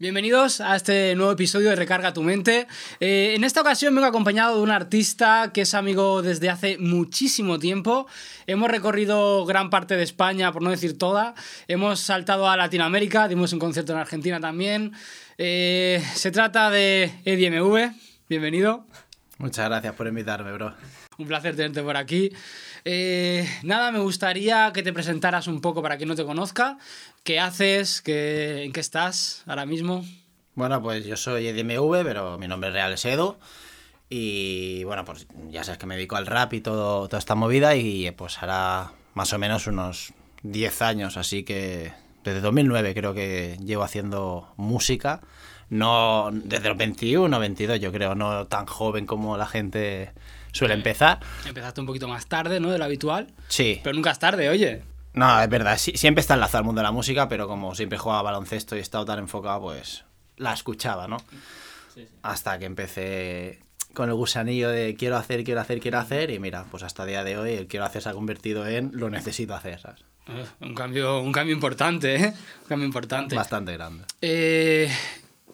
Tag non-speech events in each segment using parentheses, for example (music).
Bienvenidos a este nuevo episodio de Recarga tu mente. Eh, en esta ocasión vengo acompañado de un artista que es amigo desde hace muchísimo tiempo. Hemos recorrido gran parte de España, por no decir toda. Hemos saltado a Latinoamérica, dimos un concierto en Argentina también. Eh, se trata de Eddie MV. Bienvenido. Muchas gracias por invitarme, bro. Un placer tenerte por aquí. Eh, nada, me gustaría que te presentaras un poco para quien no te conozca. ¿Qué haces? ¿Qué, ¿En qué estás ahora mismo? Bueno, pues yo soy EDMV, pero mi nombre real es Edu. Y bueno, pues ya sabes que me dedico al rap y todo, toda esta movida. Y pues hará más o menos unos 10 años, así que desde 2009 creo que llevo haciendo música. No desde los 21, 22, yo creo, no tan joven como la gente suele empezar. Empezaste un poquito más tarde, ¿no? De lo habitual. Sí. Pero nunca es tarde, oye. No, es verdad, sí, siempre está enlazado al mundo de la música, pero como siempre jugaba baloncesto y he estado tan enfocado, pues la escuchaba, ¿no? Sí, sí. Hasta que empecé con el gusanillo de quiero hacer, quiero hacer, quiero hacer, y mira, pues hasta el día de hoy el quiero hacer se ha convertido en lo necesito hacer, ¿sabes? Eh, un, cambio, un cambio importante, ¿eh? Un cambio importante. Bastante grande. Eh,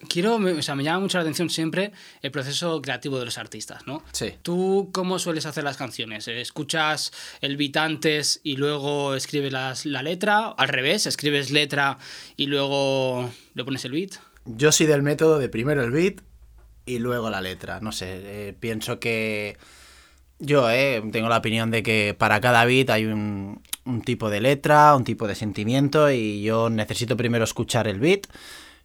quiero, o sea, me llama mucho la atención siempre el proceso creativo de los artistas, ¿no? Sí. ¿Tú cómo sueles hacer las canciones? ¿Escuchas el beat antes y luego escribes las, la letra? ¿Al revés? ¿Escribes letra y luego le pones el beat? Yo soy del método de primero el beat y luego la letra. No sé, eh, pienso que... Yo eh, tengo la opinión de que para cada beat hay un, un tipo de letra, un tipo de sentimiento y yo necesito primero escuchar el beat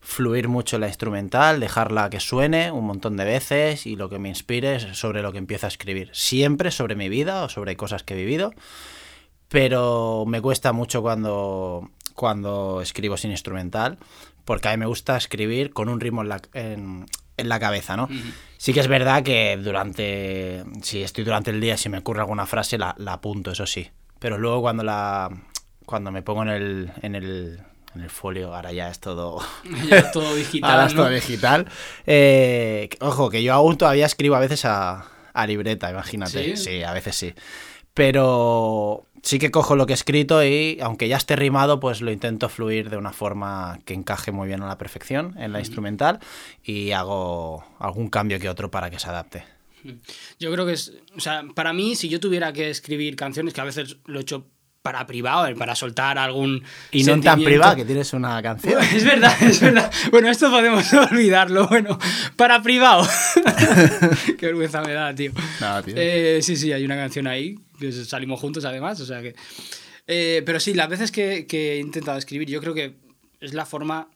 fluir mucho la instrumental, dejarla que suene un montón de veces y lo que me inspire es sobre lo que empiezo a escribir. Siempre sobre mi vida o sobre cosas que he vivido, pero me cuesta mucho cuando, cuando escribo sin instrumental, porque a mí me gusta escribir con un ritmo en la, en, en la cabeza, ¿no? Uh -huh. Sí que es verdad que durante, si estoy durante el día, si me ocurre alguna frase, la, la apunto, eso sí. Pero luego cuando la cuando me pongo en el, en el en el folio, ahora ya es todo, (laughs) ya es todo digital. ahora es todo digital. Eh, ojo, que yo aún todavía escribo a veces a, a libreta, imagínate. ¿Sí? ¿Sí? a veces sí. Pero sí que cojo lo que he escrito y, aunque ya esté rimado, pues lo intento fluir de una forma que encaje muy bien a la perfección en la instrumental y hago algún cambio que otro para que se adapte. Yo creo que es, o sea, para mí, si yo tuviera que escribir canciones, que a veces lo he hecho para privado, eh, para soltar algún. Y no tan privado, que tienes una canción. (laughs) Es verdad, es verdad. Bueno, esto podemos (laughs) olvidarlo. Bueno, para privado. (laughs) Qué vergüenza me da, tío. No, tío. Eh, sí, sí, hay una canción ahí, que salimos juntos además, o sea que. Eh, pero sí, las veces que, que, he intentado escribir, yo creo que es la forma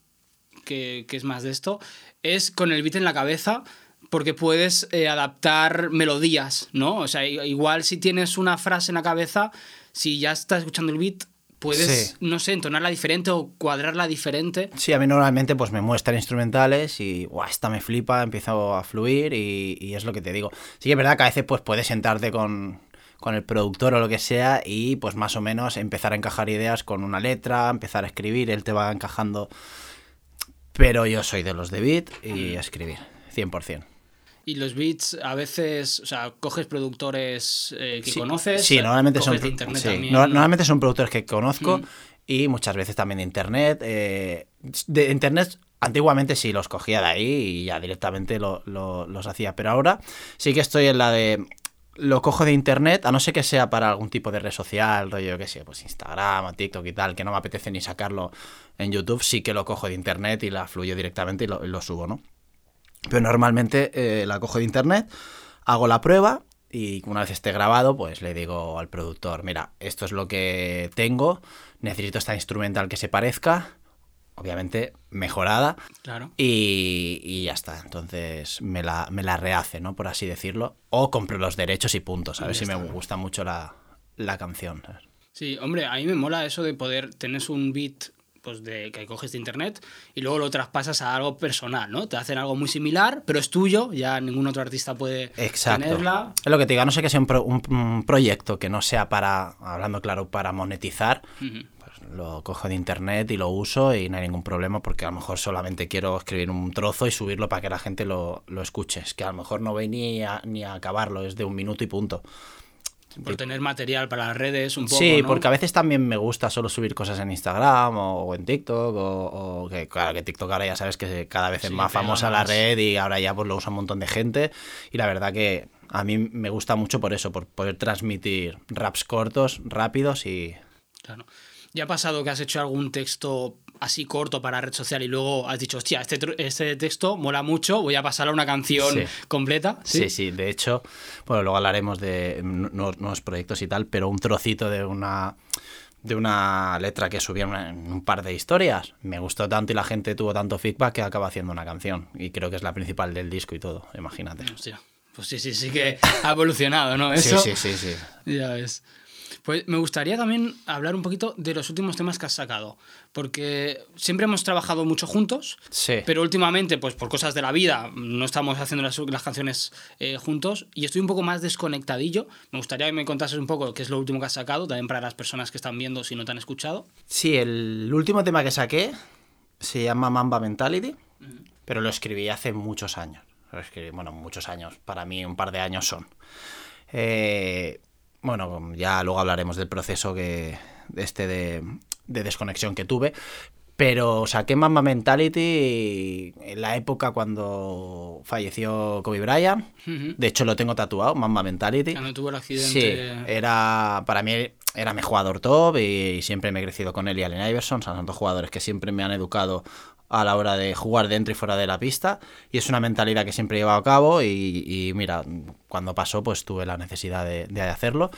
que, que, es más de esto, es con el beat en la cabeza. Porque puedes eh, adaptar melodías, ¿no? O sea, igual si tienes una frase en la cabeza, si ya estás escuchando el beat, puedes, sí. no sé, entonarla diferente o cuadrarla diferente. Sí, a mí normalmente pues me muestran instrumentales y guau, esta me flipa, empiezo a fluir y, y, es lo que te digo. Sí que es verdad que a veces pues puedes sentarte con, con el productor o lo que sea y pues más o menos empezar a encajar ideas con una letra, empezar a escribir, él te va encajando. Pero yo soy de los de beat y a escribir, 100%. Y los beats a veces, o sea, coges productores eh, que sí, conoces. Sí, normalmente son, de internet sí, también, normalmente son productores que conozco mm. y muchas veces también de internet. Eh, de internet antiguamente sí los cogía de ahí y ya directamente lo, lo, los hacía, pero ahora sí que estoy en la de lo cojo de internet, a no ser que sea para algún tipo de red social, rollo, que sé, pues Instagram, TikTok y tal, que no me apetece ni sacarlo en YouTube, sí que lo cojo de internet y la fluyo directamente y lo, y lo subo, ¿no? Pero normalmente eh, la cojo de internet, hago la prueba y una vez esté grabado, pues le digo al productor, mira, esto es lo que tengo, necesito esta instrumental que se parezca, obviamente mejorada, claro. y, y, ya está. Entonces me la, me la rehace, ¿no? Por así decirlo. O compro los derechos y puntos, a ver si me gusta mucho la, la canción. ¿sabes? Sí, hombre, a mí me mola eso de poder tener un beat pues de que coges de internet y luego lo traspasas a algo personal, ¿no? Te hacen algo muy similar, pero es tuyo, ya ningún otro artista puede Exacto. tenerla. Es lo que te digo, no sé que sea un, pro, un, un, proyecto que no sea para, hablando claro, para monetizar, uh -huh. pues lo cojo de internet y lo uso y no hay ningún problema porque a lo mejor solamente quiero escribir un trozo y subirlo para que la gente lo, lo escuche. Es que a lo mejor no voy ni a, ni a acabarlo, es de un minuto y punto. Por tener material para las redes un poco. Sí, ¿no? porque a veces también me gusta solo subir cosas en Instagram o, o en TikTok o, o que claro que TikTok ahora ya sabes que cada vez es Sí, más famosa la red y ahora ya pues lo usa un montón de gente y la verdad que a mí me gusta mucho por eso, por poder transmitir raps cortos, rápidos y Claro. ¿Ya ha pasado que has hecho algún texto así corto para red social y luego has dicho, hostia, este, este texto mola mucho, voy a pasar a una canción Sí. completa? Sí, sí, de hecho, bueno, luego hablaremos de nu- nuevos, nuevos proyectos y tal, pero un trocito de una de una letra que subí en, un par de historias me gustó tanto y la gente tuvo tanto feedback que acaba haciendo una canción y creo que es la principal del disco y todo, imagínate. Hostia, Pues sí, sí, sí que ha evolucionado, ¿no? Sí, Eso, sí, sí, sí. Ya ves. Pues me gustaría también hablar un poquito de los últimos temas que has sacado, porque siempre hemos trabajado mucho juntos, Sí. pero últimamente, pues por cosas de la vida, no estamos haciendo las, las canciones eh, juntos y estoy un poco más desconectadillo. Me gustaría que me contases un poco qué es lo último que has sacado, también para las personas que están viendo si no te han escuchado. Sí, el último tema que saqué se llama Mamba Mentality, pero lo escribí hace muchos años. Lo escribí, bueno, muchos años. Para mí un par de años son. Eh, bueno, ya luego hablaremos del proceso que este de, de desconexión que tuve. Pero saqué Mamba Mentality en la época cuando falleció Kobe Bryant. De hecho, lo tengo tatuado, Mamba Mentality. Cuando tuvo el Sí, accidente. era para mí era mi jugador top y siempre me he crecido con él y Allen Iverson, son dos jugadores que siempre me han educado a la hora de jugar dentro y fuera de la pista y es una mentalidad que siempre he llevado a cabo y, mira, cuando pasó pues tuve la necesidad de, hacerlo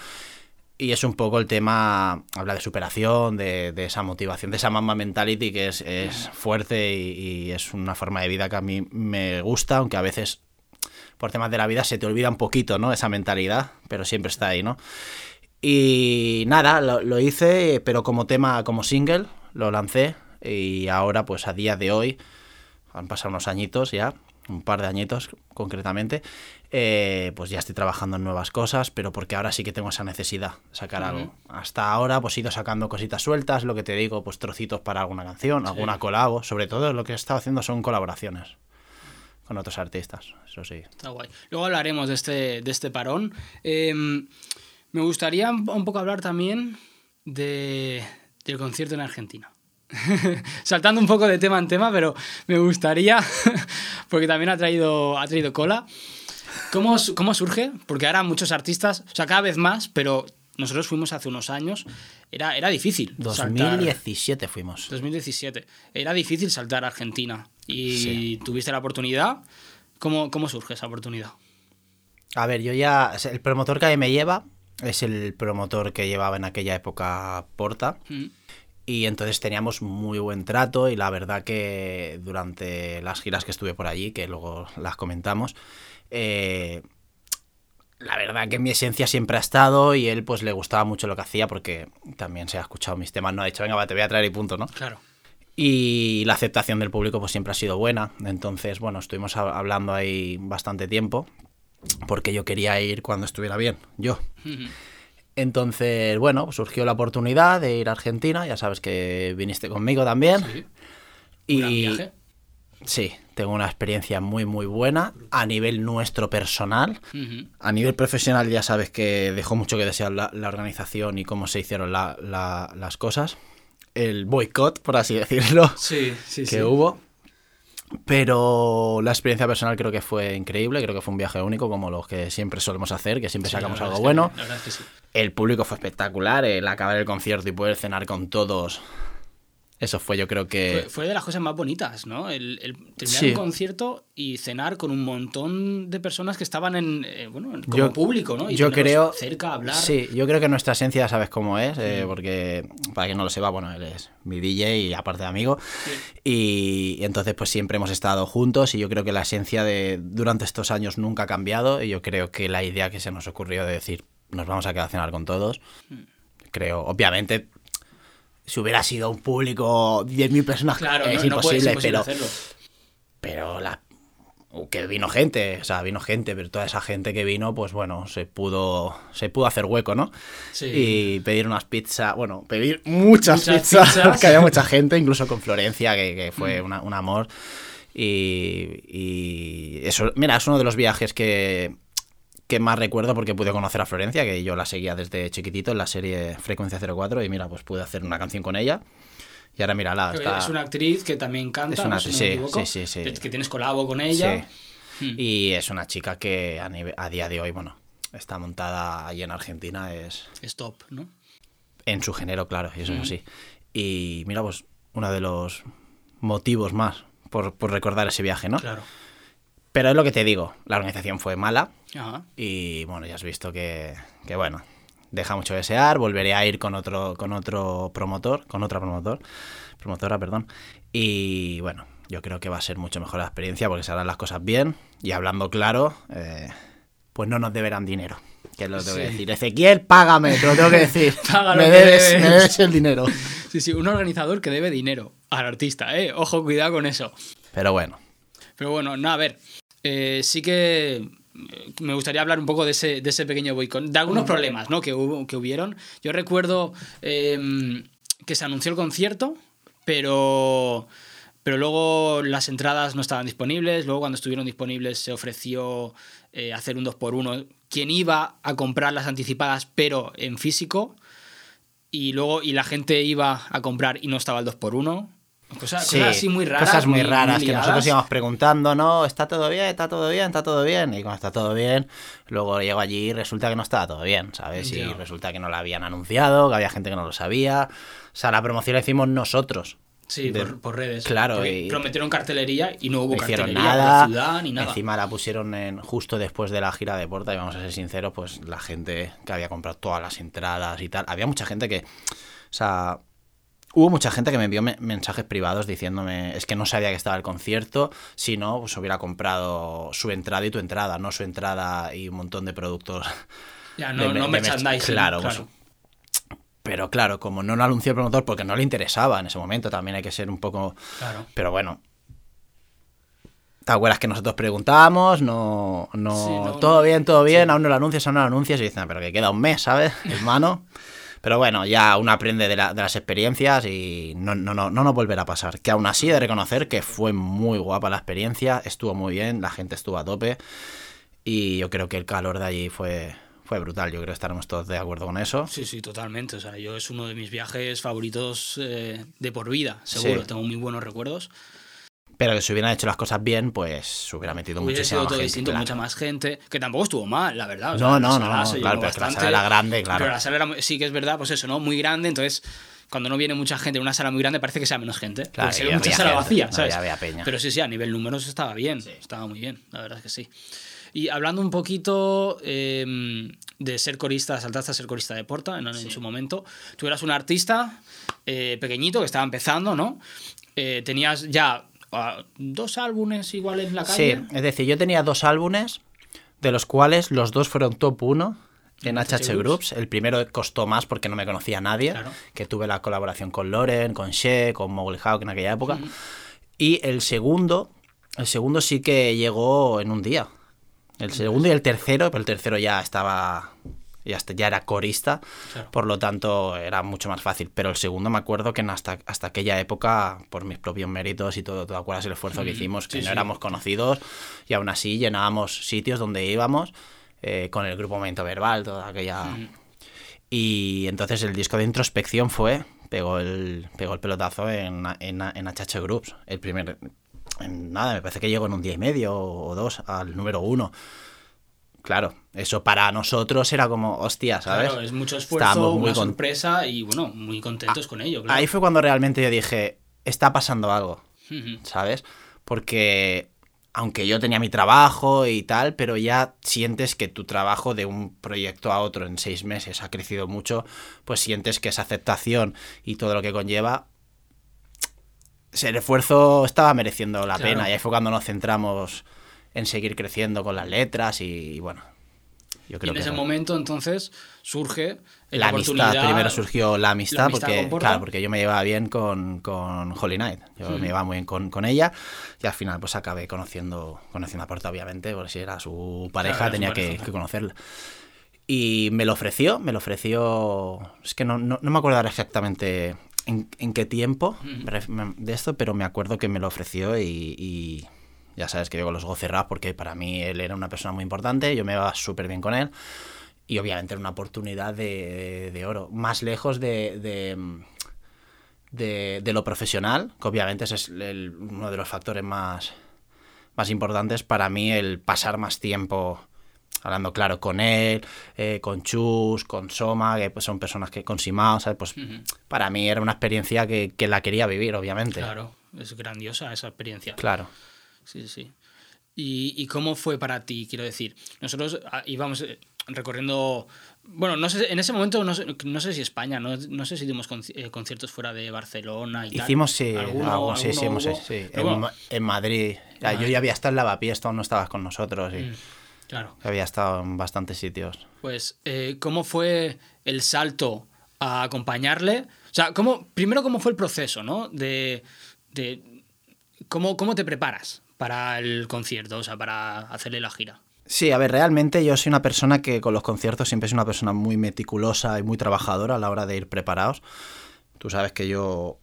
y es un poco el tema, habla de superación, de, esa motivación, de esa mama mentality que es, fuerte y, y es una forma de vida que a mí me gusta, aunque a veces por temas de la vida se te olvida un poquito, ¿no? Esa mentalidad, pero siempre está ahí, ¿no? Y nada, lo, lo hice, pero como tema, como single, lo lancé y ahora, pues a día de hoy, han pasado unos añitos ya, un par de añitos concretamente, eh, pues ya estoy trabajando en nuevas cosas, pero porque ahora sí que tengo esa necesidad de sacar algo. Hasta ahora, pues he ido sacando cositas sueltas, lo que te digo, pues trocitos para alguna canción, alguna colabo, sobre todo lo que he estado haciendo son colaboraciones con otros artistas, eso sí. Está guay. Luego hablaremos de este, de este parón. Eh, me gustaría un un poco hablar también de, del concierto en Argentina. (laughs) Saltando un poco de tema en tema, pero me gustaría, (laughs) porque también ha traído, ha traído cola. ¿Cómo, ¿Cómo surge? Porque ahora muchos artistas, o sea, cada vez más, pero nosotros fuimos hace unos años, era, era difícil. saltar- 2017 fuimos. 2017. Era difícil saltar a Argentina y Sí. tuviste la oportunidad. ¿Cómo, ¿Cómo surge esa oportunidad? A ver, yo ya. El promotor que me lleva es el promotor que llevaba en aquella época Porta. Mm. Y entonces teníamos muy buen trato y la verdad que durante las giras que estuve por allí, que luego las comentamos, eh, la verdad que mi esencia siempre ha estado y él pues le gustaba mucho lo que hacía porque también se ha escuchado mis temas, no ha dicho, venga, va, te voy a traer y punto, ¿no? Claro. Y la aceptación del público pues siempre ha sido buena. Entonces, bueno, estuvimos hab- hablando ahí bastante tiempo porque yo quería ir cuando estuviera bien, yo. Entonces, bueno, surgió la oportunidad de ir a Argentina, ya sabes que viniste conmigo también. Sí. y viaje. sí, tengo una experiencia muy muy buena a nivel nuestro personal. A nivel profesional ya sabes que dejó mucho que desear la, la organización y cómo se hicieron la- la- las cosas. El boicot, por así decirlo Sí, sí, que sí. hubo. Pero la experiencia personal creo que fue increíble, creo que fue un viaje único como los que siempre solemos hacer, que siempre Sí, sacamos algo es que- bueno. La verdad es que sí. El público fue espectacular, el acabar el concierto y poder cenar con todos. Eso fue yo creo que... Fue, fue de las cosas más bonitas, ¿no? El, el terminar Sí. un concierto y cenar con un montón de personas que estaban en, eh, bueno, como Yo- público, ¿no? Y yo creo... cerca, hablar. Sí, yo creo que nuestra esencia sabes cómo es, eh, porque para quien no lo sepa, bueno, él es mi DJ y aparte de amigo. Y, y entonces pues siempre hemos estado juntos y yo creo que la esencia de durante estos años nunca ha cambiado y yo creo que la idea que se nos ocurrió de decir nos vamos a quedar a cenar con todos, creo, obviamente... Si hubiera sido un público 10.000 personas, Claro, es no, no puedes- imposible, imposible pero, hacerlo. pero la que vino gente, o sea, vino gente, pero toda esa gente que vino, pues bueno, se pudo se pudo hacer hueco, ¿no? Sí. Y pedir unas pizzas, bueno, pedir muchas, Muchas pizzas, (laughs) pizzas. que había mucha gente, incluso con Florencia, que, que Mm. fue una- un amor. Y, y eso, mira, es uno de los viajes que que más recuerdo porque pude conocer a Florencia, que yo la seguía desde chiquitito en la serie Frecuencia 04 y mira, pues pude hacer una canción con ella. Y ahora mírala, está... Es una actriz que también canta, Es una no sé actriz, si me sí, sí, sí, sí. Que, tienes colabo con ella. Sí. Hmm. Y es una chica que a, nive- a día de hoy, bueno, está montada allí en Argentina, es Stop, ¿no? en su género, claro, y eso es Ujú. así. Y mira, pues uno de los motivos más por, por recordar ese viaje, ¿no? Claro. Pero es lo que te digo, la organización fue mala Ajá. y bueno, ya has visto que, que bueno, deja mucho desear, volveré a ir con otro, con otro promotor, con otra promotor, promotora, perdón, y bueno, yo creo que va a ser mucho mejor la experiencia porque se harán las cosas bien y hablando claro, eh, pues no nos deberán dinero. Que es lo que tengo que decir. Ezequiel, págame, te lo tengo que decir. (laughs) Paga lo me, debes. me debes el dinero. Sí, sí, un organizador que debe dinero al artista, ¿eh? Ojo, cuidado con eso. Pero bueno, Pero bueno, no, a ver, eh, sí que eh, me gustaría hablar un poco de ese, de ese pequeño boicot, de algunos problemas ¿no? que, hubo, que hubieron. Yo recuerdo eh, que se anunció el concierto, pero, pero luego las entradas no estaban disponibles, luego cuando estuvieron disponibles se ofreció eh, hacer un 2x1. Quien iba a comprar las anticipadas, pero en físico, y luego y la gente iba a comprar y no estaba el 2x1. Cosas, sí, cosas así muy raras. cosas muy raras que nosotros íbamos preguntando, no, está todo bien, está todo bien, está todo bien. Y cuando está todo bien, luego llego allí y resulta que no estaba todo bien, ¿sabes? Y resulta que no lo habían anunciado, que había gente que no lo sabía. O sea, la promoción la hicimos nosotros. Sí, de- por, por redes. claro, y- prometieron cartelería y no hubo No cartelería por nada. la ciudad ni nada. Encima la pusieron en, justo después de la gira de Porta, y vamos a ser sinceros, pues la gente que había comprado todas las entradas y tal. Había mucha gente que. O sea. Hubo mucha gente que me envió me- mensajes privados diciéndome es que no sabía que estaba el concierto, si no, pues hubiera comprado su entrada y tu entrada, no su entrada y un montón de productos. Ya, no, de- no de merch- merchandising. claro, Claro, pues, Pero claro, como no lo anunció el promotor porque no le interesaba en ese momento, también hay que ser un poco claro. pero bueno. ¿Te acuerdas que nosotros preguntábamos? No, no, Sí, no, todo no. bien, todo bien, aún no lo anuncias, aún no lo anuncias. Y dicen, pero que queda un mes, ¿sabes? (laughs) Hermano. Pero bueno, ya uno aprende de, la- de las experiencias y no, no, no, no nos volverá a pasar. Que aún así he de reconocer que fue muy guapa la experiencia, estuvo muy bien, la gente estuvo a tope. Y yo creo que el calor de allí fue, fue brutal. Yo creo que estaremos todos de acuerdo con eso. Sí, sí, totalmente. O sea, yo es uno de mis viajes favoritos eh, de por vida, seguro. Sí. Tengo muy buenos recuerdos. Pero que si hubieran hecho las cosas bien, pues se hubiera metido Hubiese muchísima sido todo gente, distinto, claro. mucha más gente, que tampoco estuvo mal, la verdad. o sea, No, no, no, se claro, pero que la bastante, sala era grande, claro. Pero la sala era, sí que es verdad, pues eso, ¿no? Muy grande, entonces cuando no viene mucha gente en una sala muy grande parece que sea menos gente. Claro, porque se ve mucha había sala gente, vacía, ¿sabes? había- había peña. Pero sí, sí, a nivel números estaba bien, estaba muy bien, la verdad es que sí. Y hablando un poquito eh, de ser corista, saltaste a ser corista de Porta en, en su momento. Tú eras un artista eh, pequeñito que estaba empezando, ¿no? Eh, tenías ya dos álbumes igual en la Sí, calle. es decir, yo tenía dos álbumes, de los cuales los dos fueron top 1 en HH Groups. Groups. El primero costó más porque no me conocía nadie, Claro. que tuve la colaboración con Loren, con She, con Mowgli Hawk en aquella época. Y el segundo, el segundo sí que llegó en un día. El segundo y el tercero, pero el tercero ya estaba, ya, est- ya era corista, Claro. por lo tanto era mucho más fácil. Pero el segundo me acuerdo que en hasta, hasta aquella época, por mis propios méritos y todo, ¿te acuerdas el esfuerzo que Mm, hicimos? Que sí, no éramos conocidos y aún así llenábamos sitios donde íbamos eh, con el grupo Momento Verbal, toda aquella... Mm. Y entonces el disco de introspección fue, pegó el, pegó el pelotazo en, en, en HH Groups. El primer, en nada, me parece que llegó en un día y medio o dos al número uno. Claro, eso para nosotros era como, hostia, ¿sabes? Claro, es mucho esfuerzo, Estábamos muy una con- sorpresa y bueno, muy contentos con ello. Claro. Ahí fue cuando realmente yo dije, está pasando algo. ¿sabes? Porque aunque yo tenía mi trabajo y tal, pero ya sientes que tu trabajo de un proyecto a otro en seis meses ha crecido mucho, pues sientes que esa aceptación y todo lo que conlleva, el esfuerzo estaba mereciendo la Claro. pena. Y ahí fue cuando nos centramos en seguir creciendo con las letras y, bueno, yo Y creo en que... ese momento entonces surge La amistad, oportunidad- primero surgió la amistad, la amistad porque, claro, porque yo me llevaba bien con, con Holy Knight, yo me llevaba muy bien con, con ella y al final pues acabé conociendo, conociendo a Porta obviamente, porque si era su pareja su tenía pareja, que, conocerla. Y me lo ofreció, me lo ofreció, es que no, no, no me acuerdo exactamente en, en qué tiempo me- de esto, pero me acuerdo que me lo ofreció y, y Ya sabes que yo con los ojos cerrados porque para mí él era una persona muy importante, yo me iba súper bien con él y obviamente era una oportunidad de, de oro. Más lejos de, de, de, de lo profesional, que obviamente ese es el- uno de los factores más, más importantes para mí, el pasar más tiempo hablando claro con él, eh, con Chus, con Soma, que pues, son personas que con Simao, ¿sabes? Pues para mí era una experiencia que, que la quería vivir, obviamente. Claro, es grandiosa esa experiencia. Claro. Sí, sí. ¿Y, y cómo fue para ti? Quiero decir, nosotros ah, íbamos eh, recorriendo. Bueno, no sé, en ese momento no sé, no sé si España, no, no sé si dimos eh, conciertos fuera de Barcelona y tal. Hicimos, sí, ¿Alguno- algo, sí, sí, hemos sí. En, bueno, Ma- en Madrid. Ya, yo Madrid. ya había estado en Lavapiés, aún no estabas con nosotros. Y mm, claro. Había estado en bastantes sitios. Pues, eh, ¿cómo fue el salto a acompañarle? O sea, ¿cómo, primero, ¿cómo fue el proceso, no? De, de ¿cómo, ¿Cómo te preparas para el concierto, o sea, para hacerle la gira? Sí, a ver, realmente yo soy una persona que con los conciertos siempre soy una persona muy meticulosa y muy trabajadora a la hora de ir preparados. Tú sabes que yo,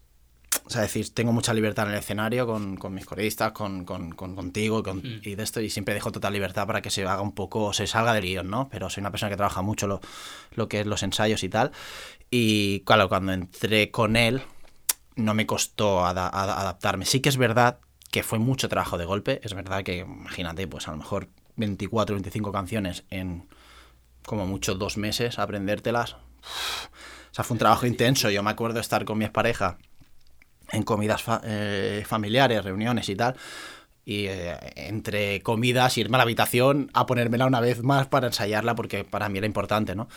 o sea, decir, tengo mucha libertad en el escenario con, con mis coristas, con, con- con- contigo y, con- Mm. y de esto, y siempre dejo total libertad para que se haga un poco, se salga del guion, ¿no? Pero soy una persona que trabaja mucho lo, lo que es los ensayos y tal. Y claro, cuando entré con él, no me costó ada- ada- adaptarme. Sí que es verdad que fue mucho trabajo de golpe. Es verdad que, imagínate, pues a lo mejor 24, 25 canciones en como mucho dos meses, aprendértelas. O sea, fue un trabajo intenso. Yo me acuerdo estar con mi expareja en comidas eh, familiares, reuniones y tal. Y eh, entre comidas, irme a la habitación a ponérmela una vez más para ensayarla, porque para mí era importante, ¿no?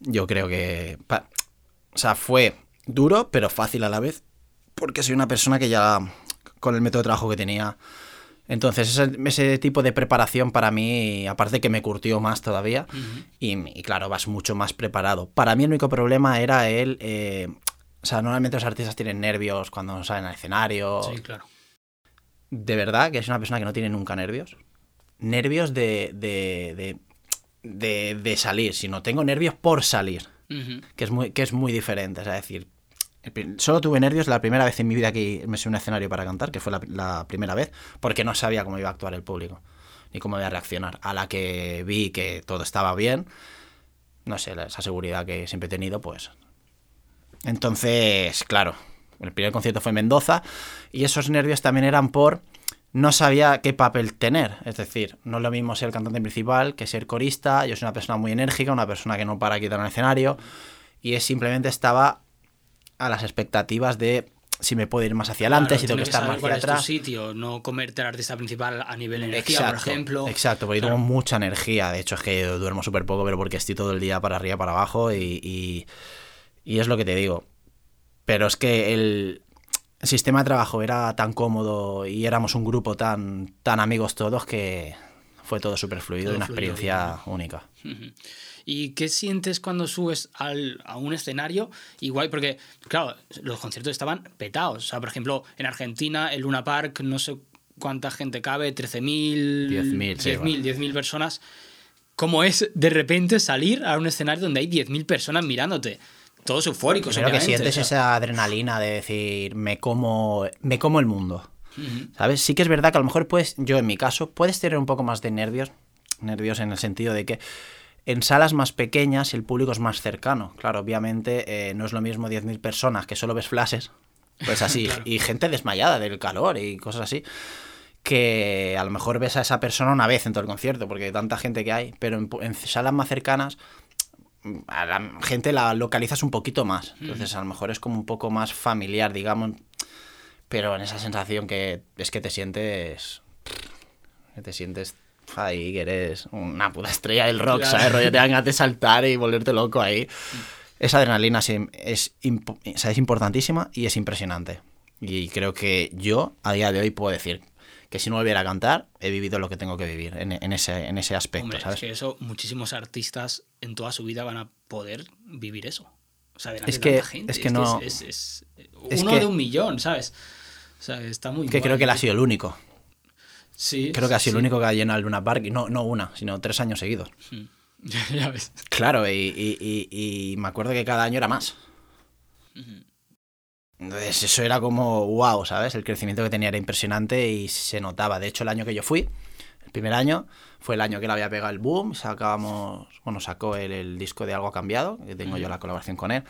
Yo creo que. o sea, fue duro, pero fácil a la vez, porque soy una persona que ya, con el método de trabajo que tenía. Entonces, ese, ese tipo de preparación para mí, aparte que me curtió más todavía, y, y claro, vas mucho más preparado. Para mí el único problema era el... eh, o sea, normalmente los artistas tienen nervios cuando salen al escenario. Sí, claro. De verdad que es una persona que no tiene nunca nervios. Nervios de, de, de, de, de salir, sino tengo nervios por salir que es muy, que es muy diferente. Es decir, solo tuve nervios la primera vez en mi vida que me subí a un escenario para cantar, que fue la, primera vez, porque no sabía cómo iba a actuar el público, ni cómo iba a reaccionar. A la que vi que todo estaba bien, no sé, esa seguridad que siempre he tenido, pues... Entonces, claro, el primer concierto fue en Mendoza y esos nervios también eran por... No sabía qué papel tener, es decir, no es lo mismo ser cantante principal que ser corista. Yo soy una persona muy enérgica, una persona que no para quitar el escenario y es simplemente estaba a las expectativas de si me puedo ir más hacia adelante, Claro, si tengo que estar más hacia es tu atrás. sitio, no comerte al artista principal a nivel energía, por ejemplo. Exacto, porque yo Claro. tengo mucha energía. De hecho, es que duermo súper poco, pero porque estoy todo el día para arriba, para abajo y, y, y es lo que te digo. Pero es que el, el sistema de trabajo era tan cómodo y éramos un grupo tan, tan amigos todos que fue todo súper fluido y una experiencia única. Ujú. ¿Y qué sientes cuando subes al, a un escenario? Igual, porque, claro, los conciertos estaban petados. O sea, por ejemplo, en Argentina, el Luna Park, no sé cuánta gente cabe, 13.000, 10.000, sí, 10.000, bueno. 10.000 personas. ¿Cómo es de repente salir a un escenario donde hay 10.000 personas mirándote? Todos eufóricos, Creo que sientes o sea. esa adrenalina de decir, me como, me como el mundo. ¿Sabes? Sí que es verdad que a lo mejor puedes, yo en mi caso, puedes tener un poco más de nervios. Nervios en el sentido de que en salas más pequeñas el público es más cercano. Claro, obviamente eh, no es lo mismo 10.000 personas que solo ves flashes. Pues así, (laughs) Claro. y gente desmayada del calor y cosas así. Que a lo mejor ves a esa persona una vez en todo el concierto, porque hay tanta gente que hay. Pero en, salas más cercanas a la gente la localizas un poquito más. Entonces, a lo mejor es como un poco más familiar, digamos. Pero en esa sensación que es que te sientes. Que te sientes ahí, que eres una puta estrella del rock, Claro. ¿sabes? Rollo, te dan ganas de saltar y volverte loco ahí. Esa adrenalina es, impo- o sea, es importantísima y es impresionante. Y creo que yo, a día de hoy, puedo decir que si no volviera a cantar, he vivido lo que tengo que vivir en, en ese, en ese aspecto, Hombre, ¿sabes? es que eso, muchísimos artistas en toda su vida van a poder vivir eso. O sea, Es que- gente. es que no- Es, es- es es uno que- de un millón, ¿sabes? O sea, está muy que guay. creo que él ha sido el único. Sí. Creo que ha sido sí. el único que ha llenado el Luna Park, y no, no una, sino tres años seguidos. (laughs) ya ves. Claro, y, y- y- y me acuerdo que cada año era más. Entonces eso era como wow, ¿sabes? El crecimiento que tenía era impresionante y se notaba. De hecho, el año que yo fui, el primer año, fue el año que le había pegado el boom. Sacábamos, bueno, sacó el, el disco de Algo ha cambiado, que tengo yo la colaboración con él.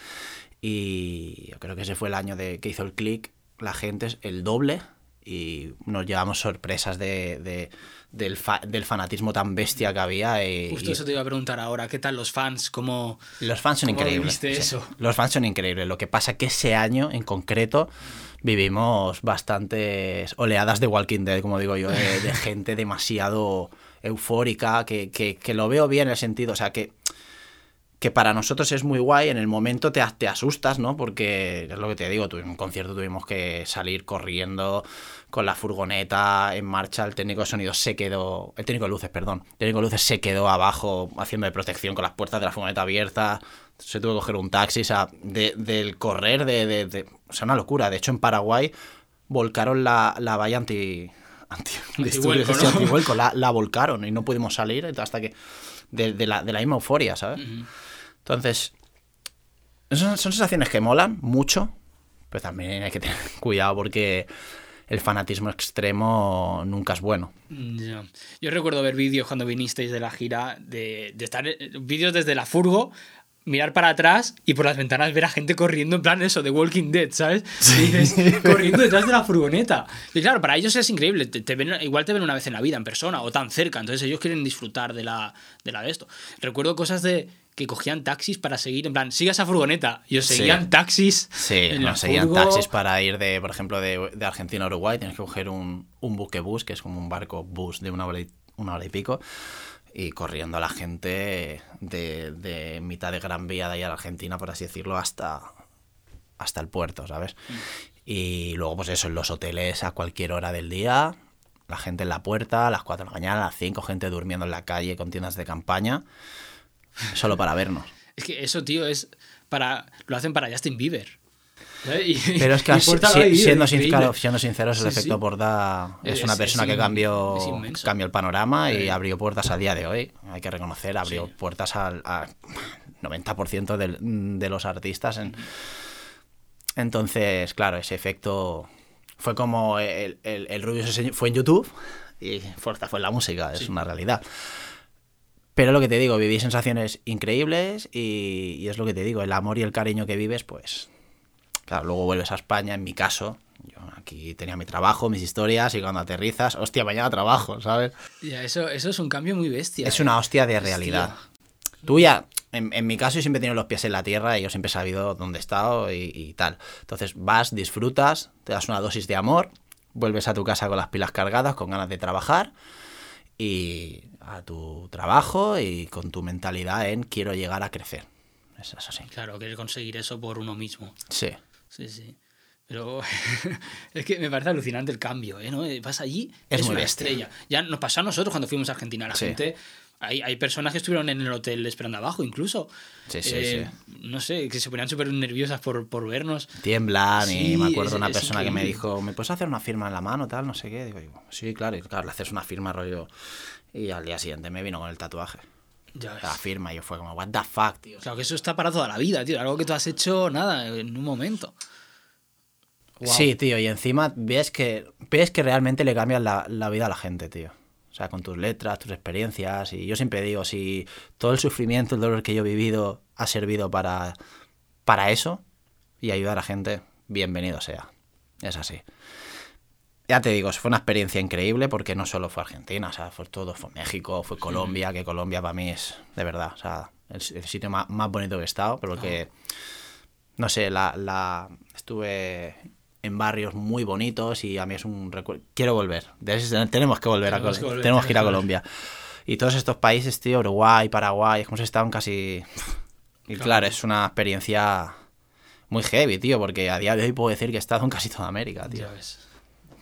Y yo creo que ese fue el año de que hizo el click. La gente es el doble y nos llevamos sorpresas de, de- del, fa- del fanatismo tan bestia que había. y- Justo y- eso te iba a preguntar ahora. ¿Qué tal los fans? ¿Cómo, los fans son ¿Cómo increíbles. viviste sí. eso? Los fans son increíbles. Lo que pasa que ese año en concreto vivimos bastantes oleadas de Walking Dead, como digo yo, de, de (laughs) gente demasiado eufórica, que, que- que lo veo bien en el sentido, o sea, que, que para nosotros es muy guay, en el momento te, te asustas, ¿no? Porque es lo que te digo, en un concierto tuvimos que salir corriendo con la furgoneta en marcha, el técnico de sonido se quedó, el técnico de luces, perdón, el técnico de luces se quedó abajo haciendo de protección con las puertas de la furgoneta abiertas, se tuvo que coger un taxi, o sea, de- del correr, de, de- de- o sea, una locura. De hecho, en Paraguay volcaron la, la valla anti... anti (laughs) Antivuelco, ¿no? antivuelco, la, la volcaron y no pudimos salir hasta que... De, de la, de la misma euforia, ¿sabes? Entonces, son, son sensaciones que molan mucho, pero también hay que tener (laughs) cuidado porque el fanatismo extremo nunca es bueno. Mm, Ya. Yo recuerdo ver vídeos cuando vinisteis de la gira, de, de estar eh, vídeos desde la furgo, mirar para atrás y por las ventanas ver a gente corriendo en plan eso, de Walking Dead, ¿sabes? Y dices, (laughs) corriendo detrás de la furgoneta. Y claro, para ellos es increíble, te, te ven, igual te ven una vez en la vida, en persona, o tan cerca, entonces ellos quieren disfrutar de la de, la de esto. Recuerdo cosas de que cogían taxis para seguir, en plan, siga esa furgoneta, y os Sí. seguían taxis. Sí, en la nos seguían furgo. taxis para ir de, por ejemplo, de, de Argentina a Uruguay. Tienes que coger un, un buque bus, que es como un barco bus de una hora y, una hora y pico, y corriendo a la gente de, de mitad de Gran Vía de ahí a la Argentina, por así decirlo, hasta, hasta el puerto, ¿sabes? Y luego, pues eso, en los hoteles a cualquier hora del día, la gente en la puerta, a las 4 de la mañana, a las 5, gente durmiendo en la calle con tiendas de campaña, solo para vernos. Es que eso, tío, es para lo hacen para Justin Bieber. Pero es que y si- siendo, sincero, siendo sinceros, el Sí, efecto sí. Porta es, Es- una es persona que cambió, cambió el panorama y abrió puertas al día de hoy. Hay que reconocer, abrió Sí. puertas al a 90% del- de los artistas. en- Entonces, claro, ese efecto fue como el, el, el Rubius fue en YouTube y Forza fue en la música, es una realidad. Pero lo que te digo, viví sensaciones increíbles y, y es lo que te digo, el amor y el cariño que vives, pues Claro, luego vuelves a España, en mi caso, yo aquí tenía mi trabajo, mis historias, y cuando aterrizas, hostia, mañana trabajo, ¿sabes? Ya, eso, eso es un cambio muy bestia. Es ¿eh? una hostia de realidad. Tú ya, en, en mi caso, yo siempre he tenido los pies en la tierra y yo siempre he sabido dónde he estado y, y tal. Entonces vas, disfrutas, te das una dosis de amor, vuelves a tu casa con las pilas cargadas, con ganas de trabajar y a tu trabajo y con tu mentalidad en quiero llegar a crecer. Eso es así. Claro, querer conseguir eso por uno mismo. Sí. Sí, sí. Pero (laughs) es que me parece alucinante el cambio, ¿eh? ¿No? Vas allí, Es una bestia. estrella. Ya nos pasó a nosotros cuando fuimos a Argentina. La Sí. gente. Hay, hay personas que estuvieron en el hotel esperando abajo, incluso. Sí, sí, Eh, No sé, que se ponían súper nerviosas por, por vernos. tiemblan Sí, y me acuerdo es- una persona que me dijo, ¿me puedes hacer una firma en la mano, tal, no sé qué? Digo, sí, claro, y claro, le haces una firma rollo y al día siguiente me vino con el tatuaje. Ya ves. La firma y yo fue como, what the fuck, tío. Claro que eso está para toda la vida, tío. Algo que tú has hecho, nada, en un momento. Sí, tío, y encima ves que ves que realmente le cambias la, la vida a la gente, tío. O sea, con tus letras, tus experiencias. Y yo siempre digo, si todo el sufrimiento, el dolor que yo he vivido ha servido para, para eso y ayudar a gente, bienvenido sea. Es así. Ya te digo, fue una experiencia increíble porque no solo fue Argentina, o sea, fue todo, fue México, fue Colombia, que Colombia para mí es, de verdad, o sea, el, el sitio más, más bonito que he estado, pero que, no sé, la, la estuve en barrios muy bonitos y a mí es un recuerdo. Quiero volver, tenemos que volver, a, Tenemos Col- que volver, tenemos que ir a Colombia. Y todos estos países, tío, Uruguay, Paraguay, es como estaban casi... Y Claro. claro, es una experiencia muy heavy, tío, porque a día de hoy puedo decir que he estado en casi toda América, tío. Ya ves.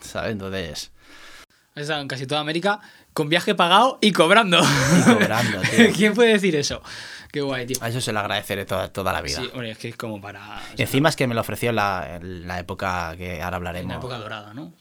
¿Sabes? Entonces, Has estado en casi toda América con viaje pagado y cobrando. y cobrando, (laughs) tío. ¿Quién puede decir eso? Qué guay, tío. A eso se lo agradeceré toda, toda la vida. Sí, hombre, es que es como para. o Y sea, encima es que me lo ofreció en la, en la época que ahora en hablaremos. la época dorada, ¿no?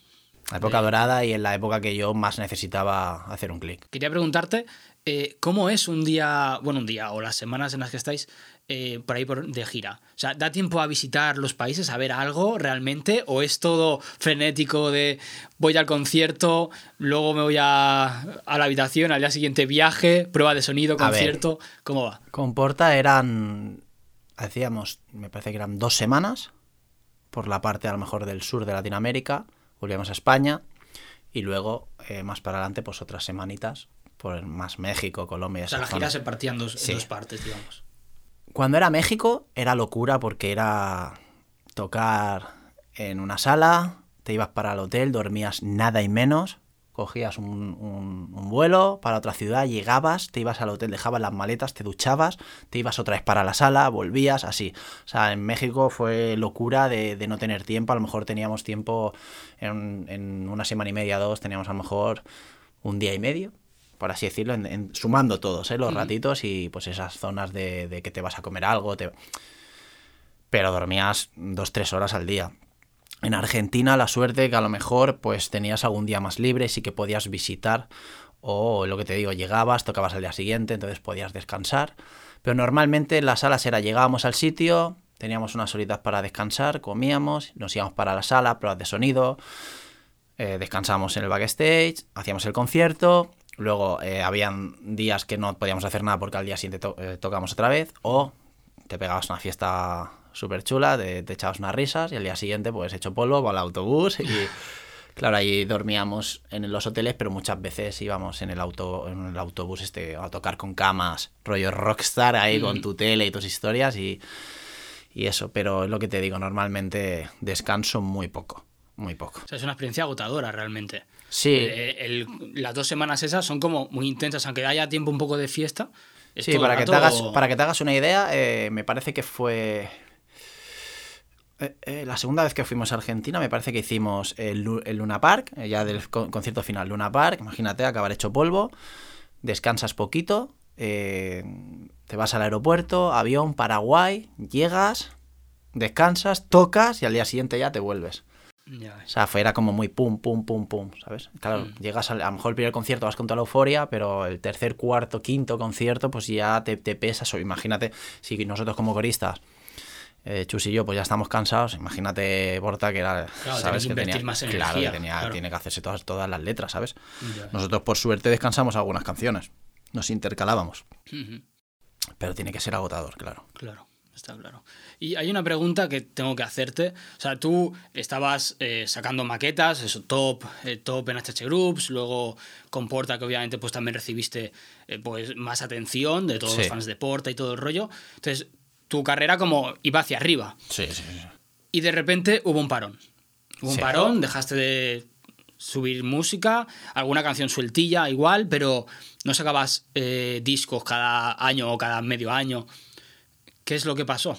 La época dorada y en la época que yo más necesitaba hacer un clic. Quería preguntarte eh, ¿cómo es un día, bueno, un día o las semanas en las que estáis eh, por ahí por, de gira? O sea, ¿da tiempo a visitar los países, a ver algo realmente? ¿O es todo frenético de voy al concierto, luego me voy a, a la habitación, al día siguiente viaje, prueba de sonido, A ver. concierto? ¿Cómo va? Con Porta eran, hacíamos, me parece que eran dos semanas, por la parte a lo mejor del sur de Latinoamérica, volvíamos a España y luego eh, más para adelante pues otras semanitas por más México, Colombia. O sea, la gira se partía en dos, en dos partes, digamos. Cuando era México era locura porque era tocar en una sala, te ibas para el hotel, dormías nada y menos, cogías un, vuelo para otra ciudad, llegabas, te ibas al hotel, dejabas las maletas, te duchabas, te ibas otra vez para la sala, volvías, así. O sea, en México fue locura de, de no tener tiempo, a lo mejor teníamos tiempo en, en una semana y media, dos, teníamos a lo mejor un día y medio por así decirlo, en- en- sumando todos, ¿eh? los ratitos y pues esas zonas de, de que te vas a comer algo, te... pero dormías dos, tres horas al día. En Argentina la suerte que a lo mejor pues tenías algún día más libre, sí que podías visitar o lo que te digo, llegabas, tocabas al día siguiente, entonces podías descansar. Pero normalmente las salas era llegábamos al sitio, teníamos unas horitas para descansar, comíamos, nos íbamos para la sala, pruebas de sonido, eh, descansamos en el backstage, hacíamos el concierto, luego eh, habían días que no podíamos hacer nada porque al día siguiente to- eh, tocamos otra vez, o te pegabas una fiesta súper chula, te, te echabas unas risas y al día siguiente pues hecho polvo, va al autobús y (laughs) claro, ahí dormíamos en los hoteles, pero muchas veces íbamos en el, auto, en el autobús este, a tocar con camas, rollo rockstar ahí con tu tele y tus historias y, y eso, pero es lo que te digo, normalmente descanso muy poco, muy poco. O sea, es una experiencia agotadora realmente. Sí, Eh, el- las dos semanas esas son como muy intensas, aunque haya tiempo un poco de fiesta. es Sí, para que, te hagas, para que te hagas una idea, eh, me parece que fue... eh, eh, la segunda vez que fuimos a Argentina, me parece que hicimos el, Lu- el Luna Park, eh, ya del con- concierto final Luna Park, imagínate, acabar hecho polvo, descansas poquito, eh, te vas al aeropuerto, avión, Paraguay, llegas, descansas, tocas y al día siguiente ya te vuelves. Ya O sea, fue, era como muy pum, pum, pum, pum, ¿sabes? Claro, Mm. llegas al- a, lo mejor el primer concierto vas con toda la euforia, pero el tercer, cuarto, quinto concierto, pues ya te, te pesas. O imagínate, si nosotros como coristas, eh, Chus y yo, pues ya estamos cansados, imagínate Borta que era, Claro, ¿sabes? que que invertir más claro, energía, que tenía, claro. tiene que hacerse todas, todas las letras, ¿sabes? Ya. Nosotros por suerte descansamos algunas canciones, nos intercalábamos, pero tiene que ser agotador, claro. Claro, está claro. Y hay una pregunta que tengo que hacerte. O sea, tú estabas eh, sacando maquetas, eso, top, eh, top en HH Groups, luego con Porta, que obviamente pues también recibiste eh, pues más atención de todos los fans de Porta y todo el rollo. Entonces, tu carrera como iba hacia arriba. Sí, sí, sí. Y de repente hubo un parón. Hubo un parón, dejaste de subir música, alguna canción sueltilla igual, pero no sacabas discos cada año o cada medio año. ¿Qué es lo que pasó?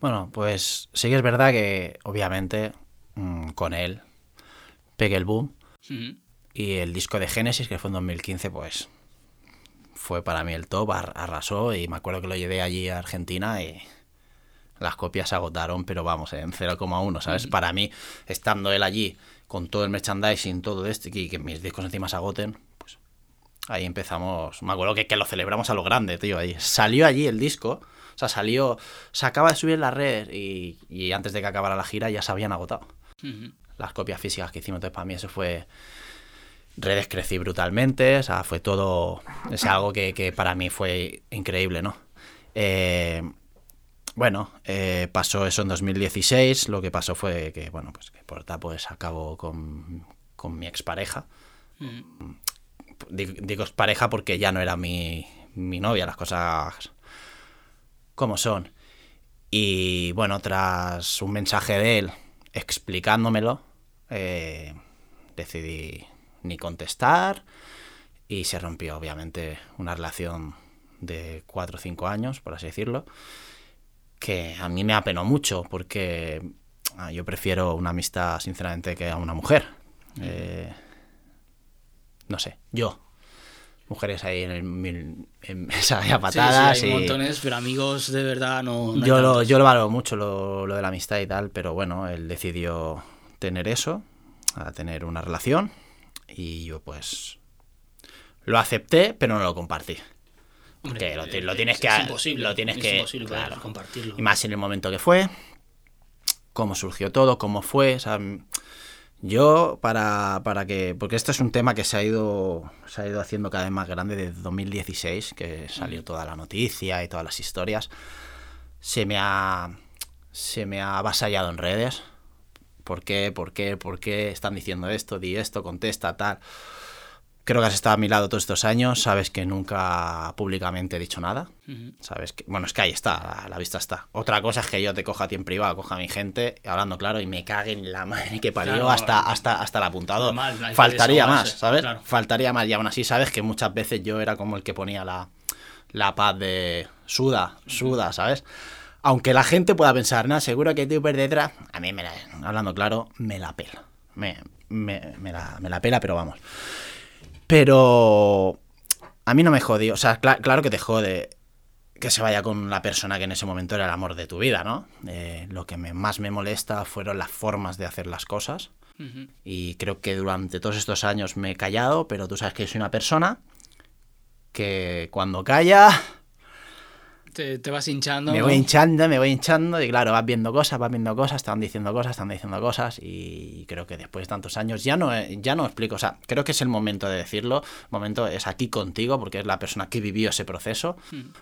Bueno, pues sí que es verdad que obviamente mm, con él pegué el boom. Y el disco de Genesis, que fue en 2015, pues fue para mí el top, ar- arrasó y me acuerdo que lo llevé allí a Argentina y las copias se agotaron, pero vamos, en 0,1, ¿sabes? Para mí, estando él allí con todo el merchandising, todo esto, y que mis discos encima se agoten, pues ahí empezamos. Me acuerdo que, que lo celebramos a lo grande, tío, ahí. Salió allí el disco, o sea, salió, se acaba de subir en las redes y, y antes de que acabara la gira ya se habían agotado las copias físicas que hicimos. Entonces, para mí eso fue. Redes crecí brutalmente, o sea, fue todo. Es algo que, que para mí fue increíble, ¿no? Eh, bueno, eh, pasó eso en 2016. Lo que pasó fue que, bueno, pues que Porta pues acabó con, con mi expareja. Ujú. Digo, digo expareja porque ya no era mi, mi novia, las cosas como son. Y bueno, tras un mensaje de él explicándomelo, eh, decidí ni contestar y se rompió obviamente una relación de 4 o 5 años, por así decirlo, que a mí me apenó mucho porque ah, yo prefiero una amistad sinceramente que a una mujer. Eh, no sé, yo. Mujeres ahí en, el, mil- en (laughs) esa Sí, patadas. sí, hay y- montones, pero amigos de verdad no. yo, lo, yo lo valoro mucho lo, lo de la amistad y tal, pero bueno, él decidió tener eso, a tener una relación, y yo pues Lo acepté, pero no lo compartí. Hombre, Que lo, lo tienes es- que es imposible, lo tienes es que imposible claro. compartirlo. y más en el momento que fue cómo surgió todo cómo fue o sea, yo para, para que porque esto es un tema que se ha ido se ha ido haciendo cada vez más grande desde 2016 que salió toda la noticia y todas las historias se me ha se me ha avasallado en redes ¿Por qué? ¿Por qué? ¿Por qué están diciendo esto? Di esto, contesta, tal. Creo que has estado a mi lado todos estos años, sabes que nunca públicamente he dicho nada. Ujú. Sabes que, bueno, es que ahí está, a la vista está. Otra cosa es que yo te coja a ti en privado, coja a mi gente, hablando claro, y me cague en la madre que parió Claro, hasta, hasta, hasta el apuntador. hay que Faltaría más, ¿sabes? claro. Faltaría más. Y aún así, sabes que muchas veces yo era como el que ponía la, la paz de suda, suda, ¿sabes? Aunque la gente pueda pensar, no, seguro que tú por detrás, a mí, me la, hablando claro, me la pela. Me, me, me la, me la pela, pero vamos. Pero a mí no me jodió. O sea, cla- claro que te jode que se vaya con la persona que en ese momento era el amor de tu vida, ¿no? Eh, lo que me- más me molesta fueron las formas de hacer las cosas. Y creo que durante todos estos años me he callado, pero tú sabes que soy una persona que cuando calla Te, te vas hinchando. me voy hinchando, me voy hinchando y claro, vas viendo cosas, vas viendo cosas, están diciendo cosas, están diciendo cosas y creo que después de tantos años ya no, eh, ya no explico, o sea, creo que es el momento de decirlo, el momento es aquí contigo porque es la persona que vivió ese proceso.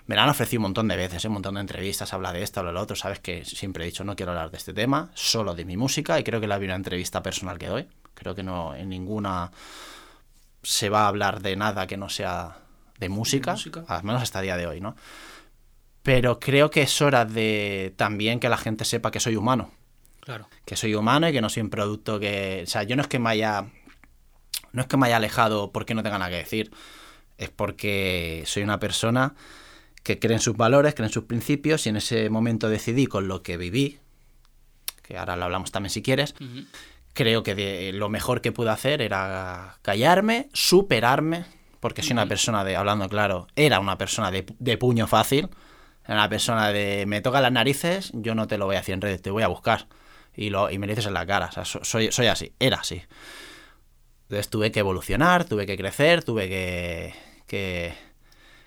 Me lo han ofrecido un montón de veces, ¿eh? un montón de entrevistas, habla de esto, habla de lo otro, sabes que siempre he dicho no quiero hablar de este tema, solo de mi música y creo que la primera entrevista personal que doy, creo que no en ninguna se va a hablar de nada que no sea de música, música. al menos hasta el día de hoy, ¿no? Pero creo que es hora de también que la gente sepa que soy humano. Claro. Que soy humano y que no soy un producto que. O sea, yo no es que me haya. No es que me haya alejado porque no tenga nada que decir. Es porque soy una persona que cree en sus valores, cree en sus principios y en ese momento decidí con lo que viví, que ahora lo hablamos también si quieres, Ujú. creo que de- lo mejor que pude hacer era callarme, superarme, porque soy una persona de, hablando claro, era una persona de, de puño fácil, era una persona de, me toca las narices, yo no te lo voy a decir en redes, te voy a buscar y, lo, y me lo dices en la cara, o sea, so- soy, soy así, era así. Entonces tuve que evolucionar, tuve que crecer, tuve que, que,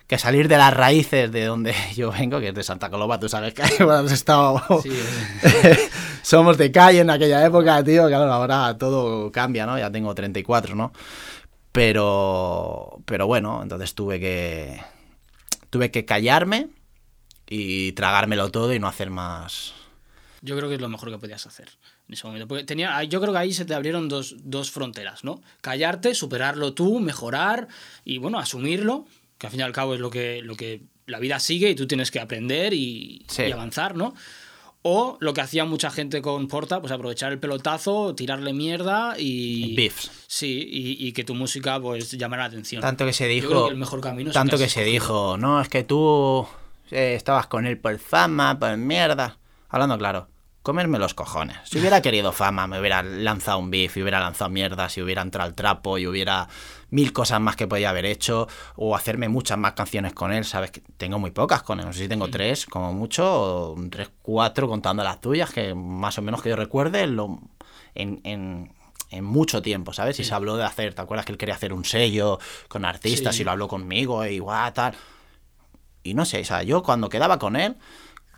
que salir de las raíces de donde (laughs) yo vengo, que es de Santa Coloma, tú sabes que (laughs) hemos estado... Sí, (laughs) eh, Somos de calle en aquella época, tío. Claro, ahora todo cambia, ¿no? Ya tengo 34, ¿no? Pero, pero bueno, entonces tuve que, tuve que callarme y tragármelo todo y no hacer más. yo creo que es lo mejor que podías hacer en ese momento. Porque tenía, yo creo que ahí se te abrieron dos, dos fronteras, ¿no? Callarte, superarlo tú, mejorar y, bueno, asumirlo, que al fin y al cabo es lo que, lo que la vida sigue y tú tienes que aprender y, Sí. y avanzar, ¿no? O lo que hacía mucha gente con Porta, pues aprovechar el pelotazo, tirarle mierda y... Beefs. Sí, y, y que tu música pues llamara la atención. Tanto que se Yo dijo. creo que el mejor camino tanto que que se dijo, no, es que tú eh, estabas con él por fama, por mierda. Hablando claro, comerme los cojones. Si hubiera querido fama, me hubiera lanzado un beef, y hubiera lanzado mierda, si hubiera entrado al trapo y hubiera mil cosas más que podía haber hecho, o hacerme muchas más canciones con él, sabes que tengo muy pocas con él, no sé si tengo tres, como mucho, o tres, cuatro contando las tuyas, que más o menos que yo recuerde, en, lo- en, en- en mucho tiempo, ¿sabes? Y se habló de hacer, ¿te acuerdas que él quería hacer un sello con artistas Sí. y lo habló conmigo y guau, tal? Y no sé, o sea, yo cuando quedaba con él,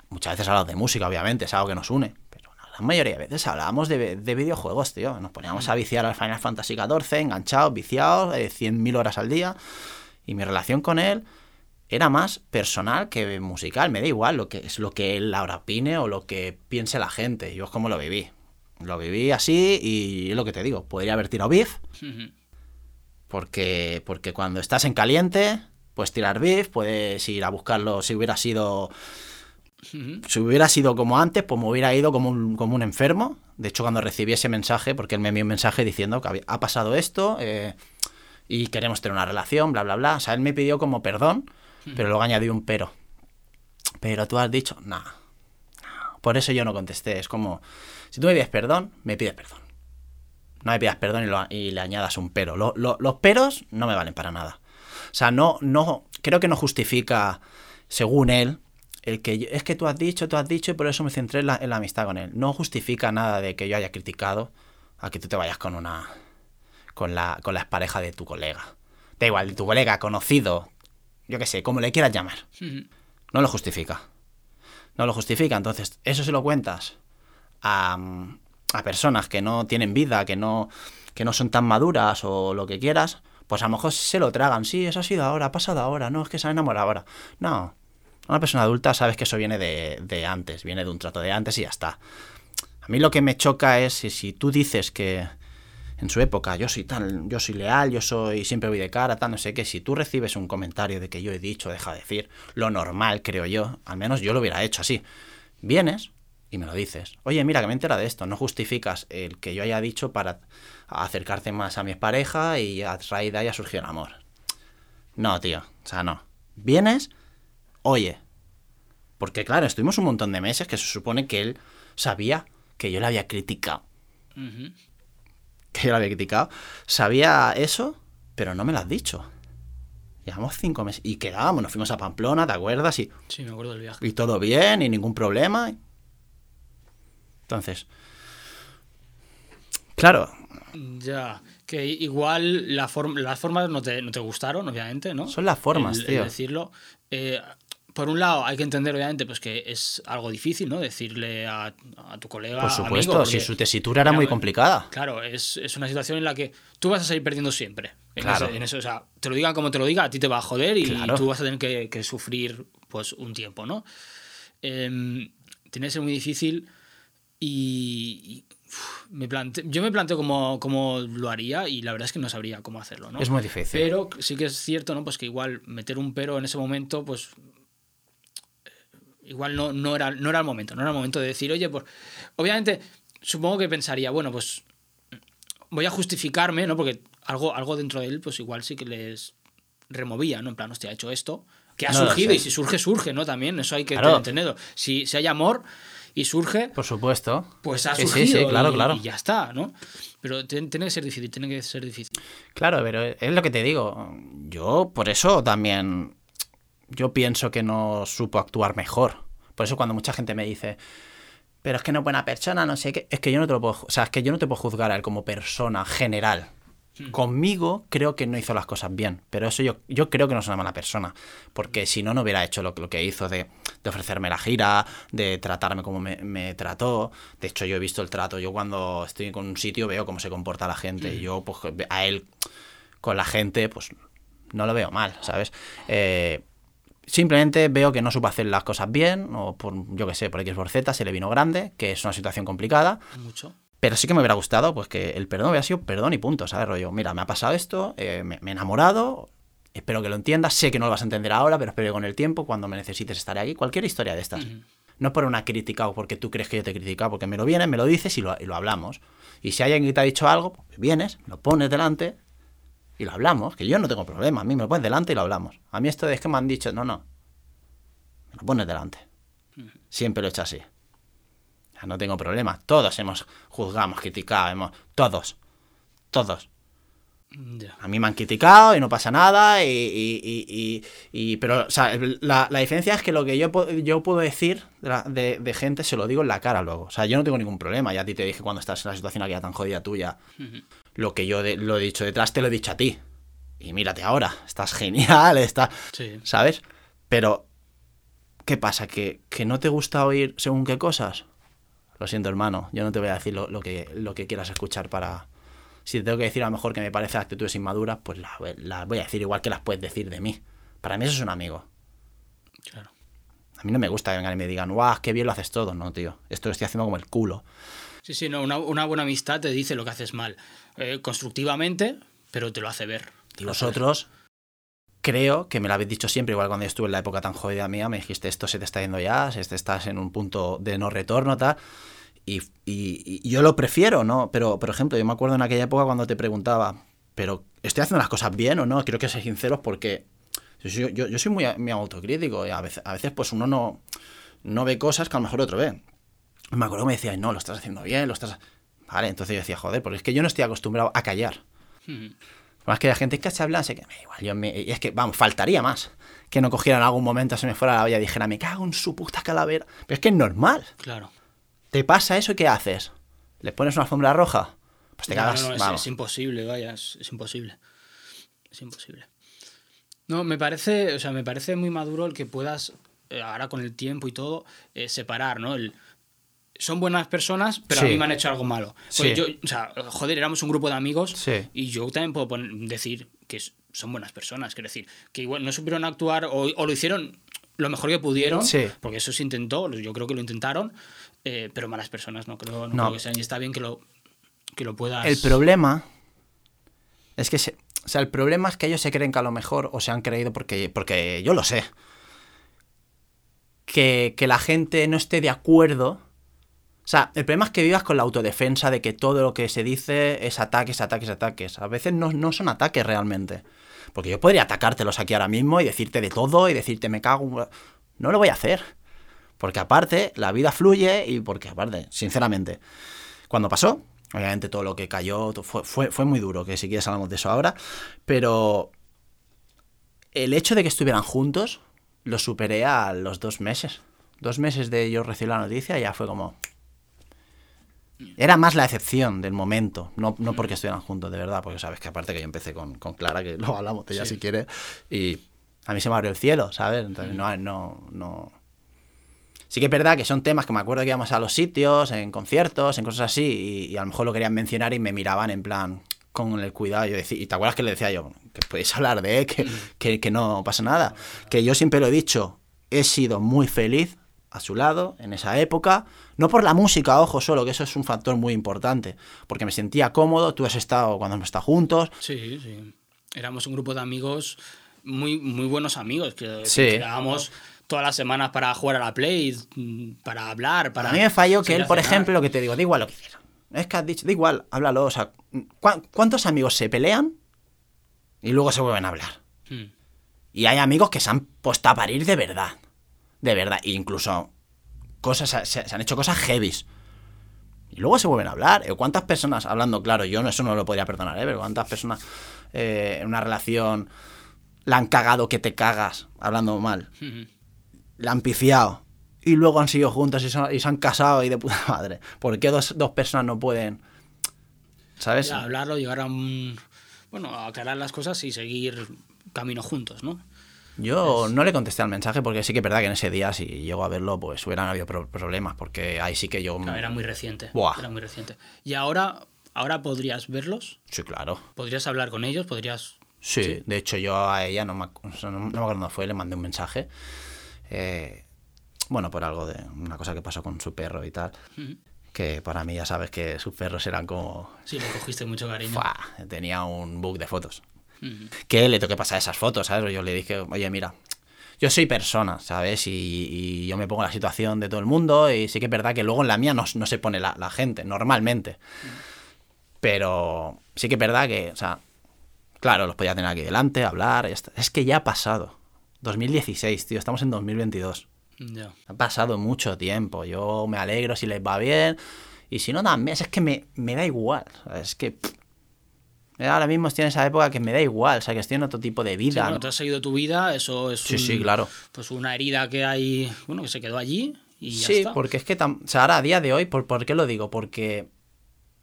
muchas veces hablamos de música, obviamente, es algo que nos une, pero la gran mayoría de veces hablábamos de, de videojuegos, tío. Nos poníamos a viciar al Final Fantasy XIV, enganchados, viciados, eh, 100.000 horas al día. Y mi relación con él era más personal que musical. Me da igual lo que es lo que él ahora opine o lo que piense la gente. Yo es como lo viví. Lo viví así y es lo que te digo. Podría haber tirado beef, porque, porque cuando estás en caliente, puedes tirar beef, puedes ir a buscarlo si hubiera sido si hubiera sido como antes, pues me hubiera ido como un, como un enfermo. De hecho, cuando recibí ese mensaje, porque él me envió un mensaje diciendo que había- ha pasado esto eh, y queremos tener una relación, bla, bla, bla. O sea, él me pidió como perdón, pero luego añadió un pero. Pero tú has dicho, nada. Por eso yo no contesté. Es como, si tú me pides perdón, me pides perdón. No me pidas perdón y, lo- y le añadas un pero. Lo- lo- los peros no me valen para nada. O sea, no, no, creo que no justifica, según él, el que yo- es que tú has dicho, tú has dicho y por eso me centré en la, en la amistad con él. No justifica nada de que yo haya criticado a que tú te vayas con una, con la, con la expareja de tu colega. da igual, tu colega, conocido, yo qué sé, como le quieras llamar, no lo justifica. No lo justifica. Entonces, eso se lo cuentas a, a personas que no tienen vida, que no, que no son tan maduras o lo que quieras, pues a lo mejor se lo tragan. Sí, eso ha sido ahora, ha pasado ahora, no, es que se ha enamorado ahora. No. Una persona adulta sabes que eso viene de, de antes, viene de un trato de antes y ya está. A mí lo que me choca es si, tú dices que en su época yo soy tan, yo soy leal, yo soy siempre voy de cara, tal, no sé qué, si tú recibes un comentario de que yo he dicho, deja de decir, lo normal, creo yo, al menos yo lo hubiera hecho así. Vienes y me lo dices. Oye, mira, que me entera de esto. No justificas el que yo haya dicho para acercarte más a mi pareja y a raíz de ahí ha surgido el amor. No, tío. O sea, no. Vienes, oye. Porque claro, estuvimos un montón de meses que se supone que él sabía que yo le había criticado. Que yo le había criticado. Sabía eso, pero no me lo has dicho. Llevamos cinco meses. Y quedábamos, nos fuimos a Pamplona, ¿te acuerdas? Y Sí, me acuerdo del viaje. y todo bien y ningún problema. Entonces, claro, Ya, que igual la form- las formas no te, no te gustaron, obviamente, ¿no? Son las formas, El- el tío. decirlo. Eh, por un lado, hay que entender, obviamente, pues que es algo difícil, ¿no? Decirle a, a tu colega. por amigo, supuesto, porque, si su tesitura era muy claro, complicada. Claro, es, es una situación en la que tú vas a salir perdiendo siempre. En, Claro. ese- en eso, o sea, te lo digan como te lo diga, a ti te va a joder y Claro. tú vas a tener que, que sufrir pues un tiempo, ¿no? Em, tiene que ser muy difícil y, y, me plante- yo me planteo cómo, cómo lo haría y la verdad es que no sabría cómo hacerlo, ¿no? Es muy difícil. Pero sí que es cierto, ¿no? Pues que igual meter un pero en ese momento, pues eh, igual no, no, era, no era el momento, no era el momento de decir, oye, pues obviamente supongo que pensaría, bueno, pues voy a justificarme, ¿no? Porque algo, algo dentro de él, pues igual sí que les removía, ¿no? En plan, hostia, ha hecho esto, que ha No surgido y si surge, surge, ¿no? También, eso hay que Claro. entenderlo. Si, si hay amor y surge, Por supuesto. pues ha Sí, sí, surgido sí, claro, y, claro. y ya está, ¿no? Pero tiene tiene que ser difícil, tiene que ser difícil. Claro, pero es lo que te digo. Yo por eso también yo pienso que no supo actuar mejor. Por eso cuando mucha gente me dice, pero es que no es buena persona, no sé qué, es que yo no te lo puedo, o sea, es que yo no te puedo juzgar a él como persona general. Conmigo creo que no hizo las cosas bien, pero eso yo, yo creo que no es una mala persona, porque si no, no hubiera hecho lo, lo que hizo de, de ofrecerme la gira, de tratarme como me, me trató. De hecho, yo he visto el trato, yo cuando estoy con un sitio veo cómo se comporta la gente, y yo pues a él con la gente, pues no lo veo mal, ¿sabes? Eh, simplemente veo que no supo hacer las cosas bien, o por, yo qué sé, por X por Z se le vino grande, que es una situación complicada. Mucho. Pero sí que me hubiera gustado, pues que el perdón hubiera sido perdón y punto, ¿sabes? Rollo, mira, me ha pasado esto, eh, me, me he enamorado, espero que lo entiendas, sé que no lo vas a entender ahora, pero espero que con el tiempo, cuando me necesites, estaré aquí. Cualquier historia de estas. No por una crítica o porque tú crees que yo te he criticado, porque me lo vienes, me lo dices y lo, y lo hablamos. Y si hay alguien que te ha dicho algo, pues vienes, lo pones delante y lo hablamos, que yo no tengo problema, a mí me lo pones delante y lo hablamos. A mí esto es que me han dicho, no, no, me lo pones delante. Siempre lo he hecho así. No tengo problema. Todos hemos juzgado, hemos criticado, hemos... Todos. Todos. A mí me han criticado y no pasa nada. Y, y- y- y- y- pero, o sea, la, la diferencia es que lo que yo, yo puedo decir de, la- de- de gente se lo digo en la cara luego. O sea, yo no tengo ningún problema. Ya a ti te dije cuando estás en la situación aquella tan jodida tuya. Lo que yo de- lo he dicho detrás te lo he dicho a ti. Y mírate ahora. Estás genial, estás... Sí. ¿Sabes? Pero, ¿qué pasa? ¿Que, que no te gusta oír según qué cosas? Lo siento, hermano. Yo no te voy a decir lo, lo que, lo que quieras escuchar para... Si te tengo que decir a lo mejor que me parece actitudes inmaduras, pues las las voy a decir igual que las puedes decir de mí. Para mí eso es un amigo. Claro. A mí no me gusta que vengan y me digan, guau, qué bien lo haces todo. No, tío. Esto lo estoy haciendo como el culo. Sí, sí, no, una, una buena amistad te dice lo que haces mal. Eh, constructivamente, pero te lo hace ver. Y vosotros, creo que me lo habéis dicho siempre, igual cuando yo estuve en la época tan jodida mía, me dijiste, esto se te está yendo ya, este- estás en un punto de no retorno, tal. Y, y- y yo lo prefiero, ¿no? Pero, por ejemplo, yo me acuerdo en aquella época cuando te preguntaba, ¿pero estoy haciendo las cosas bien o no? Quiero que seas sinceros porque yo, yo- yo soy muy, muy autocrítico y a veces, a veces pues uno no, no ve cosas que a lo mejor otro ve. Me acuerdo que me decía, no, lo estás haciendo bien, lo estás... Vale, entonces yo decía, joder, porque es que yo no estoy acostumbrado a callar. Ujú. Más que la gente que se habla, sé que me igual. Yo me- y es que, vamos, faltaría más que no cogieran algún momento, se me fuera la olla y dijera, me cago en su puta calavera. Pero es que es normal. Claro. ¿Te pasa eso y qué haces? ¿Les pones una alfombra roja? Pues te No, cagas, no, no, es, vamos. es imposible, vaya, es, es imposible. Es es imposible. No, me parece, o sea, me parece muy maduro el que puedas, eh, ahora con el tiempo y todo, eh, separar, ¿no? El, son buenas personas, pero a mí me han hecho algo malo. Sí. Porque yo, o sea, joder, éramos un grupo de amigos Sí. y yo también puedo pon- decir que son buenas personas. Quiero decir, que igual no supieron actuar o, o lo hicieron lo mejor que pudieron, Sí. porque eso se intentó, yo creo que lo intentaron, eh, pero malas personas no creo, no No. creo que sean. Y está bien que lo, que lo puedas. El problema es que se- o sea, el problema es que ellos se creen que a lo mejor o se han creído porque, porque yo lo sé. Que, que la gente no esté de acuerdo. O sea, el problema es que vivas con la autodefensa de que todo lo que se dice es ataques, ataques, ataques. A veces no, no son ataques realmente. Porque yo podría atacártelos aquí ahora mismo y decirte de todo y decirte me cago. No lo voy a hacer. Porque aparte, la vida fluye y porque aparte, sinceramente, cuando pasó, obviamente todo lo que cayó fue, fue, fue muy duro, que si quieres hablamos de eso ahora, pero el hecho de que estuvieran juntos lo superé a los dos meses. Dos meses de yo recibir la noticia ya fue como... Era más la excepción del momento, no, no porque estuvieran juntos, de verdad, porque sabes que aparte que yo empecé con, con Clara, que luego hablamos de ella Sí. si quieres, y a mí se me abrió el cielo, ¿sabes? Entonces no, no, no, Sí que es verdad que son temas que me acuerdo que íbamos a los sitios, en conciertos, en cosas así, y, y a lo mejor lo querían mencionar y me miraban en plan con el cuidado. Yo decía, y te acuerdas que le decía yo, que podéis hablar de, que, que, que no pasa nada. Que yo siempre lo he dicho, he sido muy feliz a su lado en esa época. No por la música, ojo, solo, que eso es un factor muy importante. Porque me sentía cómodo, tú has estado cuando hemos estado juntos. Sí, sí. Éramos un grupo de amigos, muy, muy buenos amigos, que, Sí. todas las semanas para jugar a la Play, para hablar, para... A mí me falló que él, por cenar. ejemplo, lo que te digo, da igual lo que hicieron. Es que has dicho, da igual, háblalo. O sea, ¿cuá- ¿cuántos amigos se pelean y luego se vuelven a hablar? Mm. Y hay amigos que se han puesto a parir de verdad. De verdad. E incluso cosas, se, se han hecho cosas heavies. Y luego se vuelven a hablar. ¿O ¿Cuántas personas, hablando claro, yo no, eso no lo podría perdonar, ¿eh? Pero cuántas personas eh, en una relación la han cagado que te cagas, hablando mal. La han piciado. Y luego han sido juntos y, son- y se han casado y de puta (laughs) madre. ¿Por qué dos, dos personas no pueden? ¿Sabes? Ya, hablarlo, llegar a un... Bueno, aclarar las cosas y seguir camino juntos, ¿no? Yo no le contesté al mensaje porque sí que es verdad que en ese día, si llego a verlo, pues hubieran habido pro- problemas. Porque ahí sí que yo. Claro, era muy reciente. Buah. Era muy reciente. Y ahora, ahora podrías verlos, Sí, claro. podrías hablar con ellos, podrías... Sí, de hecho yo a ella, no me, no, no me acuerdo dónde fue, le mandé un mensaje. eh, bueno, por algo de una cosa que pasó con su perro y tal. Que para mí ya sabes que sus perros eran como... Sí, le cogiste mucho cariño. ¡Fua! Tenía un book de fotos. Que le tengo que pasar esas fotos, ¿sabes? Yo le dije, oye, mira, yo soy persona, ¿sabes? Y, y yo me pongo la situación de todo el mundo y sí que es verdad que luego en la mía no, no se pone la, la gente, normalmente. Pero sí que es verdad que, o sea, claro, los podía tener aquí delante, hablar, es que ya ha pasado. 2016, tío, estamos en 2022. Ya. Ha pasado mucho tiempo. Yo me alegro si les va bien. Y si no, también. Es que me, me da igual. Es que. pff, ahora mismo estoy en esa época que me da igual. O sea, que estoy en otro tipo de Sí, vida. bueno, ¿no? tú has seguido tu vida, eso es Sí, un- sí, claro. pues una herida que hay, bueno, que se quedó allí y ya Sí, está. porque es que. tam- O sea, ahora a día de hoy, ¿por, ¿por qué lo digo? Porque.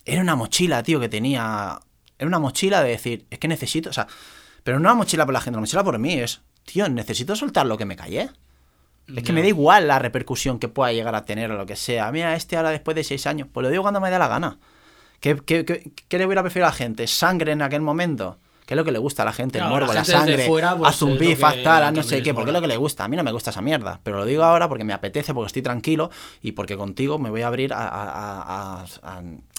Era una mochila, tío, que tenía. Era una mochila de decir, es que necesito. O sea, pero no una mochila por la gente, una mochila por mí. Es, tío, necesito soltar lo que me callé. Es que Ya. me da igual la repercusión que pueda llegar a tener o lo que sea. Mira, este ahora después de seis años, pues lo digo cuando me dé la gana. ¿Qué, qué, qué- qué le hubiera preferido a la gente? ¿Sangre en aquel momento? ¿Qué es lo que le gusta a la gente? Claro, el morbo, la sangre, fuera, pues, haz un beef, haz tal, haz no sé qué, porque es lo que le gusta. A mí no me gusta esa mierda, pero lo digo ahora porque me apetece, porque estoy tranquilo y porque contigo me voy a abrir a, a-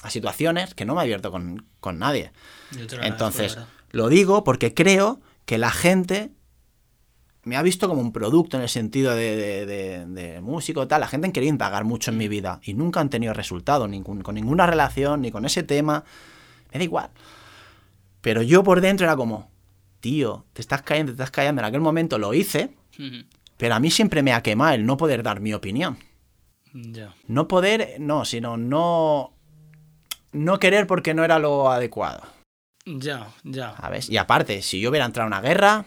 a- situaciones que no me he abierto con, con nadie. Entonces, lo digo porque creo que la gente me ha visto como un producto en el sentido de, de, de- de músico tal. La gente han querido indagar mucho en mi vida y nunca han tenido resultado ningún- con ninguna relación ni con ese tema. Me da igual. Pero yo por dentro era como, tío, te estás cayendo, te estás callando. En aquel momento lo hice, pero a mí siempre me ha quemado el no poder dar mi opinión. No poder, no, sino no. No querer porque no era lo adecuado. Ya, ya. ¿Sabes? Y aparte, si yo hubiera entrado a una guerra,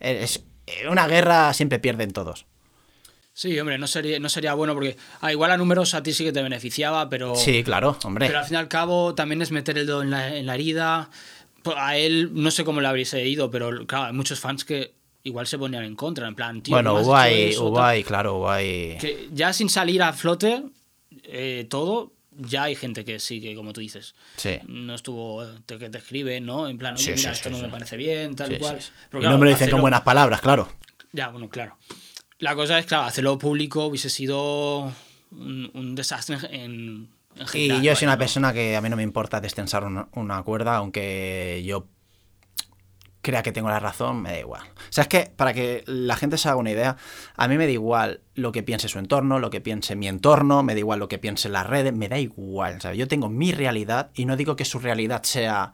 es, en una guerra siempre pierden todos. Sí, hombre, no sería, no sería bueno porque ah, igual a números a ti sí que te beneficiaba, pero, Sí, claro, hombre. pero al fin y al cabo también es meter el dedo en la, en la herida. pues, a él no sé cómo le habría ido, pero claro, hay muchos fans que igual se ponían en contra, en plan, tío. bueno, ahí, claro. Que ya sin salir a flote eh, todo, ya hay gente que sí, que como tú dices, Sí. no estuvo, te, que te escribe, ¿no? En plan, oye, Sí, mira, sí, esto no me parece bien, tal y cual. Pero y claro, no me lo dicen con buenas palabras, claro. Ya, bueno, claro. La cosa es, claro, hacerlo público hubiese sido un, un desastre en, en Y general. yo soy una persona que a mí no me importa destensar una, una cuerda, aunque yo crea que tengo la razón, me da igual. O sea, es que para que la gente se haga una idea, a mí me da igual lo que piense su entorno, lo que piense mi entorno, me da igual lo que piense las redes, me da igual. ¿sabes? Yo tengo mi realidad y no digo que su realidad sea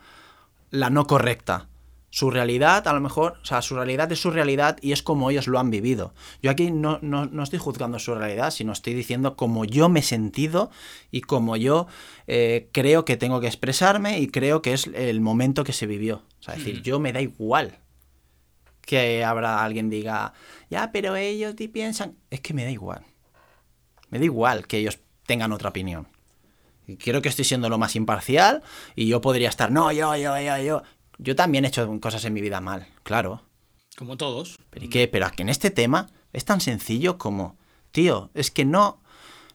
la no correcta. Su realidad, a lo mejor, o sea, su realidad es su realidad y es como ellos lo han vivido. Yo aquí no, no, no estoy juzgando su realidad, sino estoy diciendo cómo yo me he sentido y cómo yo eh, creo que tengo que expresarme y creo que es el momento que se vivió. O sea, es decir, yo me da igual que habrá alguien diga, ya, pero ellos ti piensan. Es que me da igual. Me da igual que ellos tengan otra opinión. Y creo que estoy siendo lo más imparcial y yo podría estar, no, yo, yo, yo, yo. Yo también he hecho cosas en mi vida mal, claro. Como todos. ¿Pero y qué? Pero aquí en este tema es tan sencillo como, tío, es que no,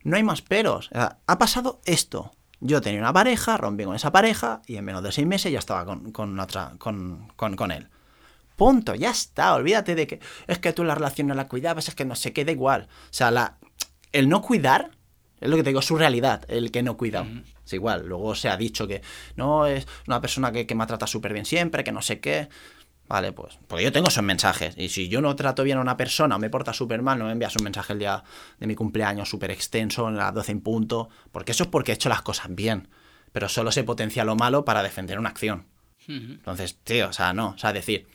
no hay más peros. O sea, ha pasado esto. Yo tenía una pareja, rompí con esa pareja y en menos de seis meses ya estaba con, con otra, con, con, con él. Punto, ya está. Olvídate de que es que tú la relación no la cuidabas, es que no sé qué, da igual. O sea, la, el no cuidar es lo que te digo, su realidad, el que no cuida. Es igual, luego se ha dicho que no es una persona que, que me trata súper bien siempre, que no sé qué. Vale, pues, porque yo tengo esos mensajes. Y si yo no trato bien a una persona o me porta súper mal, no me envías un mensaje el día de mi cumpleaños súper extenso, en las 12 en punto. Porque eso es porque he hecho las cosas bien. Pero solo se potencia lo malo para defender una acción. Entonces, tío, o sea, no. O sea, decir,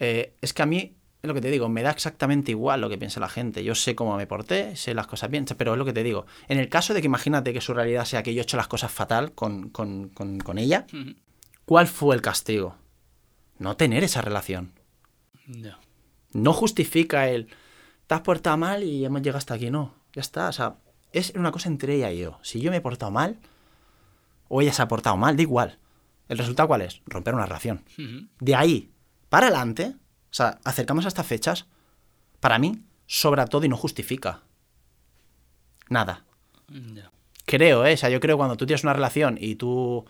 eh, es que a mí, es lo que te digo, me da exactamente igual lo que piensa la gente. Yo sé cómo me porté, sé las cosas bien, pero es lo que te digo. En el caso de que imagínate que su realidad sea que yo he hecho las cosas fatal con, con, con, con ella. ¿cuál fue el castigo? No tener esa relación. Ya. No justifica el, te has portado mal y hemos llegado hasta aquí, no. Ya está, o sea, es una cosa entre ella y yo. Si yo me he portado mal, o ella se ha portado mal, da igual. ¿El resultado cuál es? Romper una relación. De ahí para adelante, o sea, acercamos a estas fechas, para mí sobra todo y no justifica. Nada. Ya. Creo, ¿eh? O sea, yo creo cuando tú tienes una relación y tú...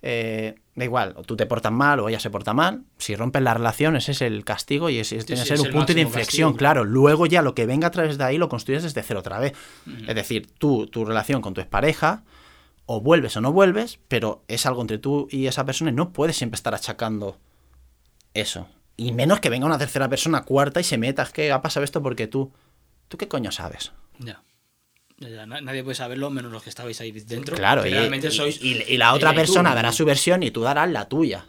eh, da igual, o tú te portas mal o ella se porta mal, si rompes la relación ese es el castigo y ese tiene que ser un punto de inflexión, castigo, claro. Luego ya lo que venga a través de ahí lo construyes desde cero otra vez. Es decir, tú, tu relación con tu expareja, o vuelves o no vuelves, pero es algo entre tú y esa persona y no puedes siempre estar achacando eso. Y menos que venga una tercera persona, cuarta, y se meta, es que ha pasado esto porque tú... ¿Tú qué coño sabes? Ya. Ya, ya, na- Nadie puede saberlo menos los que estabais ahí dentro. Claro, y, realmente y- sois. y- y la otra tú, persona ¿no? dará su versión y tú darás la tuya.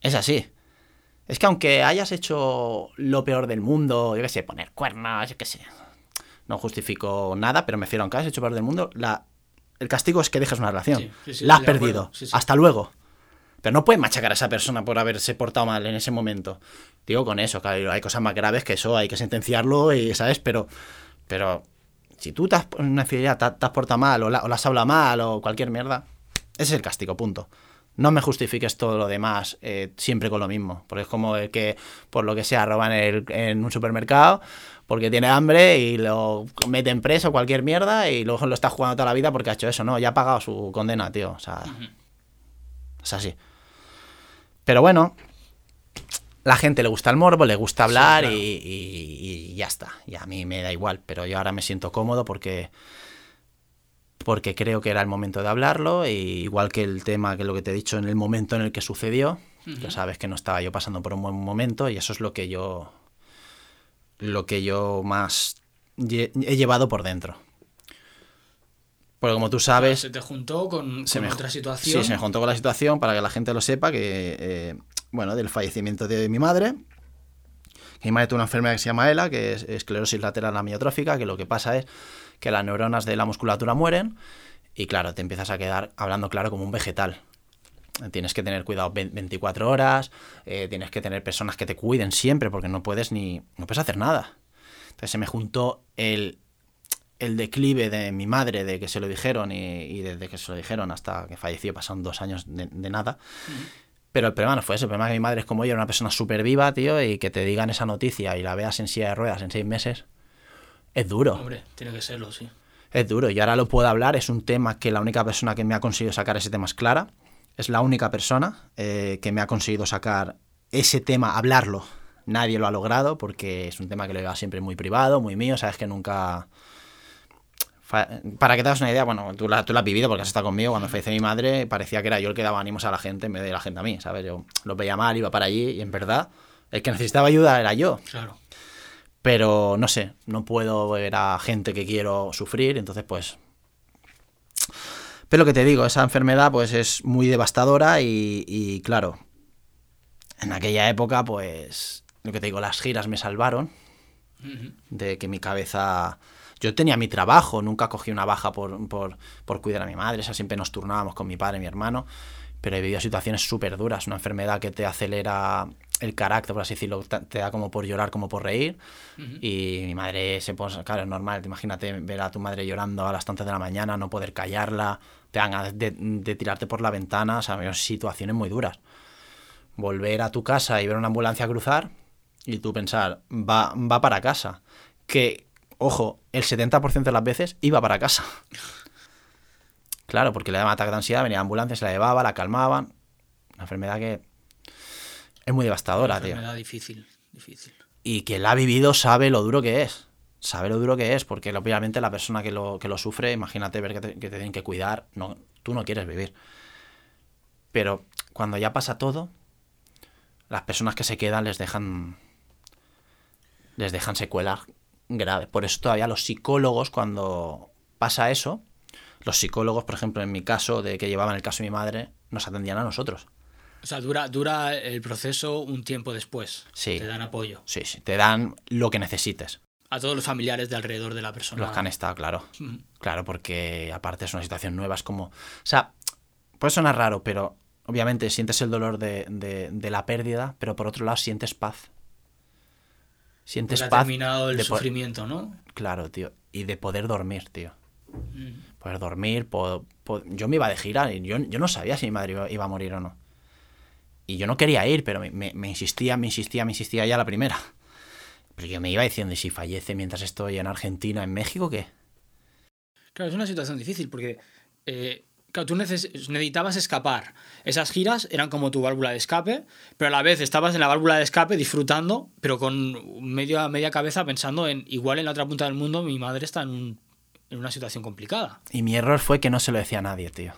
Es así. Es que aunque hayas hecho lo peor del mundo, yo qué sé, poner cuernos, yo qué sé. No justifico nada, pero me refiero, aunque hayas hecho lo peor del mundo, la, el castigo es que dejes una relación. Sí, sí, sí, la has perdido. Hasta luego. Pero no puedes machacar a esa persona por haberse portado mal en ese momento. Digo con eso, claro, hay cosas más graves que eso, hay que sentenciarlo, y, ¿sabes? Pero, pero si tú te has, una infidelidad te, te has portado mal o la, o la has hablado mal o cualquier mierda, ese es el castigo, punto. No me justifiques todo lo demás eh, siempre con lo mismo. Porque es como el que, por lo que sea, roban en, el- en un supermercado porque tiene hambre y lo mete en preso cualquier mierda y luego lo está jugando toda la vida porque ha hecho eso. No, ya ha pagado su condena, tío. O sea, es así. Pero bueno, la gente le gusta el morbo, le gusta hablar claro. y, y- y ya está. Y a mí me da igual, pero yo ahora me siento cómodo porque porque creo que era el momento de hablarlo, y igual que el tema que lo que te he dicho en el momento en el que sucedió, ya sabes que no estaba yo pasando por un buen momento y eso es lo que yo lo que yo más he llevado por dentro. Porque como tú sabes, Se te juntó con, se con me- otra situación. Sí, se me juntó con la situación para que la gente lo sepa, que, eh, bueno, del fallecimiento de mi madre. Que mi madre tuvo una enfermedad que se llama ELA, que es esclerosis lateral amiotrófica, que lo que pasa es que las neuronas de la musculatura mueren y claro, te empiezas a quedar hablando claro como un vegetal. Tienes que tener cuidado ve- 24 horas, eh, tienes que tener personas que te cuiden siempre porque no puedes ni no puedes hacer nada. Entonces se me juntó el el declive de mi madre, de que se lo dijeron y, y desde que se lo dijeron hasta que falleció pasaron dos años de, de nada. Pero el problema no fue eso, el problema es que mi madre es como yo, era una persona súper viva, tío, y que te digan esa noticia y la veas en silla de ruedas en seis meses, es duro. Hombre, tiene que serlo, sí. Es duro, y ahora lo puedo hablar, es un tema que la única persona que me ha conseguido sacar ese tema es Clara, es la única persona eh, que me ha conseguido sacar ese tema, hablarlo. Nadie lo ha logrado porque es un tema que lo lleva siempre muy privado, muy mío, sabes que nunca... Para que te hagas una idea, bueno, tú la, tú la has vivido porque has estado conmigo, cuando falleció mi madre parecía que era yo el que daba ánimos a la gente en vez de la gente a mí, ¿sabes? Yo lo veía mal, iba para allí y en verdad el que necesitaba ayuda era yo. Claro. Pero no sé, no puedo ver a gente que quiero sufrir, entonces pues... Pero lo que te digo, esa enfermedad pues es muy devastadora y, y, claro, en aquella época pues lo que te digo, las giras me salvaron de que mi cabeza... Yo tenía mi trabajo, nunca cogí una baja por, por, por cuidar a mi madre, o sea, siempre nos turnábamos con mi padre y mi hermano, pero he vivido situaciones súper duras, una enfermedad que te acelera el carácter, por así decirlo, te da como por llorar, como por reír, y mi madre se pone, claro, es normal, te imagínate ver a tu madre llorando a las tantas de la mañana, no poder callarla, te dan de, de tirarte por la ventana, o sea, situaciones muy duras. Volver a tu casa y ver una ambulancia cruzar y tú pensar, va, va para casa. Que, ojo, el 70% de las veces iba para casa. Claro, porque le daba ataque de ansiedad, venía la ambulancia, se la llevaba, la calmaban. Una enfermedad que es muy devastadora, Una tío. enfermedad difícil, difícil. Y quien la ha vivido sabe lo duro que es. Sabe lo duro que es, porque obviamente la persona que lo, que lo sufre, imagínate ver que te, que te tienen que cuidar, no, tú no quieres vivir. Pero cuando ya pasa todo, las personas que se quedan les dejan. les dejan secuelas graves. Por eso todavía los psicólogos, cuando pasa eso, los psicólogos, por ejemplo, en mi caso, de que llevaban el caso de mi madre, nos atendían a nosotros. O sea, dura, dura el proceso un tiempo después. Sí. Te dan apoyo. Sí, sí, te dan lo que necesites. A todos los familiares de alrededor de la persona. Los que han estado, claro. Claro, porque aparte es una situación nueva, es como... O sea, puede sonar raro, pero obviamente sientes el dolor de, de- de la pérdida, pero por otro lado sientes paz. Sientes Porque ha paz. terminado el sufrimiento, ¿no? Claro, tío. Y de poder dormir, tío. Mm. Poder dormir, po- po- yo me iba de gira y yo, yo no sabía si mi madre iba, iba a morir o no. Y yo no quería ir, pero me, me- me insistía, me insistía, me insistía ya la primera. Pero yo me iba diciendo, ¿y si fallece mientras estoy en Argentina, en México, qué? Claro, es una situación difícil porque eh, claro, tú neces- necesitabas escapar. Esas giras eran como tu válvula de escape, pero a la vez estabas en la válvula de escape disfrutando, pero con media, media cabeza pensando en igual en la otra punta del mundo mi madre está en, un- en una situación complicada. Y mi error fue que no se lo decía a nadie, tío.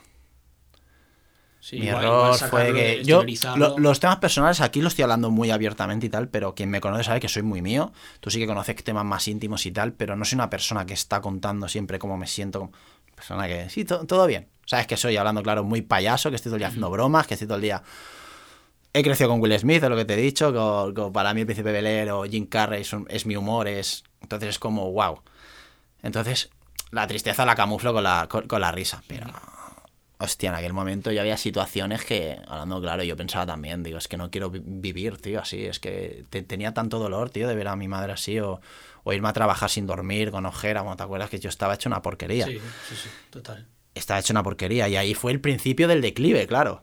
Sí, Mi igual- error igual fue que yo lo- los temas personales aquí los estoy hablando muy abiertamente y tal, pero quien me conoce sabe que soy muy mío. Tú sí que conoces temas más íntimos y tal, pero no soy una persona que está contando siempre cómo me siento. Persona que sí, to- todo bien. Sabes que soy hablando claro muy payaso, que estoy todo el día haciendo bromas, que estoy todo el día He crecido con Will Smith, es lo que te he dicho, con, con- para mí el Príncipe Bel o Jim Carrey son- es mi humor, es entonces es como wow. Entonces la tristeza la camuflo con la, con, con la risa, pero hostia, en aquel momento yo había situaciones que, hablando claro, yo pensaba también, digo, es que no quiero vi- vivir, tío, así, es que te- tenía tanto dolor, tío, de ver a mi madre así o, o irme a trabajar sin dormir, con ojera, bueno, ¿te acuerdas que yo estaba hecho una porquería? Sí, sí, sí, total. Estaba hecho una porquería y ahí fue el principio del declive, claro.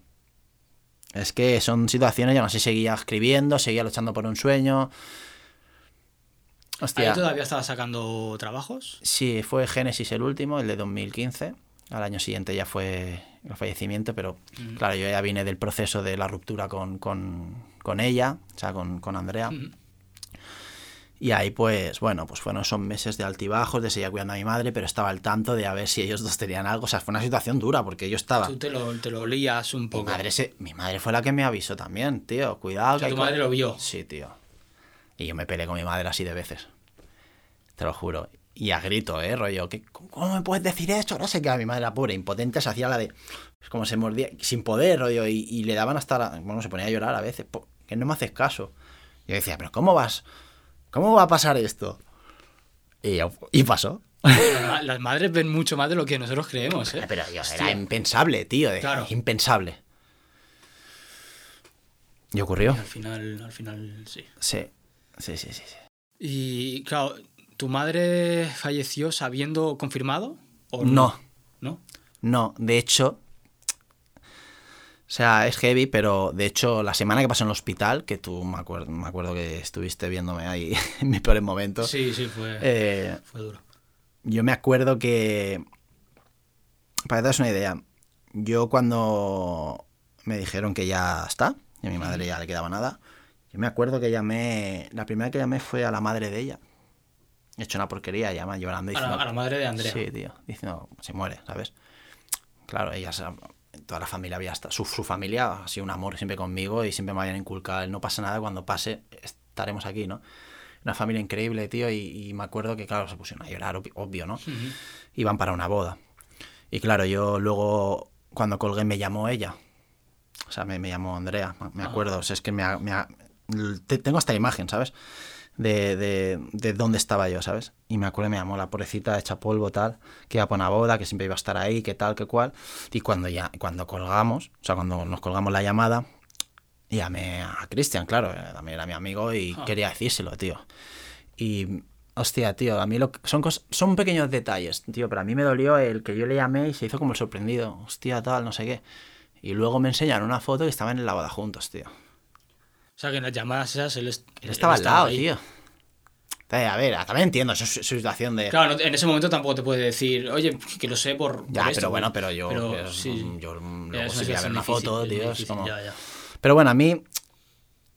Es que son situaciones, yo no sé, seguía escribiendo, seguía luchando por un sueño. Hostia. ¿Ahí todavía estabas sacando trabajos? Sí, fue Génesis el último, el de 2015. Al año siguiente ya fue el fallecimiento, pero Mm. claro, yo ya vine del proceso de la ruptura con, con, con ella, o sea, con, con Andrea. Ujú. Y ahí, pues, bueno, pues fueron esos meses de altibajos, de seguir cuidando a mi madre, pero estaba al tanto de a ver si ellos dos tenían algo. O sea, fue una situación dura, porque yo estaba. Tú te lo, te lo lías un Mi poco. madre, se, mi madre fue la que me avisó también, tío. Cuidado. O sea, que tu madre lo vio. Sí, tío. Y yo me peleé con mi madre así de veces. Te lo juro. Y a grito, ¿eh? Rollo, ¿qué, ¿cómo me puedes decir esto? No sé qué. Mi madre, la pobre, impotente, se hacía la de. Es como se mordía, sin poder, rollo. Y, y le daban hasta. la- bueno, se ponía a llorar a veces. Que no me haces caso. Yo decía, ¿pero cómo vas? ¿Cómo va a pasar esto? Y, pasó. Las ma- Las madres ven mucho más de lo que nosotros creemos, ¿eh? Pero Hostia. era impensable, tío. Claro. Impensable. ¿Y ocurrió? Al final, al final, sí. Sí. Sí, sí, sí. sí. Y claro, ¿Tu madre falleció sabiendo confirmado? ¿O No. ¿No? No, de hecho. O sea, es heavy, pero de hecho, la semana que pasó en el hospital, que tú me acuerdo, me acuerdo que estuviste viéndome ahí (laughs) en mis peores momentos. Sí, sí, fue, eh, fue duro. yo me acuerdo que. Para que te das una idea, yo cuando me dijeron que ya está, y a mi madre ya le quedaba nada, yo me acuerdo que llamé. La primera que llamé fue a la madre de ella. He hecho una porquería, llama llorando A diciendo. la, a la madre de Andrea. Sí, tío. Diciendo, se muere, ¿sabes? Claro, ella, se- toda la familia había estado. Su, su familia ha sido un amor siempre conmigo y siempre me habían inculcado no pasa nada, cuando pase estaremos aquí, ¿no? Una familia increíble, tío, y, y me acuerdo que, claro, se pusieron a llorar, obvio, ¿no? Iban para una boda. Y claro, yo luego, cuando colgué, me llamó ella. O sea, me, me llamó Andrea, me Ah. acuerdo. O sea, es que me, me tengo esta imagen, ¿sabes? De, de, de dónde estaba yo, ¿sabes? Y me acuerdo, me llamó la pobrecita hecha polvo, tal, que iba para una boda, que siempre iba a estar ahí, que tal, que cual. Y cuando ya, cuando colgamos, o sea, cuando nos colgamos la llamada, llamé a Cristian, claro, eh, también era mi amigo y Ah. quería decírselo, tío. Y, hostia, tío, a mí lo, que- son, cos- son pequeños detalles, tío, pero a mí me dolió el que yo le llamé y se hizo como el sorprendido, hostia, tal, no sé qué. Y luego me enseñaron una foto que estaban en la boda juntos, tío. O sea, que en las llamadas esas él, est- Él estaba al lado, ahí. tío. A ver, también entiendo su, su situación de... Claro, en ese momento tampoco te puede decir, oye, que lo sé por. Ya, por esto, pero bueno, güey". pero yo, pero, sí. yo luego es sí voy a ver una difícil, foto, es tío, es difícil, como... ya, ya. Pero bueno, a mí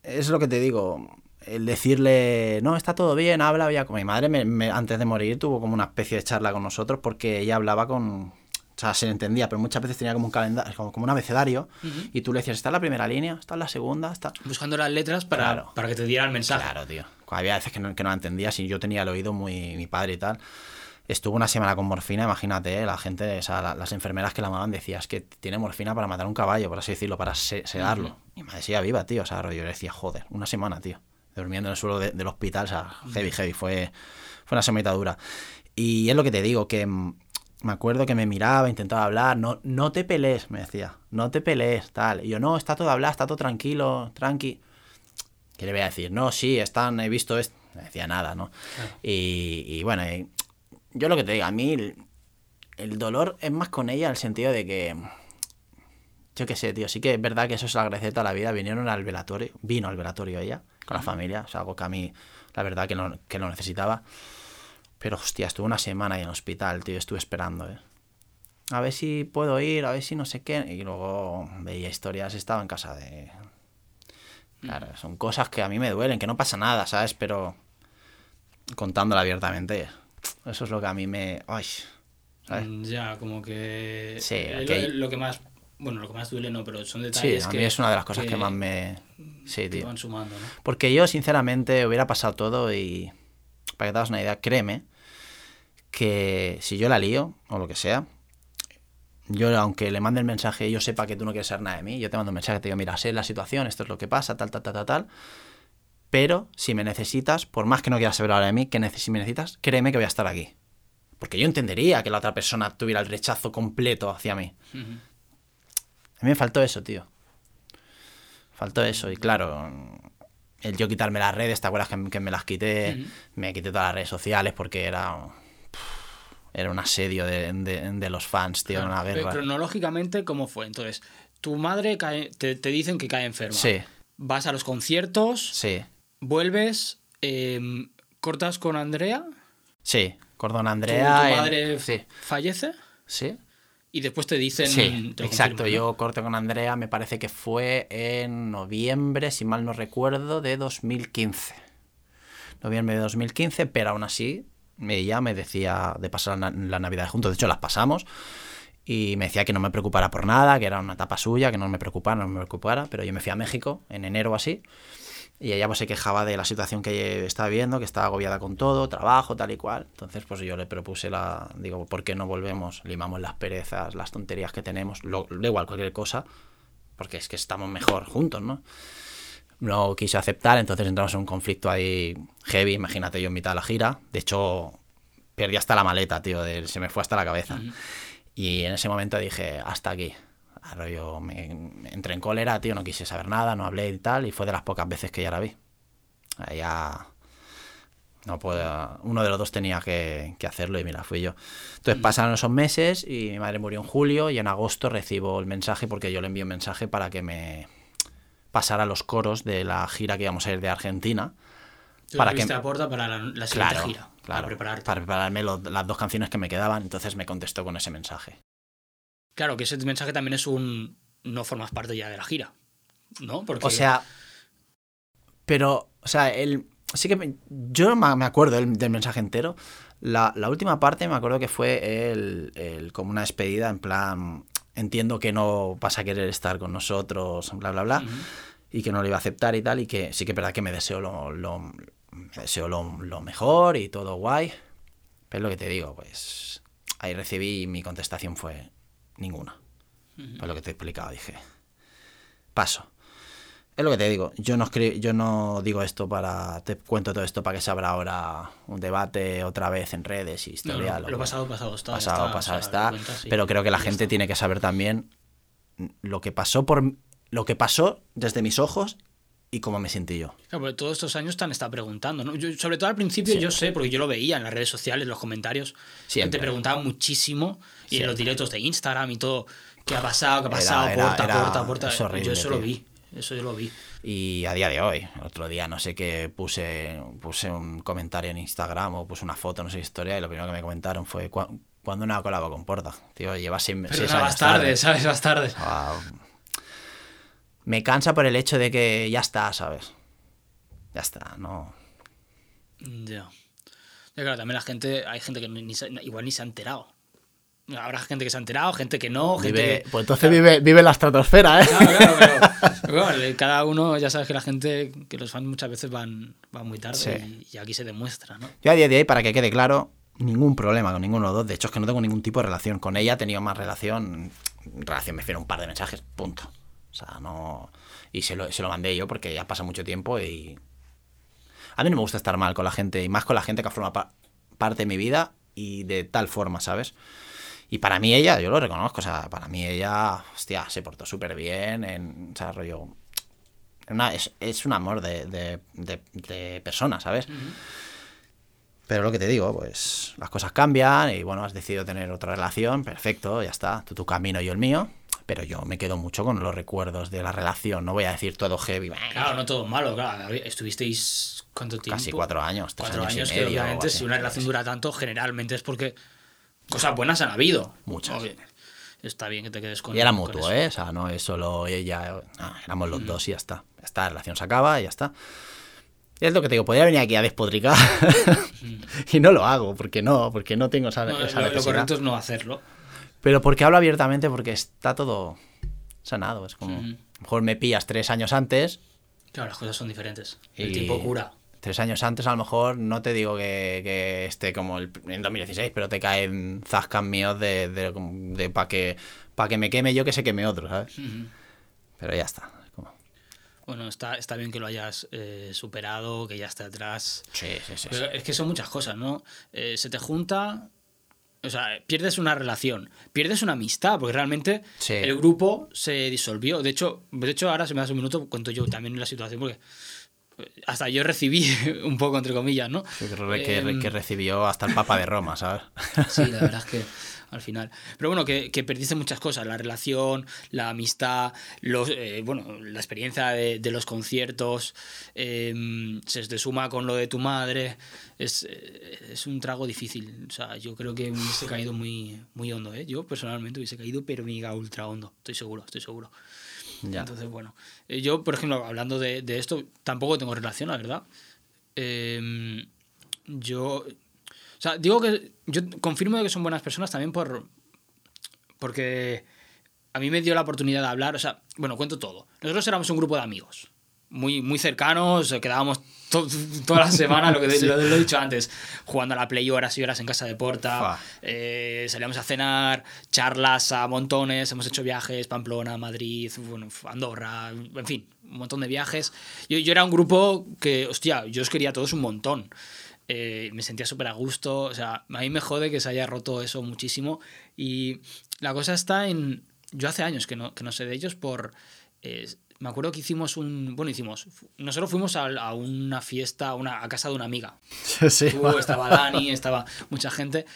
es lo que te digo. El decirle, no, está todo bien, habla ya con mi madre, me- me- antes de morir tuvo como una especie de charla con nosotros porque ella hablaba con... O sea, se entendía, pero muchas veces tenía como un calendario, como, como un abecedario, Ujú. y tú le decías, está en la primera línea, está en la segunda, está... Buscando las letras para, Claro. para que te diera el mensaje. Claro, tío. Había veces que no, que no la entendía, si yo tenía el oído muy... mi padre y tal. Estuvo una semana con morfina, imagínate, ¿eh? la gente, o sea, la- las enfermeras que la amaban decían, es que tiene morfina para matar un cabayo, por así decirlo, para se- sedarlo. Ujú. Mi madre seguía viva, tío, o sea, yo le decía, joder, una semana, tío, durmiendo en el suelo de- del hospital, o sea, heavy, heavy, fue, fue una semanita dura. Y es lo que te digo, que mm, me acuerdo que me miraba, intentaba hablar, no, no te pelees, me decía, no te pelees, tal. Y yo, no, está todo hablado, está todo tranquilo, tranqui. ¿Qué le voy a decir? No, sí, están, he visto esto. No decía nada, ¿no? Claro. Y, y bueno, y yo lo que te digo, a mí el, el dolor es más con ella en el sentido de que. Yo qué sé, tío, sí que es verdad que eso se lo agradece toda la vida. Vinieron al velatorio, vino al velatorio ella, con la familia, o sea, algo que a mí, la verdad, que lo, que lo necesitaba. Pero hostia, estuve una semana ahí en el hospital, tío, estuve esperando, ¿eh? A ver si puedo ir, a ver si no sé qué. Y luego veía historias, estaba en casa de. Claro, son cosas que a mí me duelen, que no pasa nada, ¿sabes? Pero contándola abiertamente, eso es lo que a mí me. Ay, ¿sabes? Mm, Ya, como que. Sí, eh, ok. lo, lo que más. Bueno, lo que más duele no, pero son Sí, detalles a que. mí es una de las cosas que, más me. Sí, que tío. van sumando, ¿no? Porque yo, sinceramente, hubiera pasado todo y. Para que te hagas una idea, créeme que si yo la lío, o lo que sea, yo, aunque le mande el mensaje y yo sepa que tú no quieres saber nada de mí, yo te mando un mensaje, te digo, mira, sé la situación, esto es lo que pasa, tal, tal, tal, tal, tal. Pero si me necesitas, por más que no quieras saber ahora de mí, que neces- si me necesitas, créeme que voy a estar aquí. Porque yo entendería que la otra persona tuviera el rechazo completo hacia mí. A mí me faltó eso, tío. Faltó eso. Y claro, el yo quitarme las redes, ¿te acuerdas que, que me las quité? Me quité todas las redes sociales porque era. Era un asedio de, de- de los fans, tío, Claro, una pero guerra. Cronológicamente, ¿cómo fue? Entonces, tu madre cae, te, te dicen que cae enferma. Sí, Vas a los conciertos, sí, vuelves, em, cortas con Andrea, sí. Cordón tu, Andrea. tu en- madre Sí, fallece sí. Y después te dicen. Sí, te exacto. Yo corté con Andrea, me parece que fue en noviembre, si mal no recuerdo, de 2015. Noviembre de 2015, pero aún así ella me decía de pasar la, la Navidad juntos. De hecho, las pasamos. Y me decía que no me preocupara por nada, que era una etapa suya, que no me preocupara, no me preocupara. Pero yo me fui a México en enero o así. Y ella pues se quejaba de la situación que estaba viendo, que estaba agobiada con todo, trabajo, tal y cual. Entonces pues yo le propuse la... Digo, ¿por qué no volvemos? Limamos las perezas, las tonterías que tenemos, lo, da igual cualquier cosa, porque es que estamos mejor juntos, ¿no? No quiso aceptar, entonces entramos en un conflicto ahí heavy, imagínate yo en mitad de la gira. De hecho, perdí hasta la maleta, tío, de- se me fue hasta la cabeza. Y en ese momento dije, hasta aquí. Yo me, me entré en cólera, tío, no quise saber nada, no hablé y tal, y fue de las pocas veces que ya la vi. Ya No puedo, uno de los dos tenía que, que hacerlo y mira, fui yo. Entonces pasaron esos meses y mi madre murió en julio y en agosto recibo el mensaje porque yo le envío un mensaje para que me pasara los coros de la gira que íbamos a ir de Argentina. Para que, a Porta para la, la siguiente claro, gira. claro, Para prepararte. para prepararme lo- las dos canciones que me quedaban. Entonces me contestó con ese mensaje. Claro, que ese mensaje también es un. No formas parte ya de la gira. ¿No? Porque. O sea, pero, o sea, él, sí que me- yo me acuerdo del, del mensaje entero. La, la última parte me acuerdo que fue el, el- como una despedida en plan, entiendo que no vas a querer estar con nosotros, bla, bla, bla, Ujú. y que no lo iba a aceptar y tal, y que sí que es verdad que me deseo lo, lo, me deseo lo, lo mejor y todo guay. Pero lo que te digo, pues ahí recibí y mi contestación fue ninguna. Pues lo que te he explicado, dije, paso. Es lo que te digo, yo no, escri- yo no digo esto para, te cuento todo esto para que se abra ahora un debate otra vez en redes y historia. no, lo pasado, pasado está. pasado, está, pasado está, pero creo que la gente está. tiene que saber también lo que pasó por lo que pasó desde mis ojos y cómo me sentí yo. Claro, porque todos estos años te han estado preguntando, ¿no? Yo, sobre todo al principio Siempre. yo sé, porque yo lo veía en las redes sociales, en los comentarios, que Siempre. te preguntaban muchísimo, y en los Siempre. directos de Instagram y todo, ¿qué ha pasado? ¿Qué ha pasado? era- porta, era- porta, porta. es horrible, yo eso lo tío. vi, eso yo lo vi. Y a día de hoy, otro día no sé qué puse, puse un comentario en Instagram o puse una foto, no sé historia, y lo primero que me comentaron fue "¿Cu- cuando una colaba con Porta. Tío, lleva seis, Pero años vas tarde, ¿sabes? Vas tarde. Ah, me cansa por el hecho de que ya está, ¿sabes? Ya está, no. Ya. Ya, claro, también la gente, hay gente que ni igual ni se ha enterado. Habrá gente que se ha enterado, gente que no, gente Vive, que... pues entonces vive, vive en la estratosfera, ¿eh? Claro, claro, pero, (laughs) pero bueno, cada uno, ya sabes que la gente, que los fans muchas veces van, van muy tarde Sí. y, y aquí se demuestra, ¿no? Yo a día de hoy, para que quede claro, ningún problema con ninguno de los dos. De hecho, es que no tengo ningún tipo de relación. Con ella he tenido más relación. Relación me refiero a un par de mensajes, punto. O sea, no. Y se lo, se lo mandé yo porque ya pasa mucho tiempo y. A mí no me gusta estar mal con la gente, y más con la gente que forma pa- parte de mi vida y de tal forma, ¿sabes? Y para mí ella, yo lo reconozco, o sea, para mí ella, hostia, se portó súper bien, en, o sea, rollo... una- es, es un amor de, de, de- de persona, ¿sabes? Pero lo que te digo, pues las cosas cambian y bueno, has decidido tener otra relación, perfecto, ya está, tú tu camino, yo el mío. Pero yo me quedo mucho con los recuerdos de la relación, no voy a decir todo heavy. Claro, no todo malo, claro. Estuvisteis, ¿cuánto tiempo? Casi cuatro años, tres Cuatro años que medio, obviamente si una relación dura tanto, generalmente es porque cosas buenas han habido. Muchas. Está bien que te quedes con Y era mutuo. ¿eh? O sea, no es solo ella, no, éramos los dos y ya está. Ya está, la relación se acaba y ya está. Es lo que te digo, podría venir aquí a despotricar (laughs) y no lo hago, porque no, porque no tengo esa, No, esa lo, lo correcto es no hacerlo. Pero porque hablo abiertamente, porque está todo sanado. Es como, Ujú. a lo mejor me pillas tres años antes. Claro, las cosas son diferentes. El tiempo cura. Tres años antes, a lo mejor, no te digo que, que esté como el, en 2016, pero te caen zascas míos de, de, de para que, pa que me queme yo que se queme otro, ¿sabes? Pero ya está. Bueno, está, está bien que lo hayas eh, superado, que ya esté atrás. Sí, sí, sí. Pero es que son muchas cosas, ¿no? Eh, se te junta. O sea, pierdes una relación, pierdes una amistad, porque realmente Sí. el grupo se disolvió. De hecho, de hecho, ahora se me da un minuto, cuento yo también la situación, porque eh, hasta yo recibí (laughs) un poco, entre comillas, ¿no? Que, Em, que recibió hasta el Papa de Roma, ¿sabes? Sí, la verdad es que al final. Pero bueno, que, que perdiste muchas cosas, la relación, la amistad, los, eh, bueno, la experiencia de, de los conciertos, eh, se te suma con lo de tu madre, es, eh, es un trago difícil. O sea, yo creo que me hubiese caído muy, muy hondo, ¿eh? Yo personalmente hubiese caído, pero mega ultra hondo, estoy seguro, estoy seguro. ya. Entonces, bueno, eh, yo, por ejemplo, hablando de, de esto, tampoco tengo relación, la verdad. Eh, yo, o sea, digo que yo confirmo de que son buenas personas también por porque a mí me dio la oportunidad de hablar, o sea, bueno, cuento todo. Nosotros éramos un grupo de amigos, muy, muy cercanos, quedábamos to- toda la semana, lo que (laughs) lo, lo he dicho antes, jugando a la Play horas y horas en casa de Porta, eh, salíamos a cenar, charlas a montones, hemos hecho viajes, Pamplona, Madrid, bueno, Andorra, en fin, un montón de viajes. Yo, yo era un grupo que, hostia, yo os quería a todos un montón. Eh, me sentía súper a gusto, o sea, a mí me jode que se haya roto eso muchísimo. Y la cosa está en, yo hace años que no, que no sé de ellos por... eh, me acuerdo que hicimos un. Bueno, hicimos. Nosotros fuimos a, a una fiesta, a, una, a casa de una amiga. (laughs) Sí, Tú, estaba Dani, estaba mucha gente.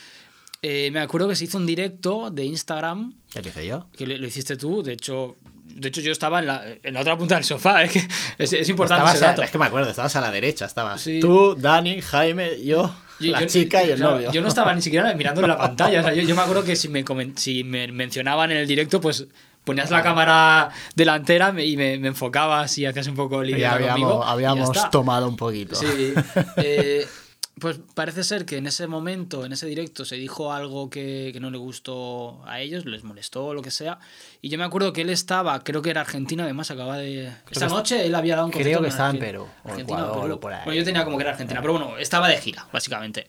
Eh, me acuerdo que se hizo un directo de Instagram, ¿Qué hice yo? que lo, lo hiciste tú. De hecho, de hecho yo estaba en la, en la otra punta del sofá. Es, (laughs) que es, es importante Estabas ese a- dato. es que me acuerdo, estabas a la derecha. Estabas Sí. tú, Dani, Jaime, yo, Yo- la yo- chica y el novio. Yo no estaba ni siquiera mirando en la (laughs) pantalla. O sea, yo, yo me acuerdo que si me, si me mencionaban en el directo, pues ponías la cámara delantera y me, me enfocabas y hacías un poco el habíamos, conmigo. habíamos tomado un poquito. Sí. (laughs) eh, pues parece ser que en ese momento, en ese directo, se dijo algo que, que no le gustó a ellos, les molestó o lo que sea. Y yo me acuerdo que él estaba, creo que era Argentina, además acaba de. Esta que noche él había dado un creo que estaba en Perú, Argentina Ecuador, Perú. por ahí. Bueno, yo tenía como que era Argentina, pero bueno, estaba de gira, básicamente.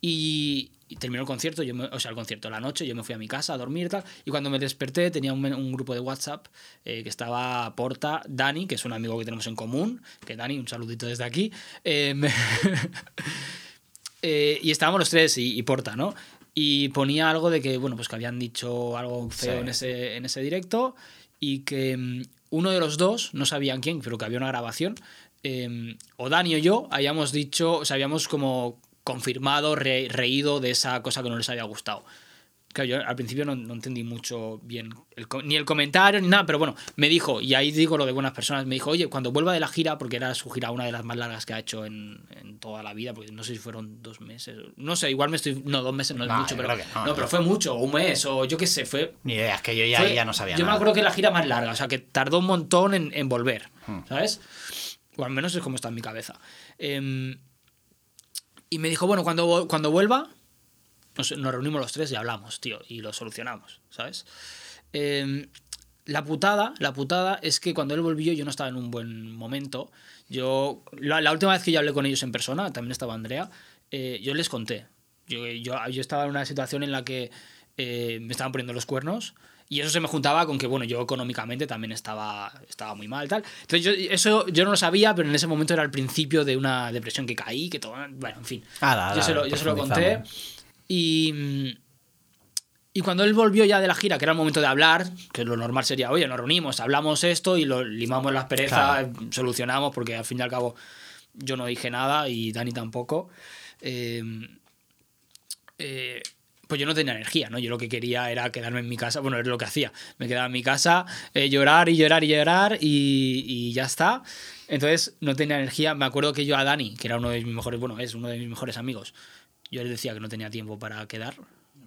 Y, y terminó el concierto, yo me- o sea, el concierto la noche, yo me fui a mi casa a dormir y tal. Y cuando me desperté tenía un, grupo de WhatsApp eh, que estaba Porta, Dani, que es un amigo que tenemos en común, que Dani, un saludito desde aquí. eh, me- (laughs) eh, y estábamos los tres y, y Porta, ¿no? Y ponía algo de que, bueno, pues que habían dicho algo feo Sí. en, ese, en ese directo y que mm, uno de los dos, no sabían quién, pero que había una grabación, o Dani o yo habíamos dicho, o sea, habíamos como confirmado, re- reído de esa cosa que no les había gustado. Claro, yo al principio no, no entendí mucho bien el ni el comentario ni nada, pero bueno, me dijo, y ahí digo lo de buenas personas, me dijo, oye, cuando vuelva de la gira, porque era su gira una de las más largas que ha hecho en, en toda la vida, porque no sé si fueron dos meses, no sé, igual me estoy, no, dos meses no es No, mucho, pero, no, no, pero fue mucho, o un mes, o yo qué sé, fue... Ni idea, es que yo ya, fue- ya no sabía Yo nada. me acuerdo que la gira más larga, o sea, que tardó un montón en, en volver, Hmm. ¿sabes? O al menos es como está en mi cabeza. Em, y me dijo, bueno, cuando, cuando vuelva, nos, nos reunimos los tres y hablamos, tío, y lo solucionamos, ¿sabes? Em, la putada, la putada es que cuando él volvió yo no estaba en un buen momento. Yo, la, la última vez que yo hablé con ellos en persona, también estaba Andrea, eh, yo les conté. Yo, yo, yo estaba en una situación en la que eh, me estaban poniendo los cuernos y eso se me juntaba con que, bueno, yo económicamente también estaba, estaba muy mal, tal. Entonces, yo, eso yo no lo sabía, pero en ese momento era el principio de una depresión que caí, que todo, bueno, en fin. Ahora, yo ahora se lo, yo se lo conté. Y, mm, y cuando él volvió ya de la gira, que era el momento de hablar, que lo normal sería, oye, nos reunimos, hablamos esto y lo limamos las perezas, Claro. solucionamos, porque al fin y al cabo yo no dije nada y Dani tampoco. Eh, eh, pues yo no tenía energía, ¿no? Yo lo que quería era quedarme en mi casa, bueno, es lo que hacía. Me quedaba en mi casa, eh, llorar y llorar y llorar y, y ya está. Entonces no tenía energía. Me acuerdo que yo a Dani, que era uno de mis mejores, bueno, es uno de mis mejores amigos, yo le decía que no tenía tiempo para quedar.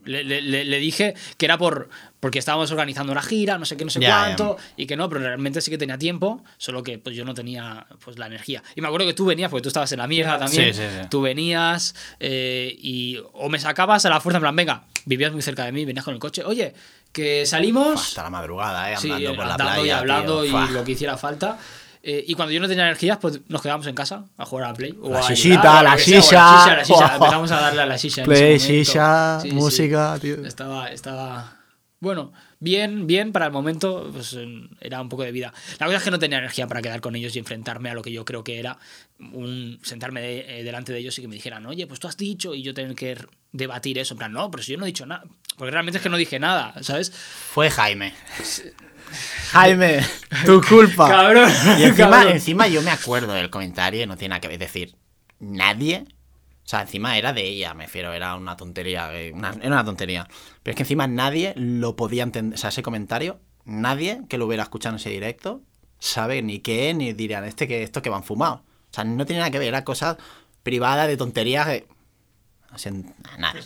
Le, le- le- dije que era por porque estábamos organizando una gira, no sé qué, no sé ya. cuánto, y que no, pero realmente sí que tenía tiempo, solo que pues yo no tenía pues la energía. Y me acuerdo que tú venías, porque tú estabas en la mierda también, Sí, sí, sí. tú venías eh, y o me sacabas a la fuerza en plan, venga, vivías muy cerca de mí, venías con el coche, oye, que salimos, Hasta la madrugada, ¿eh? Andando por la andando playa. y hablando tío. y lo que hiciera falta. Eh, y cuando yo no tenía energías, pues nos quedábamos en casa a jugar a la Play. o La a o a la que sea. La shisha, la shisha. Buah. (laughs) Empezamos a darle a la en Play, shisha, Sí, sí. música, tío. Estaba, estaba. Bueno, bien, bien para el momento, pues era un poco de vida. La cosa es que no tenía energía para quedar con ellos y enfrentarme a lo que yo creo que era un sentarme de- eh, delante de ellos y que me dijeran, oye, pues tú has dicho, y yo tener que debatir eso, en plan, no, pero si yo no he dicho nada. Porque realmente es que no dije nada, ¿sabes? Fue Jaime. Jaime, (laughs) tu culpa. Cabrón. Y encima, cabrón. encima yo me acuerdo del comentario y no tiene nada que ver. Es decir, nadie. O sea, encima era de ella, me refiero, era una tontería. eh, una- era una tontería. Pero es que encima nadie lo podía entender. O sea, ese comentario, nadie que lo hubiera escuchado en ese directo sabe ni qué, ni dirían este que esto que van fumados. O sea, no tiene nada que ver, era cosas privadas de tonterías. que- O sea, nada.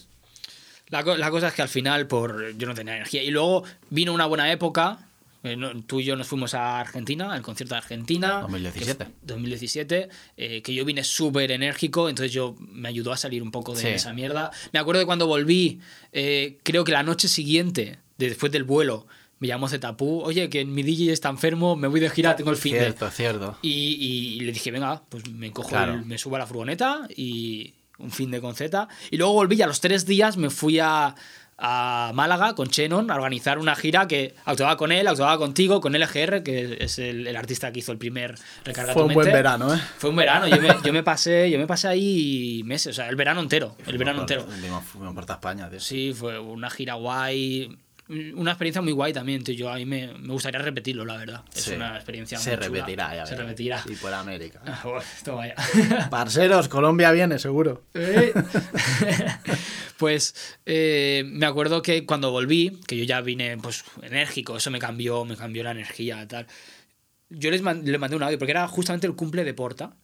La, co- la cosa es que al final, por yo no tenía energía. Y luego vino una buena época. Eh, no- tú y yo nos fuimos a Argentina, al concierto de Argentina. 2017. que fue- 2017. eh, que yo vine súper enérgico, entonces yo me ayudó a salir un poco de Sí. esa mierda. Me acuerdo de cuando volví, eh, creo que la noche siguiente, de- después del vuelo, me llamó Zetapú. Oye, que mi DJ está enfermo, me voy de gira, tengo el fin de. Cierto, cierto. Y, y le dije, venga, pues me cojo, Claro. el- me subo a la furgoneta y un fin de conceta. Y luego volví, y a los tres días me fui a, a Málaga con Chenon a organizar una gira que actuaba con él, actuaba contigo, con LGR, que es el, el artista que hizo el primer Recarga Fue un buen verano, ¿eh? Fue un verano, yo me, yo me pasé, yo me pasé ahí meses, o sea, el verano entero, el verano entero. Fuimos, fuimos por toda España, tío. Sí, fue una gira guay. Una experiencia muy guay también, tío. Yo a mí me, me gustaría repetirlo, la verdad. Es Sí. una experiencia Se muy chula. repetirá, ya Se repetirá. Y por América. (laughs) Ah, bueno, toma ya. (laughs) Parceros, Colombia viene, seguro. Eh. (laughs) pues eh, me acuerdo que cuando volví, que yo ya vine pues enérgico, eso me cambió, me cambió la energía tal. Yo les man- le mandé un audio porque era justamente el cumple de Porta,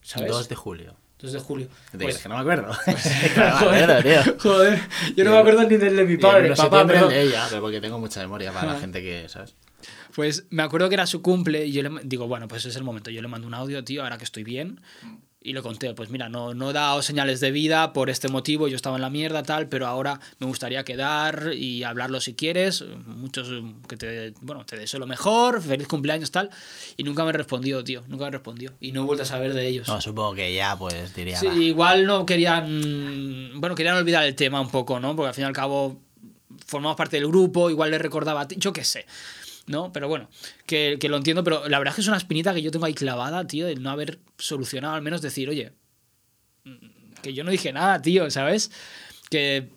¿sabes? 2 de julio. 2 de julio. Pues- digo, que no me acuerdo. (laughs) (laughs) joder, tío. (laughs) joder, yo no me acuerdo ni del de mi padre, 1 de papá, el de ella, pero porque tengo mucha memoria para la gente que, ¿sabes? Pues me acuerdo que era su cumple y yo le digo, bueno, pues es el momento. Yo le mando un audio, tío, ahora que estoy bien. Y le conté, pues mira, no, no he dado señales de vida por este motivo, yo estaba en la mierda, tal, pero ahora me gustaría quedar y hablarlo si quieres. Muchos eh, que te, bueno, te deseo lo mejor, feliz cumpleaños, tal. Y nunca me respondió, tío, nunca me respondió. Y no he vuelto a saber de ellos. No, supongo que ya, pues diría. Sí, "Va". igual no querían. Bueno, querían olvidar el tema un poco, ¿no? Porque al fin y al cabo formamos parte del grupo, igual le recordaba. Yo qué sé. ¿No? Pero bueno, que, que lo entiendo, pero la verdad es que es una espinita que yo tengo ahí clavada, tío, de no haber solucionado, al menos decir, oye, mm, que yo no dije nada, tío, ¿sabes? Que,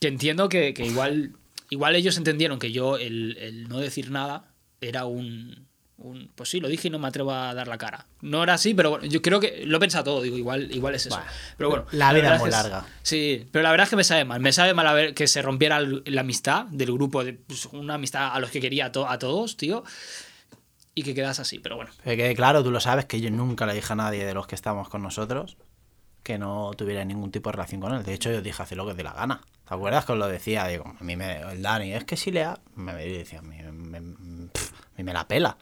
que entiendo que, que igual, igual ellos entendieron que yo el, el no decir nada era un, un- Pues sí, lo dije y no me atrevo a dar la cara. No era así, pero bueno, yo creo que lo he pensado todo, digo, igual, igual es eso. Bueno, pero bueno, la vida verdad es muy larga. Sí, pero la verdad es que me sabe mal. Me sabe mal a ver que se rompiera el- la amistad del grupo, de, pues, una amistad a los que quería a, to- a todos, tío, y que quedas así, pero bueno. Que claro, tú lo sabes, que yo nunca le dije a nadie de los que estamos con nosotros que no tuviera ningún tipo de relación con él. De hecho, yo dije, hace lo que te dé la gana. ¿Te acuerdas que os lo decía? Digo, a mí me, el Dani, es que si le ha... Me decía, a mí me, me- pf, a mí me la pela.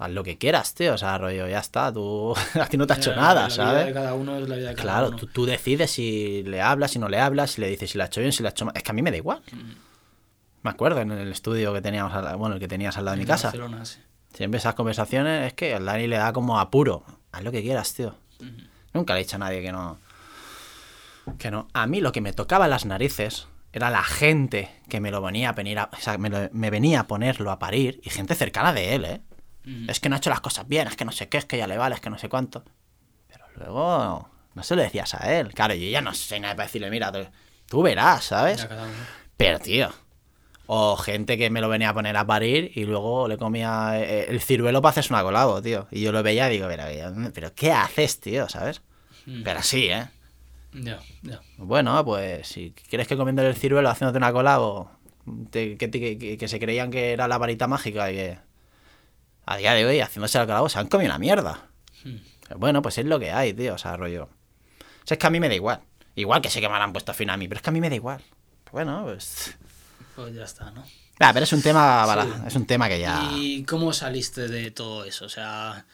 Haz lo que quieras, tío. O sea, rollo, ya está. Tú, (laughs) a ti no te ha hecho La- nada, la vida ¿sabes? de cada uno es la vida de cada Claro, uno. tú, tú decides si le hablas, si no le hablas, si le dices si le ha hecho bien, si le ha hecho mal. Es que a mí me da igual. Me acuerdo en el estudio que teníamos, bueno, el que tenías al lado de mi casa. Barcelona, sí. Siempre esas conversaciones es que al Dani le da como apuro. Haz lo que quieras, tío. Nunca le he dicho a nadie que no. Que no. A mí lo que me tocaba las narices era la gente que me lo venía a venir a, o sea, me, lo- me venía a ponerlo a parir y gente cercana de él, ¿eh? Es que no ha hecho las cosas bien, es que no sé qué, es que ya le vale, es que no sé cuánto. Pero luego no se lo decías a él. Claro, yo ya no sé nada para decirle, mira, tú, tú verás, ¿sabes? Pero, tío. O gente que me lo venía a poner a parir y luego le comía eh, el ciruelo para hacerse una colabo, tío. Y yo lo veía y digo, pero, pero ¿qué haces, tío? ¿Sabes? Pero sí, ¿eh? Ya, ya. Bueno, pues si quieres que comiendo el ciruelo haciéndote una colabo, te- que, te- que- que se creían que era la varita mágica y que a día de hoy haciéndose la colabo se han comido una mierda. Pero bueno, pues es lo que hay, tío. O sea, rollo. O sea, es que a mí me da igual. Igual que sé que me han puesto fin a mí, pero es que a mí me da igual. Bueno, pues... Pues ya está, ¿no? Ah, pero es un tema, bala- Sí. es un tema que ya. ¿Y cómo saliste de todo eso? O sea,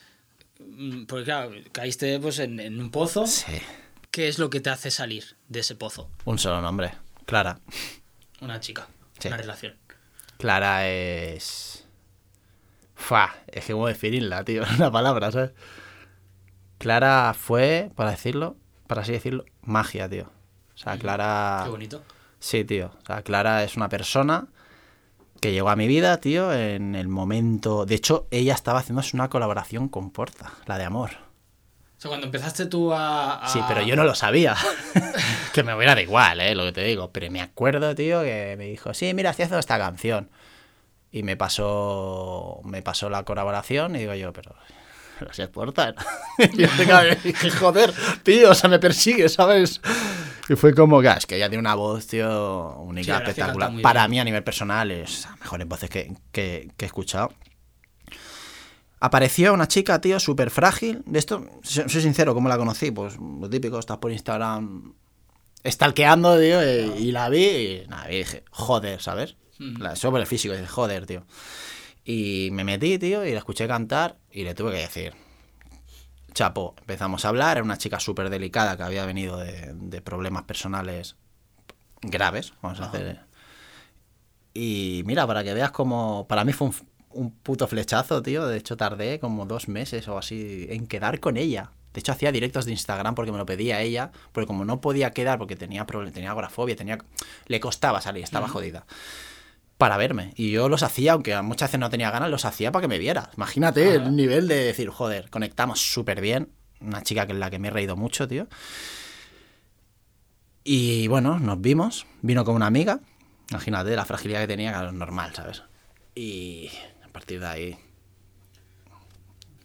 mm, porque claro, caíste pues en, en un pozo. Sí. ¿Qué es lo que te hace salir de ese pozo? Un solo nombre. Clara. Una chica, Sí. una relación. Clara es. Fua, es que cómo definirla, tío. (laughs) Una palabra, ¿sabes? Clara fue, para decirlo, para así decirlo, magia, tío. O sea, Clara. Qué bonito. Sí, tío. O sea, Clara es una persona que llegó a mi vida, tío, en el momento. De hecho, ella estaba haciéndose una colaboración con Porta, la de amor. Sea, cuando empezaste tú a... a- Sí, pero yo no lo sabía. (laughs) que me hubiera da igual, ¿eh? Lo que te digo. Pero me acuerdo, tío, que me dijo, sí, mira, haciendo esta canción. Y me pasó, me pasó la colaboración y digo yo, pero... Pero se portan. yo dije, joder, tío, o sea, me persigue, ¿sabes? Y fue como, que es que ella tiene una voz, tío, única, espectacular. Para bien. mí, a nivel personal, es las mejores voces que, que- que he escuchado. Apareció una chica, tío, súper frágil. De esto, soy sincero, ¿cómo la conocí? Pues lo típico, estás por Instagram stalkeando, tío, y, y la vi y nada, y dije, joder, ¿sabes? La, sobre el físico, dije, joder, tío. Y me metí, tío, y la escuché cantar y le tuve que decir, chapo, empezamos a hablar, era una chica súper delicada que había venido de, de problemas personales graves, vamos a hacer. Y mira, para que veas como, para mí fue un, un puto flechazo, tío, de hecho tardé como dos meses o así en quedar con ella. De hecho, hacía directos de Instagram porque me lo pedía ella, porque como no podía quedar porque tenía problem- tenía agorafobia, tenía, le costaba salir, estaba jodida para verme. Y yo los hacía, aunque muchas veces no tenía ganas, los hacía para que me viera. Imagínate el nivel de decir, joder, conectamos súper bien. Una chica que es la que me he reído mucho, tío. Y bueno, nos vimos. Vino con una amiga. Imagínate la fragilidad que tenía, claro, es normal, ¿sabes? Y partir de ahí.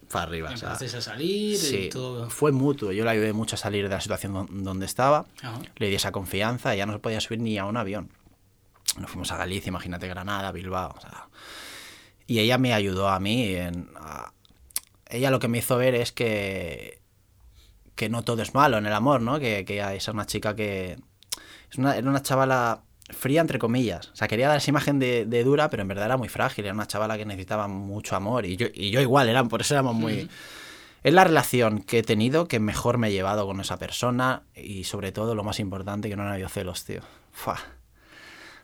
Para arriba, o sea, a salir Sí, y todo. fue mutuo. Yo le ayudé mucho a salir de la situación don- donde estaba. Ajá. Le di esa confianza y ya no se podía subir ni a un avión. Nos fuimos a Galicia, imagínate Granada, Bilbao. o sea. Y ella me ayudó a mí. En, a- ella lo que me hizo ver es que, que no todo es malo en el amor, ¿no? Que, que ella es una chica que... Es una, era una chavala fría, entre comillas. O sea, quería dar esa imagen de, de dura, pero en verdad era muy frágil. Era una chavala que necesitaba mucho amor. Y yo, y yo igual, eran, por eso éramos muy... Es la relación que he tenido que mejor me he llevado con esa persona y sobre todo lo más importante que no han habido celos, tío. Fua.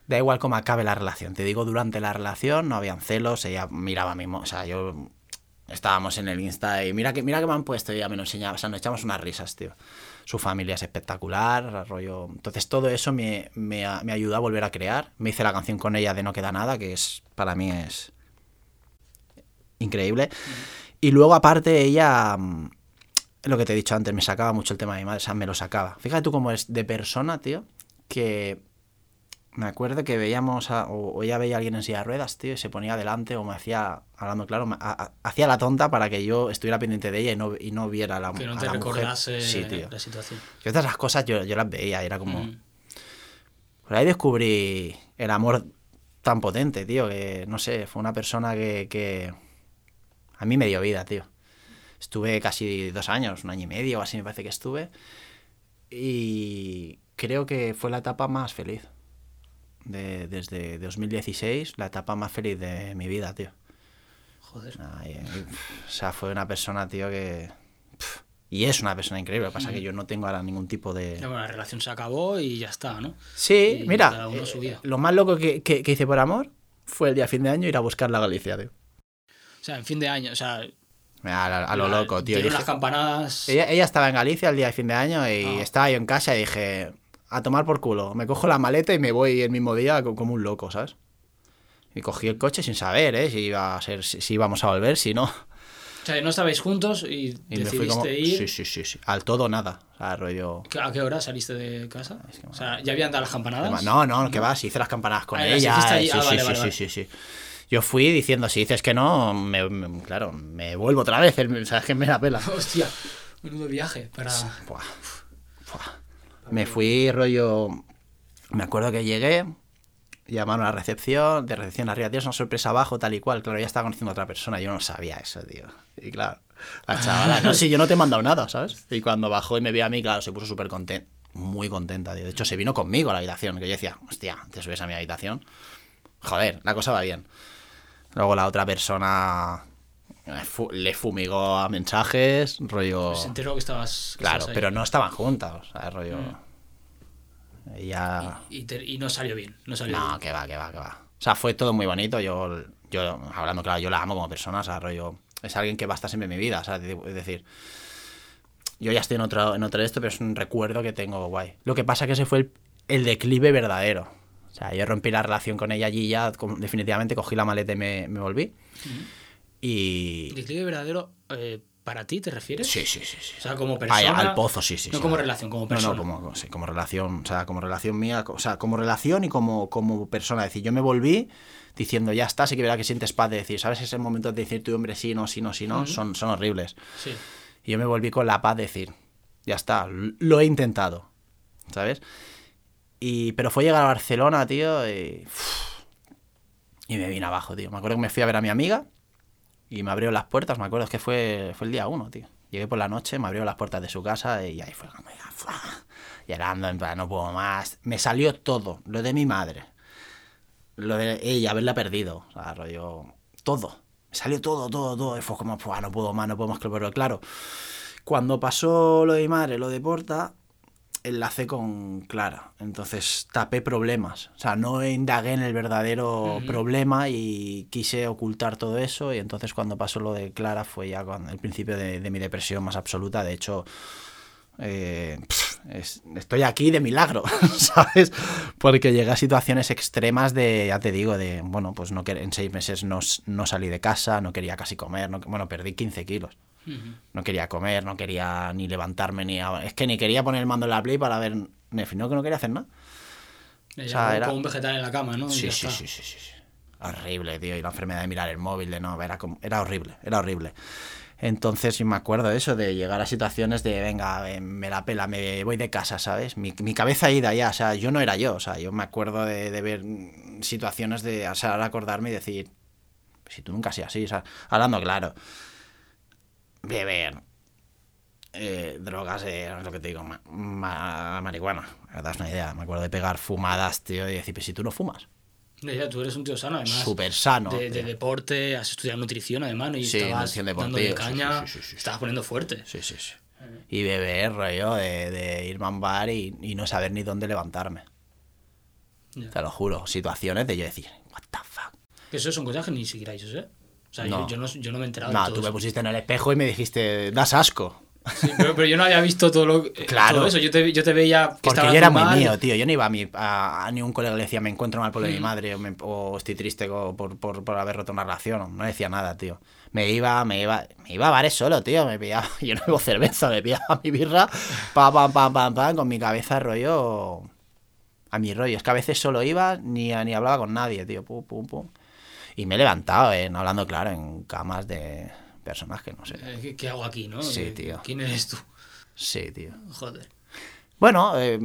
Da igual cómo acabe la relación. Te digo, durante la relación no habían celos, ella miraba a mí, o sea, yo estábamos en el Insta y mira que mira que me han puesto y ella me lo enseñaba, o sea, nos echamos unas risas, tío. Su familia es espectacular, rollo. Entonces todo eso me, me, me ayudó a volver a crear. Me hice la canción con ella de No queda nada, que es para mí es increíble. Y luego, aparte, ella, mm, lo que te he dicho antes, me sacaba mucho el tema de mi madre, o sea, me lo sacaba. Fíjate tú cómo es de persona, tío, que me acuerdo que veíamos, a- o, o ella veía a alguien en silla de ruedas, tío, y se ponía delante o me hacía, hablando claro, me- a- a- hacía la tonta para que yo estuviera pendiente de ella y no, y no viera a la, Que no te la mujer. recordase Sí, tío. la situación. Yo todas esas cosas yo, yo las veía, era como... Mm. Por ahí descubrí el amor tan potente, tío, que no sé, fue una persona que, que a mí me dio vida, tío. Estuve casi dos años, un año y medio o así me parece que estuve. Y creo que fue la etapa más feliz. De, desde 2016, la etapa más feliz de mi vida, tío. Joder. O sea, fue una persona, tío, que... Y es una persona increíble. Lo que pasa es que yo no tengo ahora ningún tipo de... Bueno, la relación se acabó y ya está, ¿no? Sí, Y mira, uno eh, su vida. lo más loco que, que- que hice por amor fue el día fin de año ir a buscar la Galicia, tío. O sea, en fin de año, o sea... A, a- a lo la- loco, tío. Dije- las campanadas... ella, ella estaba en Galicia el día de fin de año y Ah. estaba yo en casa y dije, a tomar por culo. Me cojo la maleta y me voy el mismo día co- como un loco, ¿sabes? Y cogí el coche sin saber, ¿eh? Si, iba a ser, si, si íbamos a volver, si no. O sea, no estabais juntos y, Y fui como... decidiste ir... Sí, sí, sí, sí. Al todo nada. O sea, rollo... ¿A qué hora saliste de casa? que O sea, ¿ya habían dado las campanadas? No, no, que vas, hice las campanadas con Ah, ella. Sí, Ah, sí, vale, sí, vale, sí, sí, sí. Yo fui diciendo, si dices que no, me, me- claro, me vuelvo otra vez. el- ¿Sabes que me la pela? (laughs) Hostia, menudo viaje para... Buah, buah. Me fui rollo. Me acuerdo que llegué, llamaron a la recepción, de recepción arriba, tienes una sorpresa abajo, tal y cual. Claro, ya estaba conociendo a otra persona, yo no sabía eso, tío. Y claro, la chavala, no, sí, yo no te he mandado nada, ¿sabes? Y cuando bajó y me vio a mí, claro, se puso súper contenta, muy contenta, tío. De hecho, se vino conmigo a la habitación, que yo decía, hostia, te subes a mi habitación. Joder, la cosa va bien. Luego la otra persona fu- le fumigó a mensajes, rollo... Se enteró que estabas... que Claro, estabas pero no estaban juntas, o sea, rollo. Mm. Ella. Y, te- y no salió bien, no salió No, bien. que va, que va, que va. O sea, fue todo muy bonito. Yo, yo, hablando claro, yo la amo como persona, o sea, rollo. Es alguien que va a estar siempre en mi vida, o sea, es decir. Yo ya estoy en otro, en otro de esto, pero es un recuerdo que tengo guay. Lo que pasa que ese fue el, el declive verdadero. O sea, yo rompí la relación con ella allí y ya definitivamente cogí la maleta y me, me volví. Y. ¿Declive verdadero eh, para ti te refieres? Sí, sí, sí, sí. O sea, como Ay, persona... al pozo, sí, sí. No sí. como relación, como persona. No, no, como, sí, como relación, o sea, como relación mía, o sea, como relación y como, como persona. Es decir, yo me volví diciendo, ya está, sí que verá que sientes paz de decir, ¿sabes? Ese momento de decir tu hombre sí, no, sí, no, sí, no, son, son horribles. Sí. Y yo me volví con la paz de decir, ya está, lo he intentado, ¿sabes? Y, pero fue llegar a Barcelona, tío, y, y me vine abajo, tío. Me acuerdo que me fui a ver a mi amiga y me abrió las puertas, me acuerdo que fue, fue el día uno, tío. Llegué por la noche, me abrió las puertas de su casa y ahí fue como, llorando, en plan, no puedo más. Me salió todo, lo de mi madre, lo de ella, haberla perdido, o sea, rollo, todo. Me salió todo, todo, todo. Y fue como, "Fua, no puedo más, no puedo más. Pero claro, cuando pasó lo de mi madre, lo de Porta, enlacé con Clara. Entonces tapé problemas. O sea, no indagué en el verdadero problema y quise ocultar todo eso. Y entonces cuando pasó lo de Clara fue ya cuando, el principio de, de mi depresión más absoluta. De hecho, eh, es- estoy aquí de milagro, (laughs) ¿sabes? Porque llegué a situaciones extremas de, ya te digo, de, bueno, pues no en seis meses no, no salí de casa, no quería casi comer, no- bueno, perdí 15 kilos. No quería comer, no quería ni levantarme, ni... a- Es que ni quería poner el mando en la Play para ver Netflix, no que no quería hacer nada. O sea, era- Como un vegetal en la cama, ¿no? Sí, sí, sí, sí. Horrible, tío. Y la enfermedad de mirar el móvil, de no, era, como- era horrible, era horrible. Entonces, yo me acuerdo de eso, de llegar a situaciones de, venga, me la pela, me voy de casa, ¿sabes? Mi, mi cabeza ida ya, o sea, yo no era yo, o sea, yo me acuerdo de, de ver situaciones de, o sea, acordarme y decir, si tú nunca has sido así, o sea, hablando claro, beber, eh, drogas, eh, lo que te digo, ma- ma- marihuana, me das una idea, me acuerdo de pegar fumadas, tío, y decir, pues si tú no fumas. Ya, tú eres un tío sano, además. Súper sano. De, de deporte, has estudiado nutrición, además, ¿no? y Sí, estabas dándole caña, sí, sí. estabas poniendo fuerte. Sí, sí, sí. Y beber, rollo, de, de irme a un bar y, y no saber ni dónde levantarme. Ya. Te lo juro. Situaciones de yo decir, what the fuck. Que eso son cosas que ni siquiera yo sé. O sea, No. yo, yo no, yo no me he enterado No, de todo tú me pusiste en el espejo y me dijiste, das asco. Sí, pero, pero yo no había visto todo, lo, eh, Claro. todo eso. Yo te, yo te veía que Porque yo era muy mal. mío, tío. Yo no iba a, mi, a, a ningún colega le decía, me encuentro mal por lo de mi Mm. madre o, me- o estoy triste por, por, por haber roto una relación. No decía nada, tío. Me iba, me iba, me iba a bares solo, tío. Me pillaba, (laughs) yo no bebo cerveza, me pillaba mi birra, pam, pam, pam, pam, pam, con mi cabeza rollo. A mi rollo. Es que a veces solo iba ni, ni hablaba con nadie, tío. Pum, pum, pum. Y me he levantado, eh, no hablando claro, en camas de personas que no sé. Eh, ¿Qué, hago aquí, no? Sí, Eh, tío. ¿Quién eres tú? Sí, tío. Joder. Bueno, eh,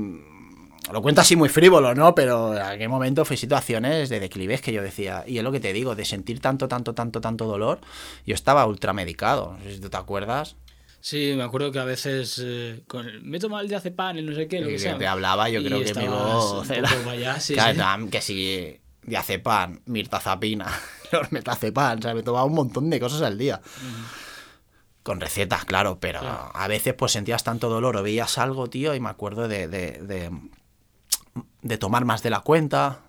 lo cuento así muy frívolo, ¿no? Pero en aquel momento fue situaciones de declives que yo decía, y es lo que te digo, de sentir tanto, tanto, tanto, tanto dolor, yo estaba ultramedicado, no sé si tú te acuerdas, Sí, me acuerdo que a veces eh, con el, me he tomado el diazepam y no sé qué, lo y que que sea. te hablaba, yo Y creo que mi voz era... allá, sí, (laughs) Claro, sí. que si diazepam, mirtazapina, (laughs) los metazepam, o sea, me tomaba un montón de cosas al día. Con recetas, claro, pero Claro. a veces pues sentías tanto dolor o veías algo, tío, y me acuerdo de, de, de, de tomar más de la cuenta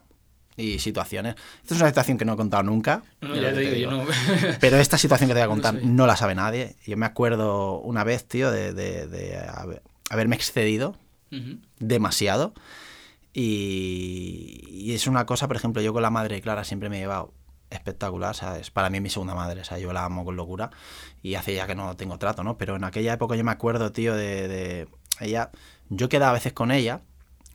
y situaciones. Esta es una situación que no he contado nunca. No, no, ya te que digo, yo no. (laughs) Pero esta situación que te voy a No contar sé. no la sabe nadie. Yo me acuerdo una vez, tío, de, de- de haber- haberme excedido Ujú. demasiado. Y, y es una cosa, por ejemplo, yo con la madre de Clara siempre me he llevado espectacular, ¿sabes? Para mí es mi segunda madre, o sea, yo la amo con locura y hace ya que no tengo trato, ¿no? Pero en aquella época yo me acuerdo, tío, de, de ella, yo quedaba a veces con ella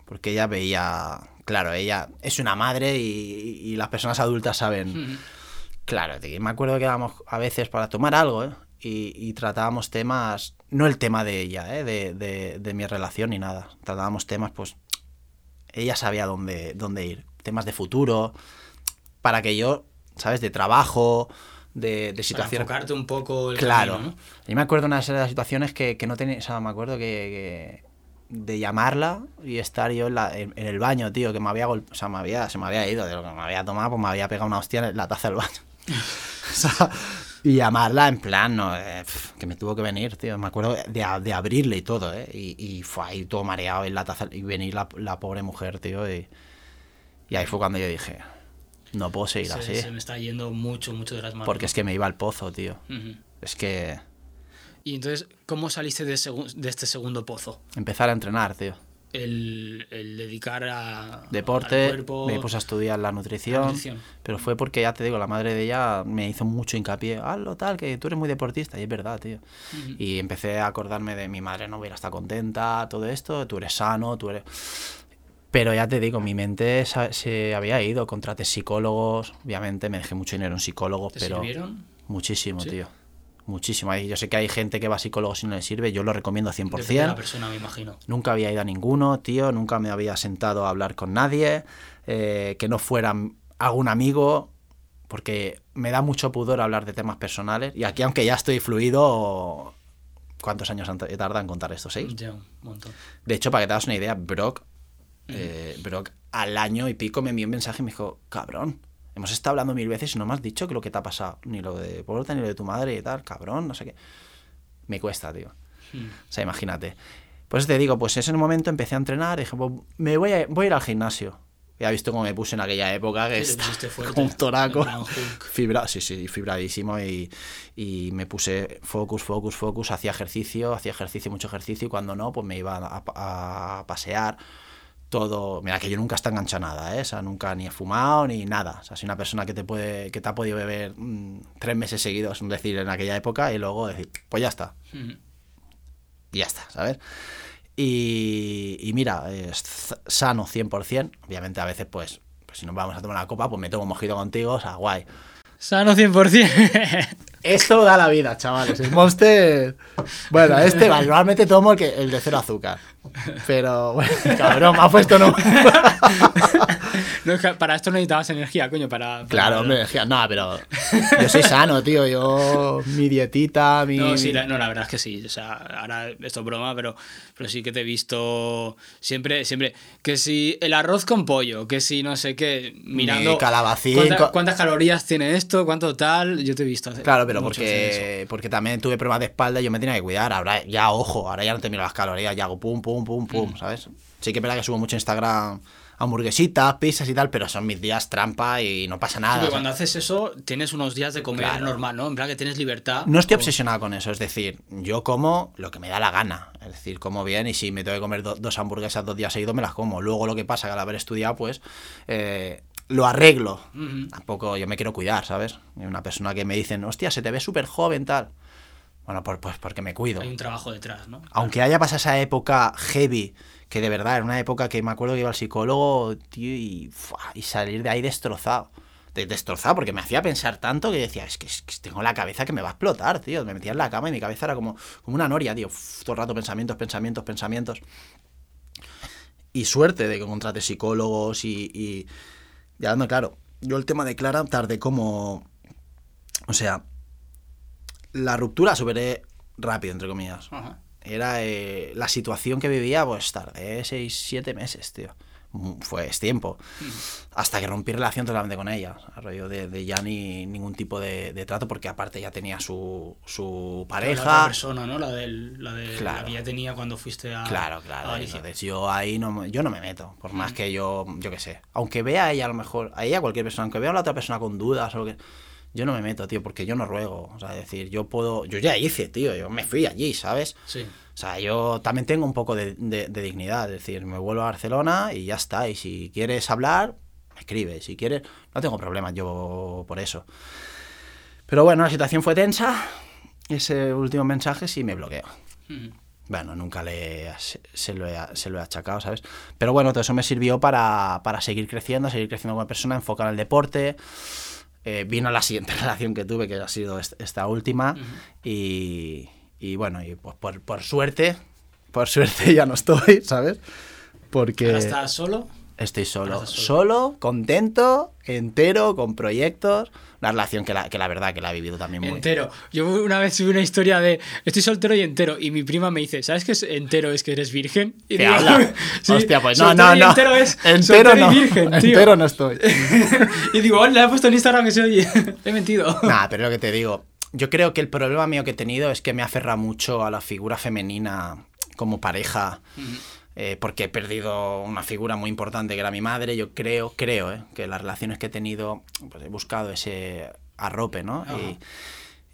porque ella veía, claro, ella es una madre y, y las personas adultas saben. Claro, tío, me acuerdo que íbamos a veces para tomar algo, ¿eh? Y, y tratábamos temas, no el tema de ella, ¿eh? De, de- de mi relación ni nada. Tratábamos temas, pues, ella sabía dónde, dónde ir. Temas de futuro, para que yo, ¿sabes? De trabajo, de, de Para situaciones... enfocarte un poco el Claro. camino, ¿no? Yo me acuerdo de una serie de situaciones que, que no tenía, o sea, me acuerdo que, que- de llamarla y estar yo en, la- en- en el baño, tío, que me había, o sea, me había, se me había ido de lo que me había tomado, pues me había pegado una hostia en la taza del baño. (laughs) O sea, y llamarla en plan, no, eh, que me tuvo que venir, tío. Me acuerdo de, de abrirle y todo, ¿eh? Y, y fue ahí todo mareado en la taza y venir la, la pobre mujer, tío. Y, y ahí fue cuando yo dije, no puedo seguir Se, así. se me está yendo mucho, mucho de las manos. Porque es que me iba al pozo, tío. Es que Y entonces, ¿cómo saliste de, de este segundo pozo? empezar a entrenar, tío. El, el dedicar a, Deporte, al cuerpo, me puse a estudiar la nutrición, la nutrición. pero fue porque ya te digo, la madre de ella me hizo mucho hincapié, hazlo tal, que tú eres muy deportista, y es verdad, tío. Ujú. Y empecé a acordarme de mi madre no hubiera estado contenta, todo esto, tú eres sano, tú eres... Pero ya te digo, mi mente se había ido, contraté psicólogos, obviamente me dejé mucho dinero en psicólogos, ¿Te pero sirvieron? muchísimo, Sí. tío. Muchísimo. Yo sé que hay gente que va a psicólogos y no le sirve, yo lo recomiendo 100%. Depende de la persona, me imagino. Nunca había ido a ninguno, tío, nunca me había sentado a hablar con nadie, eh, que no fuera algún amigo, porque me da mucho pudor hablar de temas personales. Y aquí, aunque ya estoy fluido, ¿cuántos años tardado en contar esto? ¿Seis? Ya, un montón. De hecho, para que te hagas una idea, Brock, eh, Brock al año y pico me envió un mensaje y me dijo, cabrón, hemos estado hablando mil veces y no me has dicho que lo que te ha pasado, ni lo de Porta, ni lo de tu madre y tal, cabrón, no sé qué. Me cuesta, tío. Mm. O sea, imagínate. Pues te digo, pues en ese momento empecé a entrenar dije, pues me voy a, voy a ir al gimnasio. Ya visto cómo me puse en aquella época, que Sí, como un toraco. Fibra, sí, sí, fibradísimo y, y me puse focus, focus, focus, hacía ejercicio, hacía ejercicio, mucho ejercicio y cuando no, pues me iba a, a pasear todo. Mira, que yo nunca está enganchado a nada, ¿eh? O sea, nunca ni he fumado ni nada. O sea, soy una persona que te puede, que te ha podido beber mm, tres meses seguidos, es decir, en aquella época y luego decir, pues ya está y ya está, ¿sabes? Y, y mira, es sano 100%. Obviamente a veces, pues, pues si nos vamos a tomar una copa, pues me tomo un mojito contigo, o sea, guay. Sano 100%. (laughs) Esto da la vida, chavales. El Monster. Bueno, este va, normalmente tomo el, que, el de cero azúcar. Pero, bueno, (laughs) cabrón, me ha puesto no. (laughs) No, es que para esto necesitabas energía, coño, para... para- Claro, hombre, decía, no, pero yo soy sano, tío. Yo, mi dietita, mi. No, sí, la, no, la verdad es que sí. O sea, ahora esto es broma, pero, pero sí que te he visto siempre, siempre. Que si el arroz con pollo, que si no sé qué, mirando. calabacín, cuánta- co- ¿Cuántas calorías tiene esto? ¿Cuánto tal? Yo te he visto. hacer Claro, pero mucho porque, porque también tuve problemas de espalda y yo me tenía que cuidar. Ahora ya, ojo, ahora ya no te miro las calorías, ya hago pum, pum, pum, pum, Mm. ¿sabes? Sí que es verdad que subo mucho en Instagram hamburguesitas, pizzas y tal, pero son mis días trampa y no pasa nada. cuando haces eso, tienes unos días de comer Claro. normal, ¿no? En plan que tienes libertad. No estoy O- obsesionado con eso, es decir, yo como lo que me da la gana. Es decir, como bien y si me tengo que comer do- dos hamburguesas dos días seguidos, me las como. Luego lo que pasa que al haber estudiado, pues eh, lo arreglo. Tampoco yo me quiero cuidar, ¿sabes? Una persona que me dicen, hostia, se te ve súper joven, tal. Bueno, por- pues porque me cuido. Hay un trabajo detrás, ¿no? Aunque haya pasado esa época heavy, que de verdad era una época que me acuerdo que iba al psicólogo, tío, y, y salir de ahí destrozado. De- destrozado, porque me hacía pensar tanto que decía, es que, es que tengo la cabeza que me va a explotar, tío. Me metía en la cama y mi cabeza era como, como una noria, tío. Uf, todo el rato pensamientos, pensamientos, pensamientos. Y suerte de que contrate psicólogos y, y, y hablando claro. Yo el tema de Clara tardé como... O sea, la ruptura superé rápido, entre comillas. Ajá. Era eh, la situación que vivía, pues tardé 6, 7 meses, tío. Fue es tiempo. Hasta que rompí relación totalmente con ella. Rollo de, de ya ni ningún tipo de, de trato, porque aparte ya tenía su, su La otra pareja. persona, ¿no? La, del, la, de, Claro. la que ya tenía cuando fuiste a. Claro, claro. Entonces yo ahí no, me- yo no me meto. Por más que yo, yo qué sé. Aunque vea a ella a lo mejor, a ella cualquier persona, aunque vea a la otra persona con dudas o que. Yo no me meto, tío, porque yo no ruego. O sea, es decir, yo puedo. Yo ya hice, tío. Yo me fui allí, ¿sabes? Sí. O sea, yo también tengo un poco de, de- de dignidad, es decir, me vuelvo a Barcelona y ya está. Y si quieres hablar, me escribes. Si quieres, no tengo problemas yo por eso. Pero bueno, la situación fue tensa. Ese último mensaje sí me bloqueó. Ujú. Bueno, nunca le, se, se lo he, se lo he achacado, ¿sabes? Pero bueno, todo eso me sirvió para, para seguir creciendo, seguir creciendo como persona, enfocar en el deporte. Eh, vino la siguiente (laughs) relación que tuve, que ha sido est- esta última. y, y bueno, y pues por, por suerte, por suerte ya no estoy, (laughs) ¿sabes? Porque ¿Ahora estás solo? estoy solo, solo, contento, entero, con proyectos. Una relación que la, que la verdad que la he vivido también muy... Entero. Yo una vez subí una historia de estoy soltero y entero. Y mi prima me dice, ¿sabes qué es entero? Es que eres virgen. Y ¿Qué digo, habla? (laughs) "Sí, Hostia, pues no, no, no. Entero es entero no. y virgen, tío. entero no estoy. (laughs) y digo, "Oh, le he puesto en Instagram que soy. he mentido. Nah, pero lo que te digo, yo creo que el problema mío que he tenido es que me aferra mucho a la figura femenina como pareja, eh, porque he perdido una figura muy importante que era mi madre. Yo creo, creo, eh, que las relaciones que he tenido, pues he buscado ese arrope, ¿no? Y,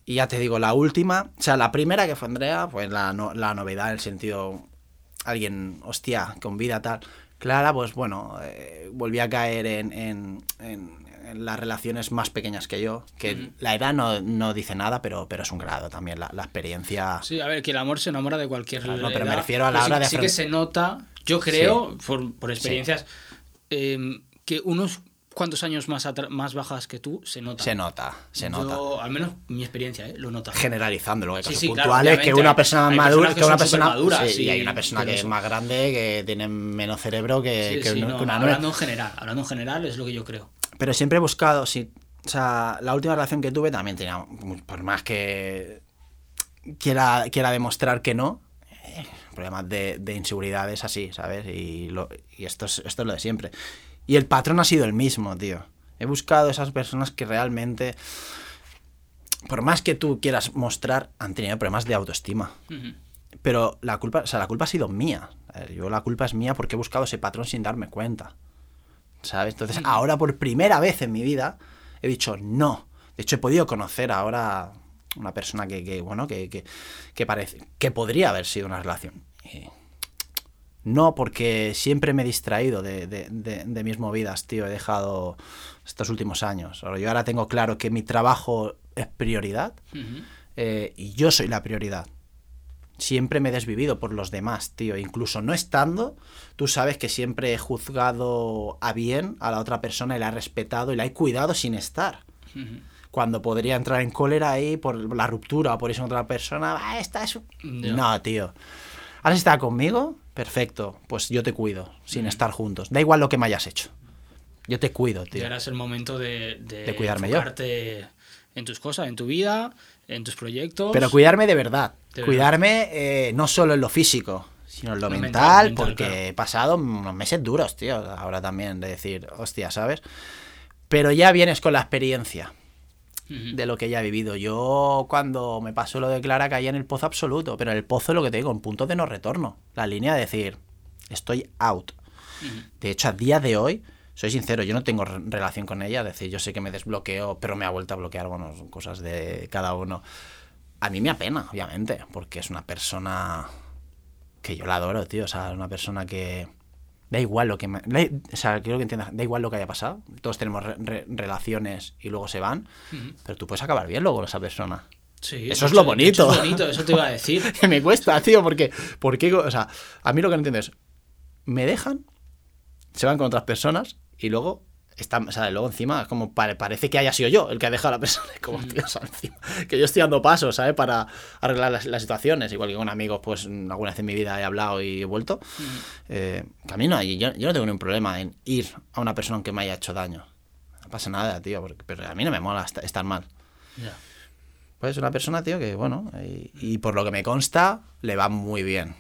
y ya te digo, la última, o sea, la primera que fue Andrea, pues la, no- la novedad en el sentido, alguien, hostia, con vida tal. Clara, pues bueno, eh, volví a caer en- en las relaciones más pequeñas que yo, que la edad no, no dice nada, pero, pero es un grado también, la, la experiencia... Sí, a ver, que el amor se enamora de cualquier Claro, no, pero me refiero a la sí- hora de Sí que se nota, yo creo, por, por experiencias, eh, que unos cuantos años más, más bajas que tú se nota. Se nota, se nota. Yo, al menos mi experiencia, ¿eh? lo nota. Generalizando, luego hay Sí, sí, claro, puntuales que obviamente, una persona hay madura, que que una son persona supermaduras, sí, sí, y hay una persona que es más grande que tiene menos cerebro que, Sí, que sí, una, no, que una nuez. hablando en general, hablando en general es lo que yo creo. Pero siempre he buscado, sí. O sea, la última relación que tuve también tenía, por más que quiera, quiera demostrar que no, eh, problemas de, de inseguridades así, ¿sabes? Y, lo- y esto, es, esto es lo de siempre. Y el patrón ha sido el mismo, tío. He buscado esas personas que realmente, por más que tú quieras mostrar, han tenido problemas de autoestima. Pero la culpa, o sea, la culpa ha sido mía. Yo la culpa es mía porque he buscado ese patrón sin darme cuenta. ¿Sabes? Entonces, ahora por primera vez en mi vida he dicho no. De hecho, he podido conocer ahora una persona que, que, bueno, que, que, que parece que podría haber sido una relación. Y no, porque siempre me he distraído de, de- de- de mis movidas, tío. He dejado estos últimos años. Ahora, Yo ahora tengo claro que mi trabajo es prioridad eh, y yo soy la prioridad. Siempre me he desvivido por los demás, tío. Incluso no estando, tú sabes que siempre he juzgado a bien a la otra persona y la he respetado y la he cuidado sin estar. Cuando podría entrar en cólera ahí por la ruptura o por eso otra persona, ah, esta es... Ya. No, tío. ¿Has estado conmigo? Perfecto. Pues yo te cuido, sin estar juntos. Da igual lo que me hayas hecho. Yo te cuido, Y tío. ahora es el momento de, De cuidarme yo. enfocarte en tus cosas, en tu vida, en tus proyectos. Pero cuidarme de verdad. De cuidarme eh, no solo en lo físico, sino en lo Lo mental, porque claro. he pasado unos meses duros, tío. Ahora también, de decir, hostia, ¿sabes? Pero ya vienes con la experiencia de lo que ya he vivido. Yo, cuando me pasó lo de Clara, caía en el pozo absoluto. Pero en el pozo, lo que te digo, en punto de no retorno. La línea de decir, estoy out. De hecho, a día de hoy, soy sincero, yo no tengo re- relación con ella. Es decir, yo sé que me desbloqueo, pero me ha vuelto a bloquear, bueno, son cosas de cada uno. A mí me apena, obviamente, porque es una persona que yo la adoro, tío. O sea, una persona que. Da igual lo que me. da- o sea, quiero que entiendas, da igual lo que haya pasado. Todos tenemos re- re- relaciones y luego se van. Ujú. Pero tú puedes acabar bien luego con esa persona. Sí, Eso es lo bonito. hecho es bonito, eso te iba a decir. (laughs) que me cuesta, tío, porque, porque, o sea, a mí lo que no entiendo es, me dejan, se van con otras personas y luego están, o sea, luego encima es como pare- parece que haya sido yo el que ha dejado a la persona, (laughs) como, tío, o sea, encima, que yo estoy dando pasos, ¿sabes? Para arreglar las, las situaciones, igual que con amigos, pues alguna vez en mi vida he hablado y he vuelto. Eh, que a mí no, hay- yo, yo no tengo ningún problema en ir a una persona que me haya hecho daño. No pasa nada, tío, porque, pero a mí no me mola est- estar mal. Ya. Pues una persona, tío, que bueno, y, y por lo que me consta, le va muy bien.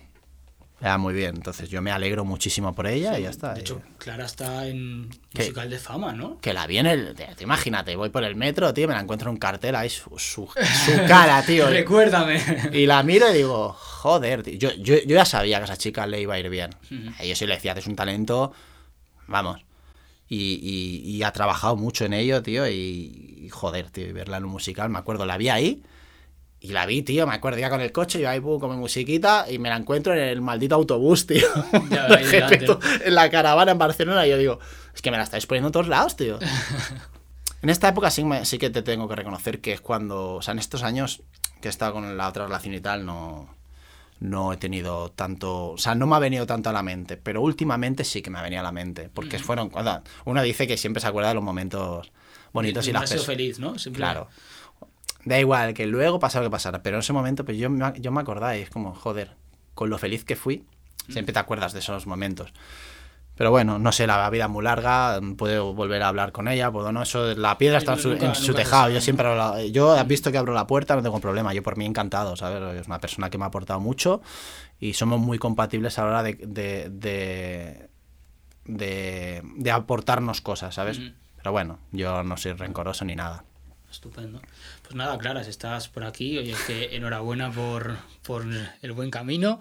Va muy bien. Entonces yo me alegro muchísimo por ella y ya está. De hecho, Clara está en ¿Qué? musical de fama, ¿no? que la viene, el, te, te imagínate, voy por el metro, tío, me la encuentro en un cartel ahí, su, su, su (laughs) cara, tío. Recuérdame. y la miro y digo, joder, tío. Yo, yo, yo ya sabía que a esa chica le iba a ir bien. A Yo sí le decía, es un talento, vamos. Y, y- y ha trabajado mucho en ello, tío, y, y joder, tío, y verla en un musical, me acuerdo, la vi ahí. Y la vi, tío, me acuerdo ya con el coche, yo ahí pum, con mi musiquita y me la encuentro en el maldito autobús, (laughs) tío. Ya, (laughs) en la caravana en Barcelona y yo digo, es que me la estáis poniendo en todos lados, tío. (laughs) En esta época sí, me- sí que te tengo que reconocer que es cuando, o sea, en estos años que he estado con la otra relación y tal, no, no he tenido tanto, o sea, no me ha venido tanto a la mente, pero últimamente sí que me ha venido a la mente, porque fueron, cuando uno dice que siempre se acuerda de los momentos bonitos y Nunca las personas. feliz, ¿no? Siempre- Claro. Da igual, que luego pasara lo que pasara, pero en ese momento pues yo me, yo me acordaba y es como, joder, con lo feliz que fui, siempre te acuerdas de esos momentos. Pero bueno, no sé, la vida es muy larga, puedo volver a hablar con ella, puedo no, eso, la piedra está en su, Nunca- en su nunca se tejado, yo siempre hablo- yo has visto que abro la puerta, no tengo problema, yo por mí encantado, ¿sabes? Es una persona que me ha aportado mucho y somos muy compatibles a la hora de, de, de, de- de aportarnos cosas, ¿sabes? Pero bueno, yo no soy rencoroso ni nada. Estupendo. Pues nada, Clara, si estás por aquí, oye, que enhorabuena por, por el buen camino.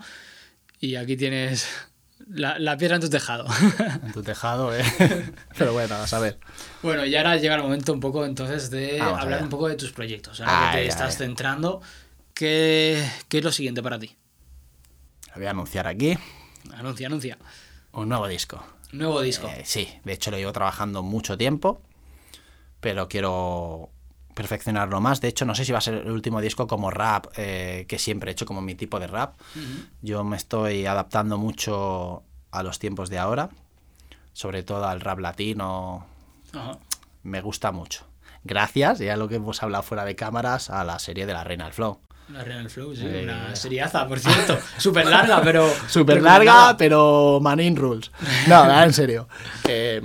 Y aquí tienes la, la piedra en tu tejado. En tu tejado, ¿eh? (laughs) Pero bueno, a saber. bueno, y ahora llega el momento un poco entonces de Vamos hablar un poco de tus proyectos. Ahora que Ay, te estás ay. centrando, ¿qué, ¿qué es lo siguiente para ti? Lo voy a anunciar aquí. Anuncia, anuncia. Un nuevo disco. Nuevo disco. Eh, sí, de hecho lo llevo trabajando mucho tiempo, pero quiero perfeccionarlo más. De hecho, no sé si va a ser el último disco como rap, eh, que siempre he hecho como mi tipo de rap. Yo me estoy adaptando mucho a los tiempos de ahora, sobre todo al rap latino. Me gusta mucho. Gracias, ya lo que hemos hablado fuera de cámaras, a la serie de la Reina del Flow. La Real Flow, sí, Eh, una seriaza, por cierto. (laughs) Súper larga, pero. (laughs) Súper larga, pero manin rules. No, en serio. (laughs) Eh,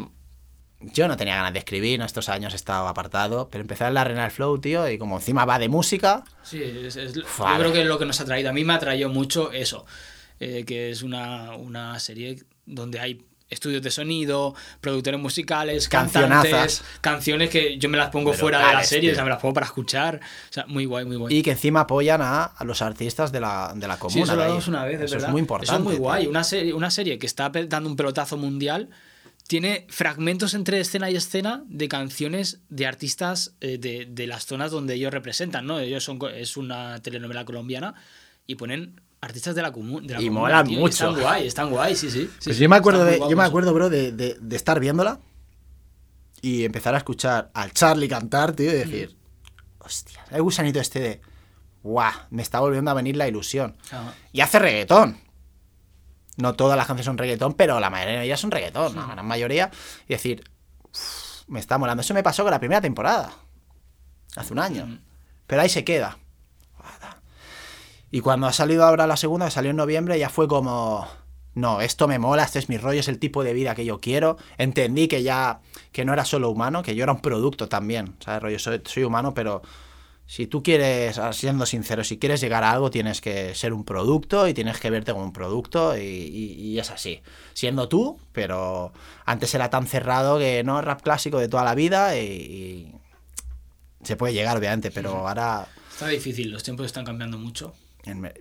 yo no tenía ganas de escribir, ¿no? estos años he estado apartado, pero empecé en la Renal Flow, tío, y como encima va de música, Sí, es, es- yo creo que es lo que nos ha traído. A mí me ha traído mucho eso, eh, que es una, una serie donde hay estudios de sonido, productores musicales, cantantes, canciones que yo me las pongo Pero fuera de la serie, o sea, me las pongo para escuchar. O sea, muy guay, muy guay. y que encima apoyan a, a los artistas de la, de la Sí, comuna. eso lo ahí. hablamos una vez, es Eso verdad. es muy importante. Eso es muy tío. guay. Una serie, una serie que está dando un pelotazo mundial tiene fragmentos entre escena y escena de canciones de artistas eh, de, de las zonas donde ellos representan, ¿no? Ellos son es una telenovela colombiana y ponen artistas de la, comu- de la Y comuna. molan tío, mucho. Están guay, están guay, sí, sí. sí, Pues sí, yo me acuerdo, de, yo me acuerdo, bro, de, de- de estar viéndola y empezar a escuchar al Charlie cantar, tío, y decir, hostia, el gusanito este de, guau, me está volviendo a venir la ilusión. Ajá. Y hace reggaetón. No todas las canciones son reggaetón, pero la mayoría de ellas son reggaetón, la gran mayoría. Y decir, "Uf, me está molando. Eso me pasó con la primera temporada. Hace un año. Pero ahí se queda. Y cuando ha salido ahora la segunda, que salió en noviembre, ya fue como. No, esto me mola, este es mi rollo, es el tipo de vida que yo quiero. Entendí que ya. que no era solo humano, que yo era un producto también. ¿Sabes? Rollo, soy, soy humano, pero. Si tú quieres, siendo sincero, si quieres llegar a algo, tienes que ser un producto y tienes que verte como un producto y, y- y es así. Siendo tú, pero antes era tan cerrado que no, rap clásico de toda la vida y, y se puede llegar, obviamente, pero ahora... Está difícil, los tiempos están cambiando mucho.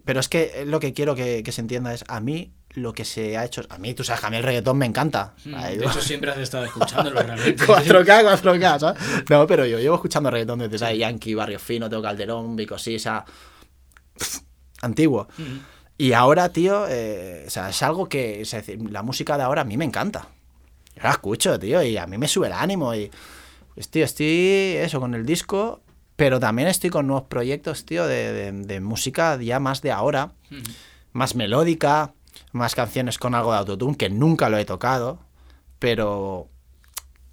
Pero es que lo que quiero que, que se entienda es, a mí lo que se ha hecho... A mí, tú sabes, que a mí el reggaetón me encanta. Ay, Mm, De hecho, siempre has estado escuchándolo realmente. (laughs) 4K, 4K, ¿sabes? No, pero yo llevo escuchando reggaetón desde ¿sabes? Yankee, Barrio Fino, Teo Calderón, Vico sí, o sea, pff, antiguo. Mm. Y ahora, tío, eh, o sea, es algo que, es decir, la música de ahora a mí me encanta. Yo la escucho, tío, y a mí me sube el ánimo y, pues, tío, estoy, eso, con el disco, pero también estoy con nuevos proyectos, tío, de, de- de música ya más de ahora, Mm. más melódica, más canciones con algo de autotune, que nunca lo he tocado, pero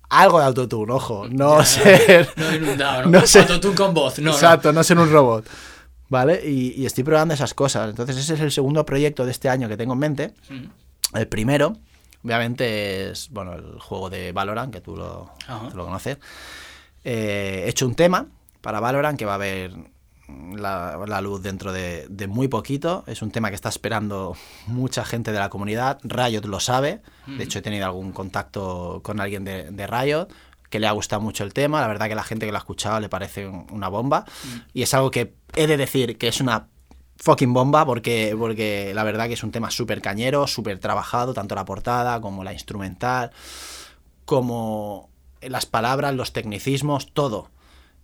algo de autotune, ojo, no ser... No inundado, ¿no? (laughs) No sé. Autotune con voz, no. no. Exacto, no ser un robot. ¿Vale? Y, y estoy probando esas cosas. Entonces ese es el segundo proyecto de este año que tengo en mente. El primero, obviamente, es bueno el juego de Valorant, que tú lo, tú lo conoces. Eh, he hecho un tema para Valorant que va a ver la, la luz dentro de, de muy poquito. Es un tema que está esperando mucha gente de la comunidad. Riot lo sabe. De hecho, he tenido algún contacto con alguien de, de Riot que le ha gustado mucho el tema. La verdad que la gente que lo ha escuchado le parece un- una bomba. Y es algo que he de decir que es una fucking bomba porque, porque la verdad que es un tema súper cañero, súper trabajado, tanto la portada como la instrumental, como las palabras, los tecnicismos, todo.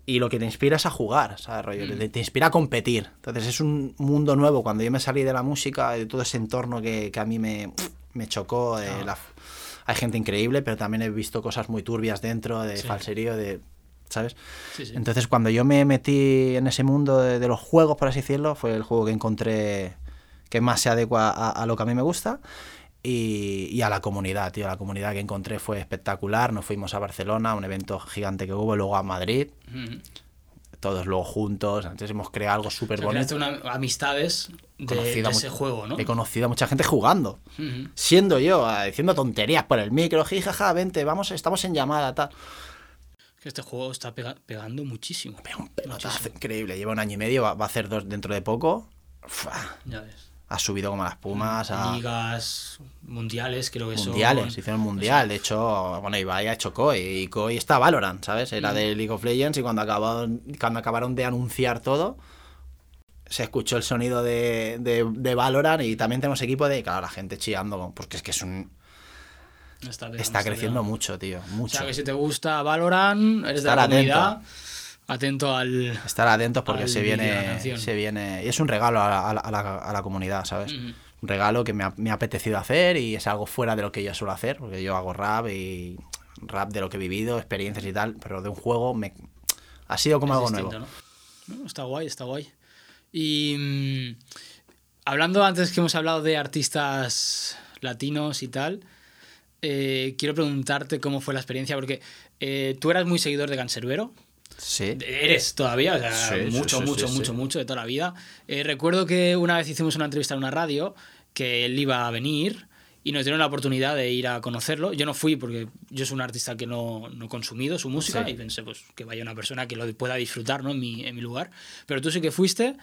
Y lo que te inspira es a jugar, ¿sabes? Rollo? Te, te inspira a competir. Entonces es un mundo nuevo. Cuando yo me salí de la música, de todo ese entorno que, que a mí me, me chocó, de la- hay gente increíble, pero también he visto cosas muy turbias dentro, de Sí. falserío, de... ¿Sabes? Sí, sí. Entonces, cuando yo me metí en ese mundo de, de los juegos, por así decirlo, fue el juego que encontré que más se adecua a, a lo que a mí me gusta y, y a la comunidad, tío. La comunidad que encontré fue espectacular. Nos fuimos a Barcelona, un evento gigante que hubo, luego a Madrid, todos luego juntos. Entonces, hemos creado algo súper O sea, creaste bonito. una- amistades de, ese juego, ¿no? He conocido a mucha gente jugando. Siendo yo, ah, diciendo tonterías por el micro, jijaja, vente, vamos, estamos en llamada, tal. Que este juego está pega- pegando muchísimo. Pega un pelotazo Muchísimo. increíble. Lleva un año y medio, va, va a hacer dos dentro de poco. Ya ves. Ha subido como las pumas a Ligas mundiales, creo que mundiales, son. hicieron mundial, de hecho, bueno, Ibai ha hecho Koi, y Koi está Valorant, ¿sabes? Era de League of Legends y cuando acabaron, cuando acabaron de anunciar todo, se escuchó el sonido de, de, de Valorant y también tenemos equipo de, claro, la gente chillando, porque es que es un, Está, creciendo mucho, tío, O mucho. sea, que si te gusta Valorant, eres de la atento. Atento al... Estar atentos porque se viene, se viene, y es un regalo a la, a la- a la- comunidad, ¿sabes? Un regalo que me ha, me ha apetecido hacer y es algo fuera de lo que yo suelo hacer, porque yo hago rap y rap de lo que he vivido, experiencias y tal, pero de un juego me ha sido como Es algo distinto, nuevo. ¿no? No, Está guay, está guay. Y mm, hablando antes que hemos hablado de artistas latinos y tal, eh, quiero preguntarte cómo fue la experiencia, porque eh, tú eras muy seguidor de Cancerbero. Sí. Eres todavía, o sea, Sí, mucho, sí, mucho, mucho, mucho de toda la vida. Eh, recuerdo que una vez hicimos una entrevista en una radio, que él iba a venir y nos dieron la oportunidad de ir a conocerlo. Yo no fui porque yo soy un artista que no, no he consumido su música Sí. y pensé pues que vaya una persona que lo pueda disfrutar ¿no? en, mi, en mi lugar. Pero tú sí que fuiste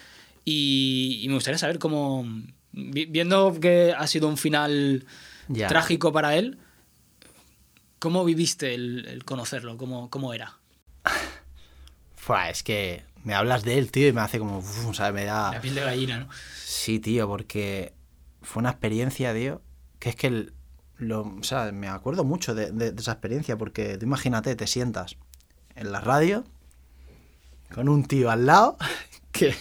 y, y me gustaría saber cómo, vi- viendo que ha sido un final Ya. trágico para él, ¿cómo viviste el, el conocerlo? ¿Cómo, ¿Cómo era? (laughs) Fua, es que me hablas de él, tío, y me hace como, uf, ¿sabes? Me da... La piel de gallina, ¿no? Sí, tío, porque fue una experiencia, tío, que es que el- lo, o sea, me acuerdo mucho de, de- de esa experiencia, porque tú imagínate, te sientas en la radio con un tío al lado (laughs) que,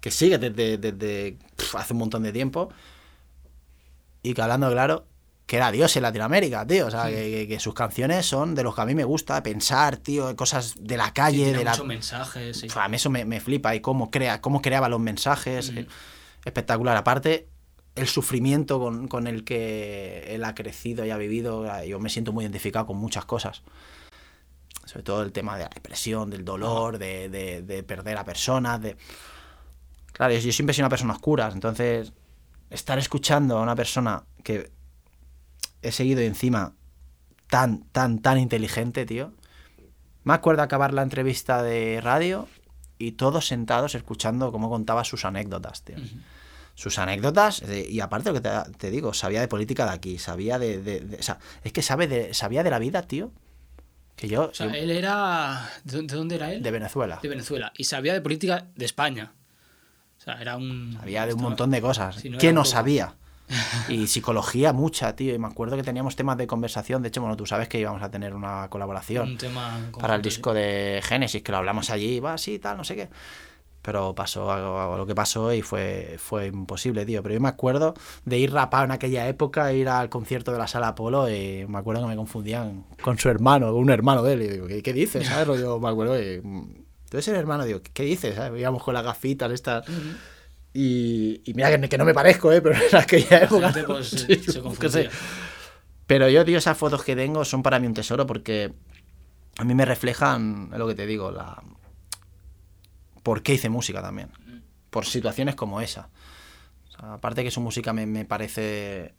que sigue desde, desde hace un montón de tiempo y que hablando claro que era Dios en Latinoamérica, tío. O sea, que, que- que sus canciones son de los que a mí me gusta pensar, tío, cosas de la calle, de la. mensajes. sí. Uf, A mí eso me, me flipa y cómo, crea, cómo creaba los mensajes. eh, Espectacular. Aparte, el sufrimiento con, con el que él ha crecido y ha vivido, eh, yo me siento muy identificado con muchas cosas. Sobre todo el tema de la depresión, del dolor, de, de- de perder a personas. De... Claro, yo, yo siempre he sido una persona oscura, entonces estar escuchando a una persona que he seguido encima tan, tan, tan inteligente, tío. Me acuerdo acabar la entrevista de radio y todos sentados escuchando cómo contaba sus anécdotas, tío. Sus anécdotas, eh, y aparte lo que te, te digo, sabía de política de aquí, sabía de... de- de- o sea, es que sabe de, sabía de la vida, tío. Que yo... O sea, yo- él era. ¿De dónde- de dónde era él? de Venezuela. De Venezuela. Y sabía de política de España. O sea, era un. Sabía de un montón de cosas. Sí, no ¿Quién era no poco. sabía? Y psicología mucha, tío. Y me acuerdo que teníamos temas de conversación. De hecho, bueno, tú sabes que íbamos a tener una colaboración. Un tema. para el disco de Génesis, que lo hablamos allí, va así, tal, no sé qué. Pero pasó algo- lo que pasó y fue, fue imposible, tío. Pero yo me acuerdo de ir rapado en aquella época, ir al concierto de la sala Apolo y me acuerdo que me confundían con su hermano, un hermano de él. Y digo, ¿qué, qué dices? ¿Sabes? Yo me acuerdo y... Entonces el hermano, digo, ¿qué dices? ¿sabes? Íbamos con las gafitas estas... Y, y mira que, que no me parezco, ¿eh? (laughs) Pero en aquella época... gente, pues, (laughs) sí, se- se sé. Pero yo, tío, esas fotos que tengo son para mí un tesoro porque a mí me reflejan, lo que te digo, la... ¿Por qué hice música también? Por situaciones como esa. O sea, aparte que su música me, me parece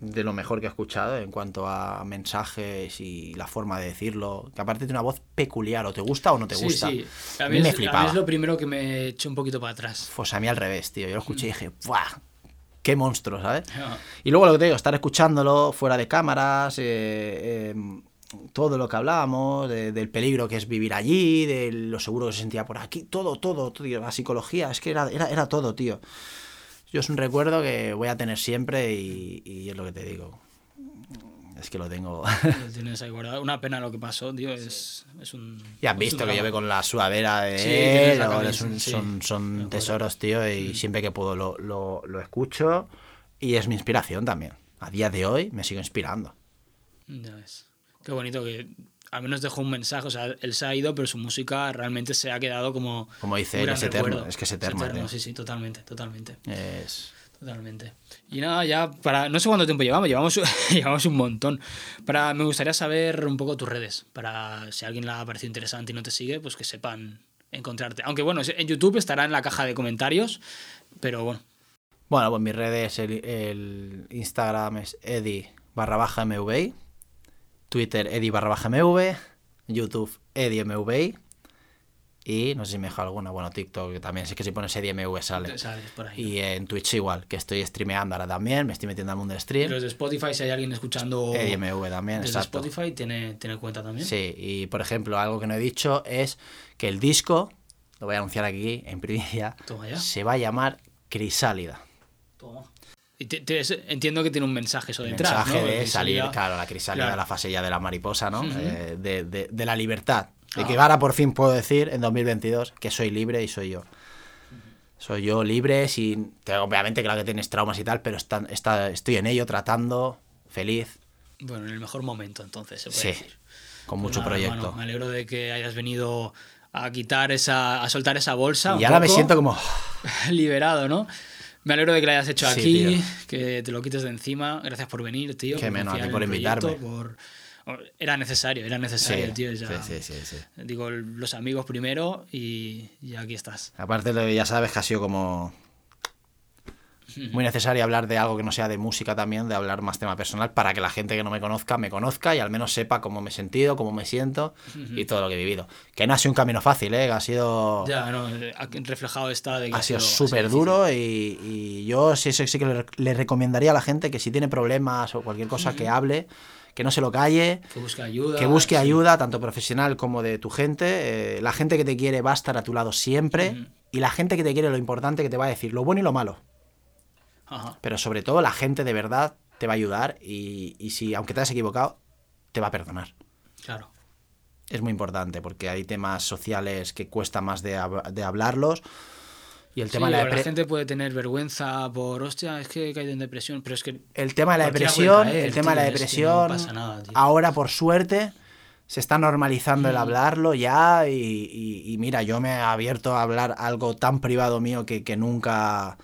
de lo mejor que he escuchado en cuanto a mensajes y la forma de decirlo. Que aparte tiene una voz peculiar, o te gusta o no te Sí, gusta. sí. A A mí, mí me es, a mí es lo primero que me echó un poquito para atrás. Pues a mí al revés, tío. Yo lo escuché y dije, ¡buah! ¡Qué monstruo, ¿sabes? Ah, Y luego lo que te digo, estar escuchándolo fuera de cámaras, eh, eh, todo lo que hablábamos, de- del peligro que es vivir allí, de lo seguro que se sentía por aquí, todo, todo, tío, la psicología, es que era, era, era todo, tío. Yo es un recuerdo que voy a tener siempre y, y es lo que te digo. Es que lo tengo. lo (laughs) tienes ahí guardado. Una pena lo que pasó, tío. Es, es un. Ya has visto que drama. yo ve con la sudadera de Sí, él, son, sí. son, tesoros, tío, y siempre que puedo lo, lo, lo escucho y es mi inspiración también. A día de hoy me sigo inspirando. Ya ves. Qué bonito que al menos dejó un mensaje. O sea, él se ha ido, pero su música realmente se ha quedado como. Como dice él, es eterno, recuerdo. es que es eterno, tío. sí, sí, totalmente, totalmente. Es... Totalmente. Y nada, ya para. No sé cuánto tiempo llevamos, llevamos, (laughs) llevamos un montón. Para, me gustaría saber un poco tus redes. Para si a alguien le ha parecido interesante y no te sigue, pues que sepan encontrarte. Aunque bueno, en YouTube estará en la caja de comentarios. Pero bueno. Bueno, pues mis redes, el, el Instagram es edi barra baja mvi, Twitter edi barra baja mv, YouTube edi mvi y no sé si me dejo alguna, bueno, TikTok también, sé que si pones edi mv sale. Sales por ahí. Y en Twitch igual, que estoy streameando ahora también, me estoy metiendo al mundo de stream. los de Spotify, si hay alguien escuchando EDMV también, desde exacto. Spotify, tiene, tiene cuenta también. Sí, y por ejemplo, algo que no he dicho es que el disco, lo voy a anunciar aquí en primicia, se va a llamar Crisálida. Toma. Entiendo que tiene un mensaje eso detrás. mensaje ¿no? de salir, claro, la crisálida Claro. la fase ya de la mariposa, ¿no? Ujú. Eh, de, de- de la libertad. De Ah. que ahora por fin puedo decir en 2022 que soy libre y soy yo. Soy yo libre, sin. Obviamente, claro que tienes traumas y tal, pero está, está- estoy en ello, tratando, feliz, Bueno, en el mejor momento, entonces, se puede Sí, decir. con Pues mucho nada, proyecto. hermano, me alegro de que hayas venido a quitar esa. a soltar esa bolsa. y ahora me siento como. (laughs) liberado, ¿no? Me alegro de que lo hayas hecho Sí, aquí, tío. que te lo quites de encima. Gracias por venir, tío. Qué por menos, a ti por invitarme. proyecto, por- Era necesario, era necesario, Sí, tío. ya- sí, sí, sí. Digo, los amigos primero y, y aquí estás. Aparte, ya sabes que ha sido como. Muy necesario hablar de algo que no sea de música también, de hablar más tema personal, para que la gente que no me conozca me conozca y al menos sepa cómo me he sentido, cómo me siento y todo lo que he vivido. Que no ha sido un camino fácil, ¿eh? ha sido. Ya, no, eh, ha reflejado está de que ha sido súper duro y, y yo sí, sí, sí que le, le recomendaría a la gente que si tiene problemas o cualquier cosa que hable, que no se lo calle, Que busque ayuda. que busque sí. ayuda, tanto profesional como de tu gente. Eh, la gente que te quiere va a estar a tu lado siempre. Y la gente que te quiere, lo importante que te va a decir, lo bueno y lo malo. Ajá. Pero sobre todo la gente de verdad te va a ayudar y, y si, aunque te hayas equivocado, te va a perdonar. Claro. Es muy importante porque hay temas sociales que cuesta más de, hab- de hablarlos. Y el tema de la, la gente puede tener vergüenza por, hostia, es que he caído en depresión, pero es que el tema de la depresión, caer, el tema de la tío, es que depresión, no nada, ahora por suerte se está normalizando Mm. el hablarlo ya y, y- y mira, yo me he abierto a hablar algo tan privado mío que, que nunca,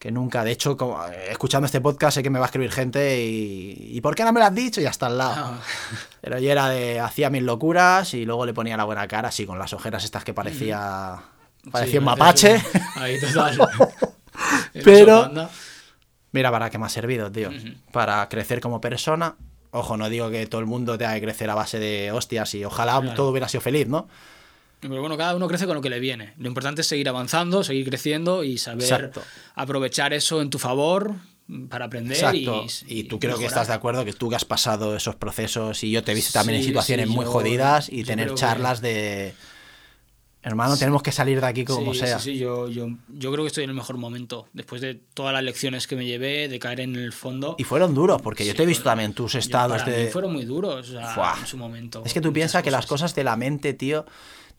que nunca, de hecho, como- escuchando este podcast sé que me va a escribir gente y, ¿y por qué no me lo has dicho? Y hasta al lado. (laughs) Pero yo era de, hacía mis locuras y luego le ponía la buena cara, así con las ojeras estas que parecía, parecía un sí, mapache. un- Ahí, total. (laughs) Pero-. Mira, para qué me ha servido, tío. Para crecer como persona. Ojo, no digo que todo el mundo tenga que crecer a base de hostias y ojalá Claro. todo hubiera sido feliz, ¿no? Pero bueno, cada uno crece con lo que le viene. Lo importante es seguir avanzando, seguir creciendo y saber Exacto. aprovechar eso en tu favor para aprender. Exacto. Y, Y, tú creo que estás de acuerdo que tú que has pasado esos procesos y yo te he visto también en situaciones sí, muy yo- jodidas y tener que- charlas de... Hermano, tenemos que salir de aquí como sea. Sí, sí, yo, yo, yo creo que estoy en el mejor momento. Después de todas las lecciones que me llevé, de caer en el fondo. Y fueron duros, porque yo te he visto también tus yo- estados para de... mí fueron muy duros o sea, Fuah. en su momento. Es que tú piensas que las cosas de la mente, tío...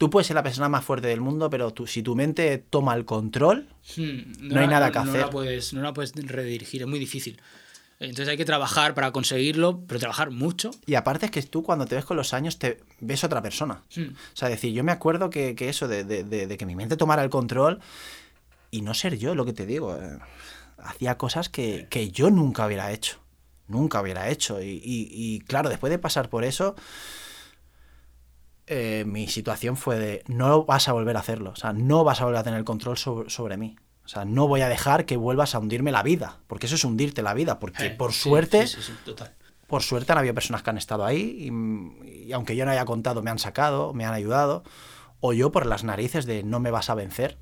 Tú puedes ser la persona más fuerte del mundo, pero tú, si tu mente toma el control, Hmm, no hay nada que no hacer. La puedes, no la puedes redirigir, es muy difícil. Entonces hay que trabajar para conseguirlo, pero trabajar mucho. Y aparte es que tú cuando te ves con los años te ves otra persona. Hmm. O sea, decir, yo me acuerdo que, que eso, de, de- de- de que mi mente tomara el control y no ser yo, lo que te digo. eh, hacía cosas que, que yo nunca hubiera hecho. Nunca hubiera hecho. Y, y- y, claro, después de pasar por eso, eh, mi situación fue de, no vas a volver a hacerlo. O sea, no vas a volver a tener el control sobre, sobre mí. O sea, no voy a dejar que vuelvas a hundirme la vida. Porque eso es hundirte la vida. Porque Eh, por sí, suerte... sí, sí, sí, total. Por suerte han habido personas que han estado ahí y, y aunque yo no haya contado, me han sacado, me han ayudado. O yo por las narices de no me vas a vencer,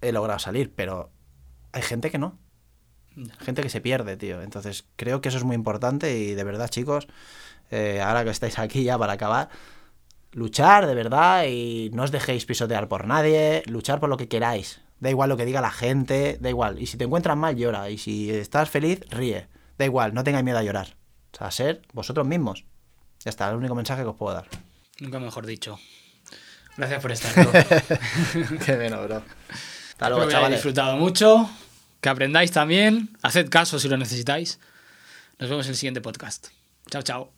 he logrado salir, pero hay gente que no. Gente que se pierde, tío. Entonces creo que eso es muy importante y de verdad, chicos, eh, ahora que estáis aquí ya para acabar, luchar de verdad y no os dejéis pisotear por nadie, luchar por lo que queráis. Da igual lo que diga la gente, da igual. Y si te encuentras mal, llora. Y si estás feliz, ríe. Da igual, no tengáis miedo a llorar. O sea, ser vosotros mismos. Ya está, el único mensaje que os puedo dar. Nunca mejor dicho. Gracias por estar. (laughs) Qué bueno, bro. Hasta luego, chavales. disfrutado mucho, que aprendáis también. Haced caso si lo necesitáis. Nos vemos en el siguiente podcast. Chao, chao.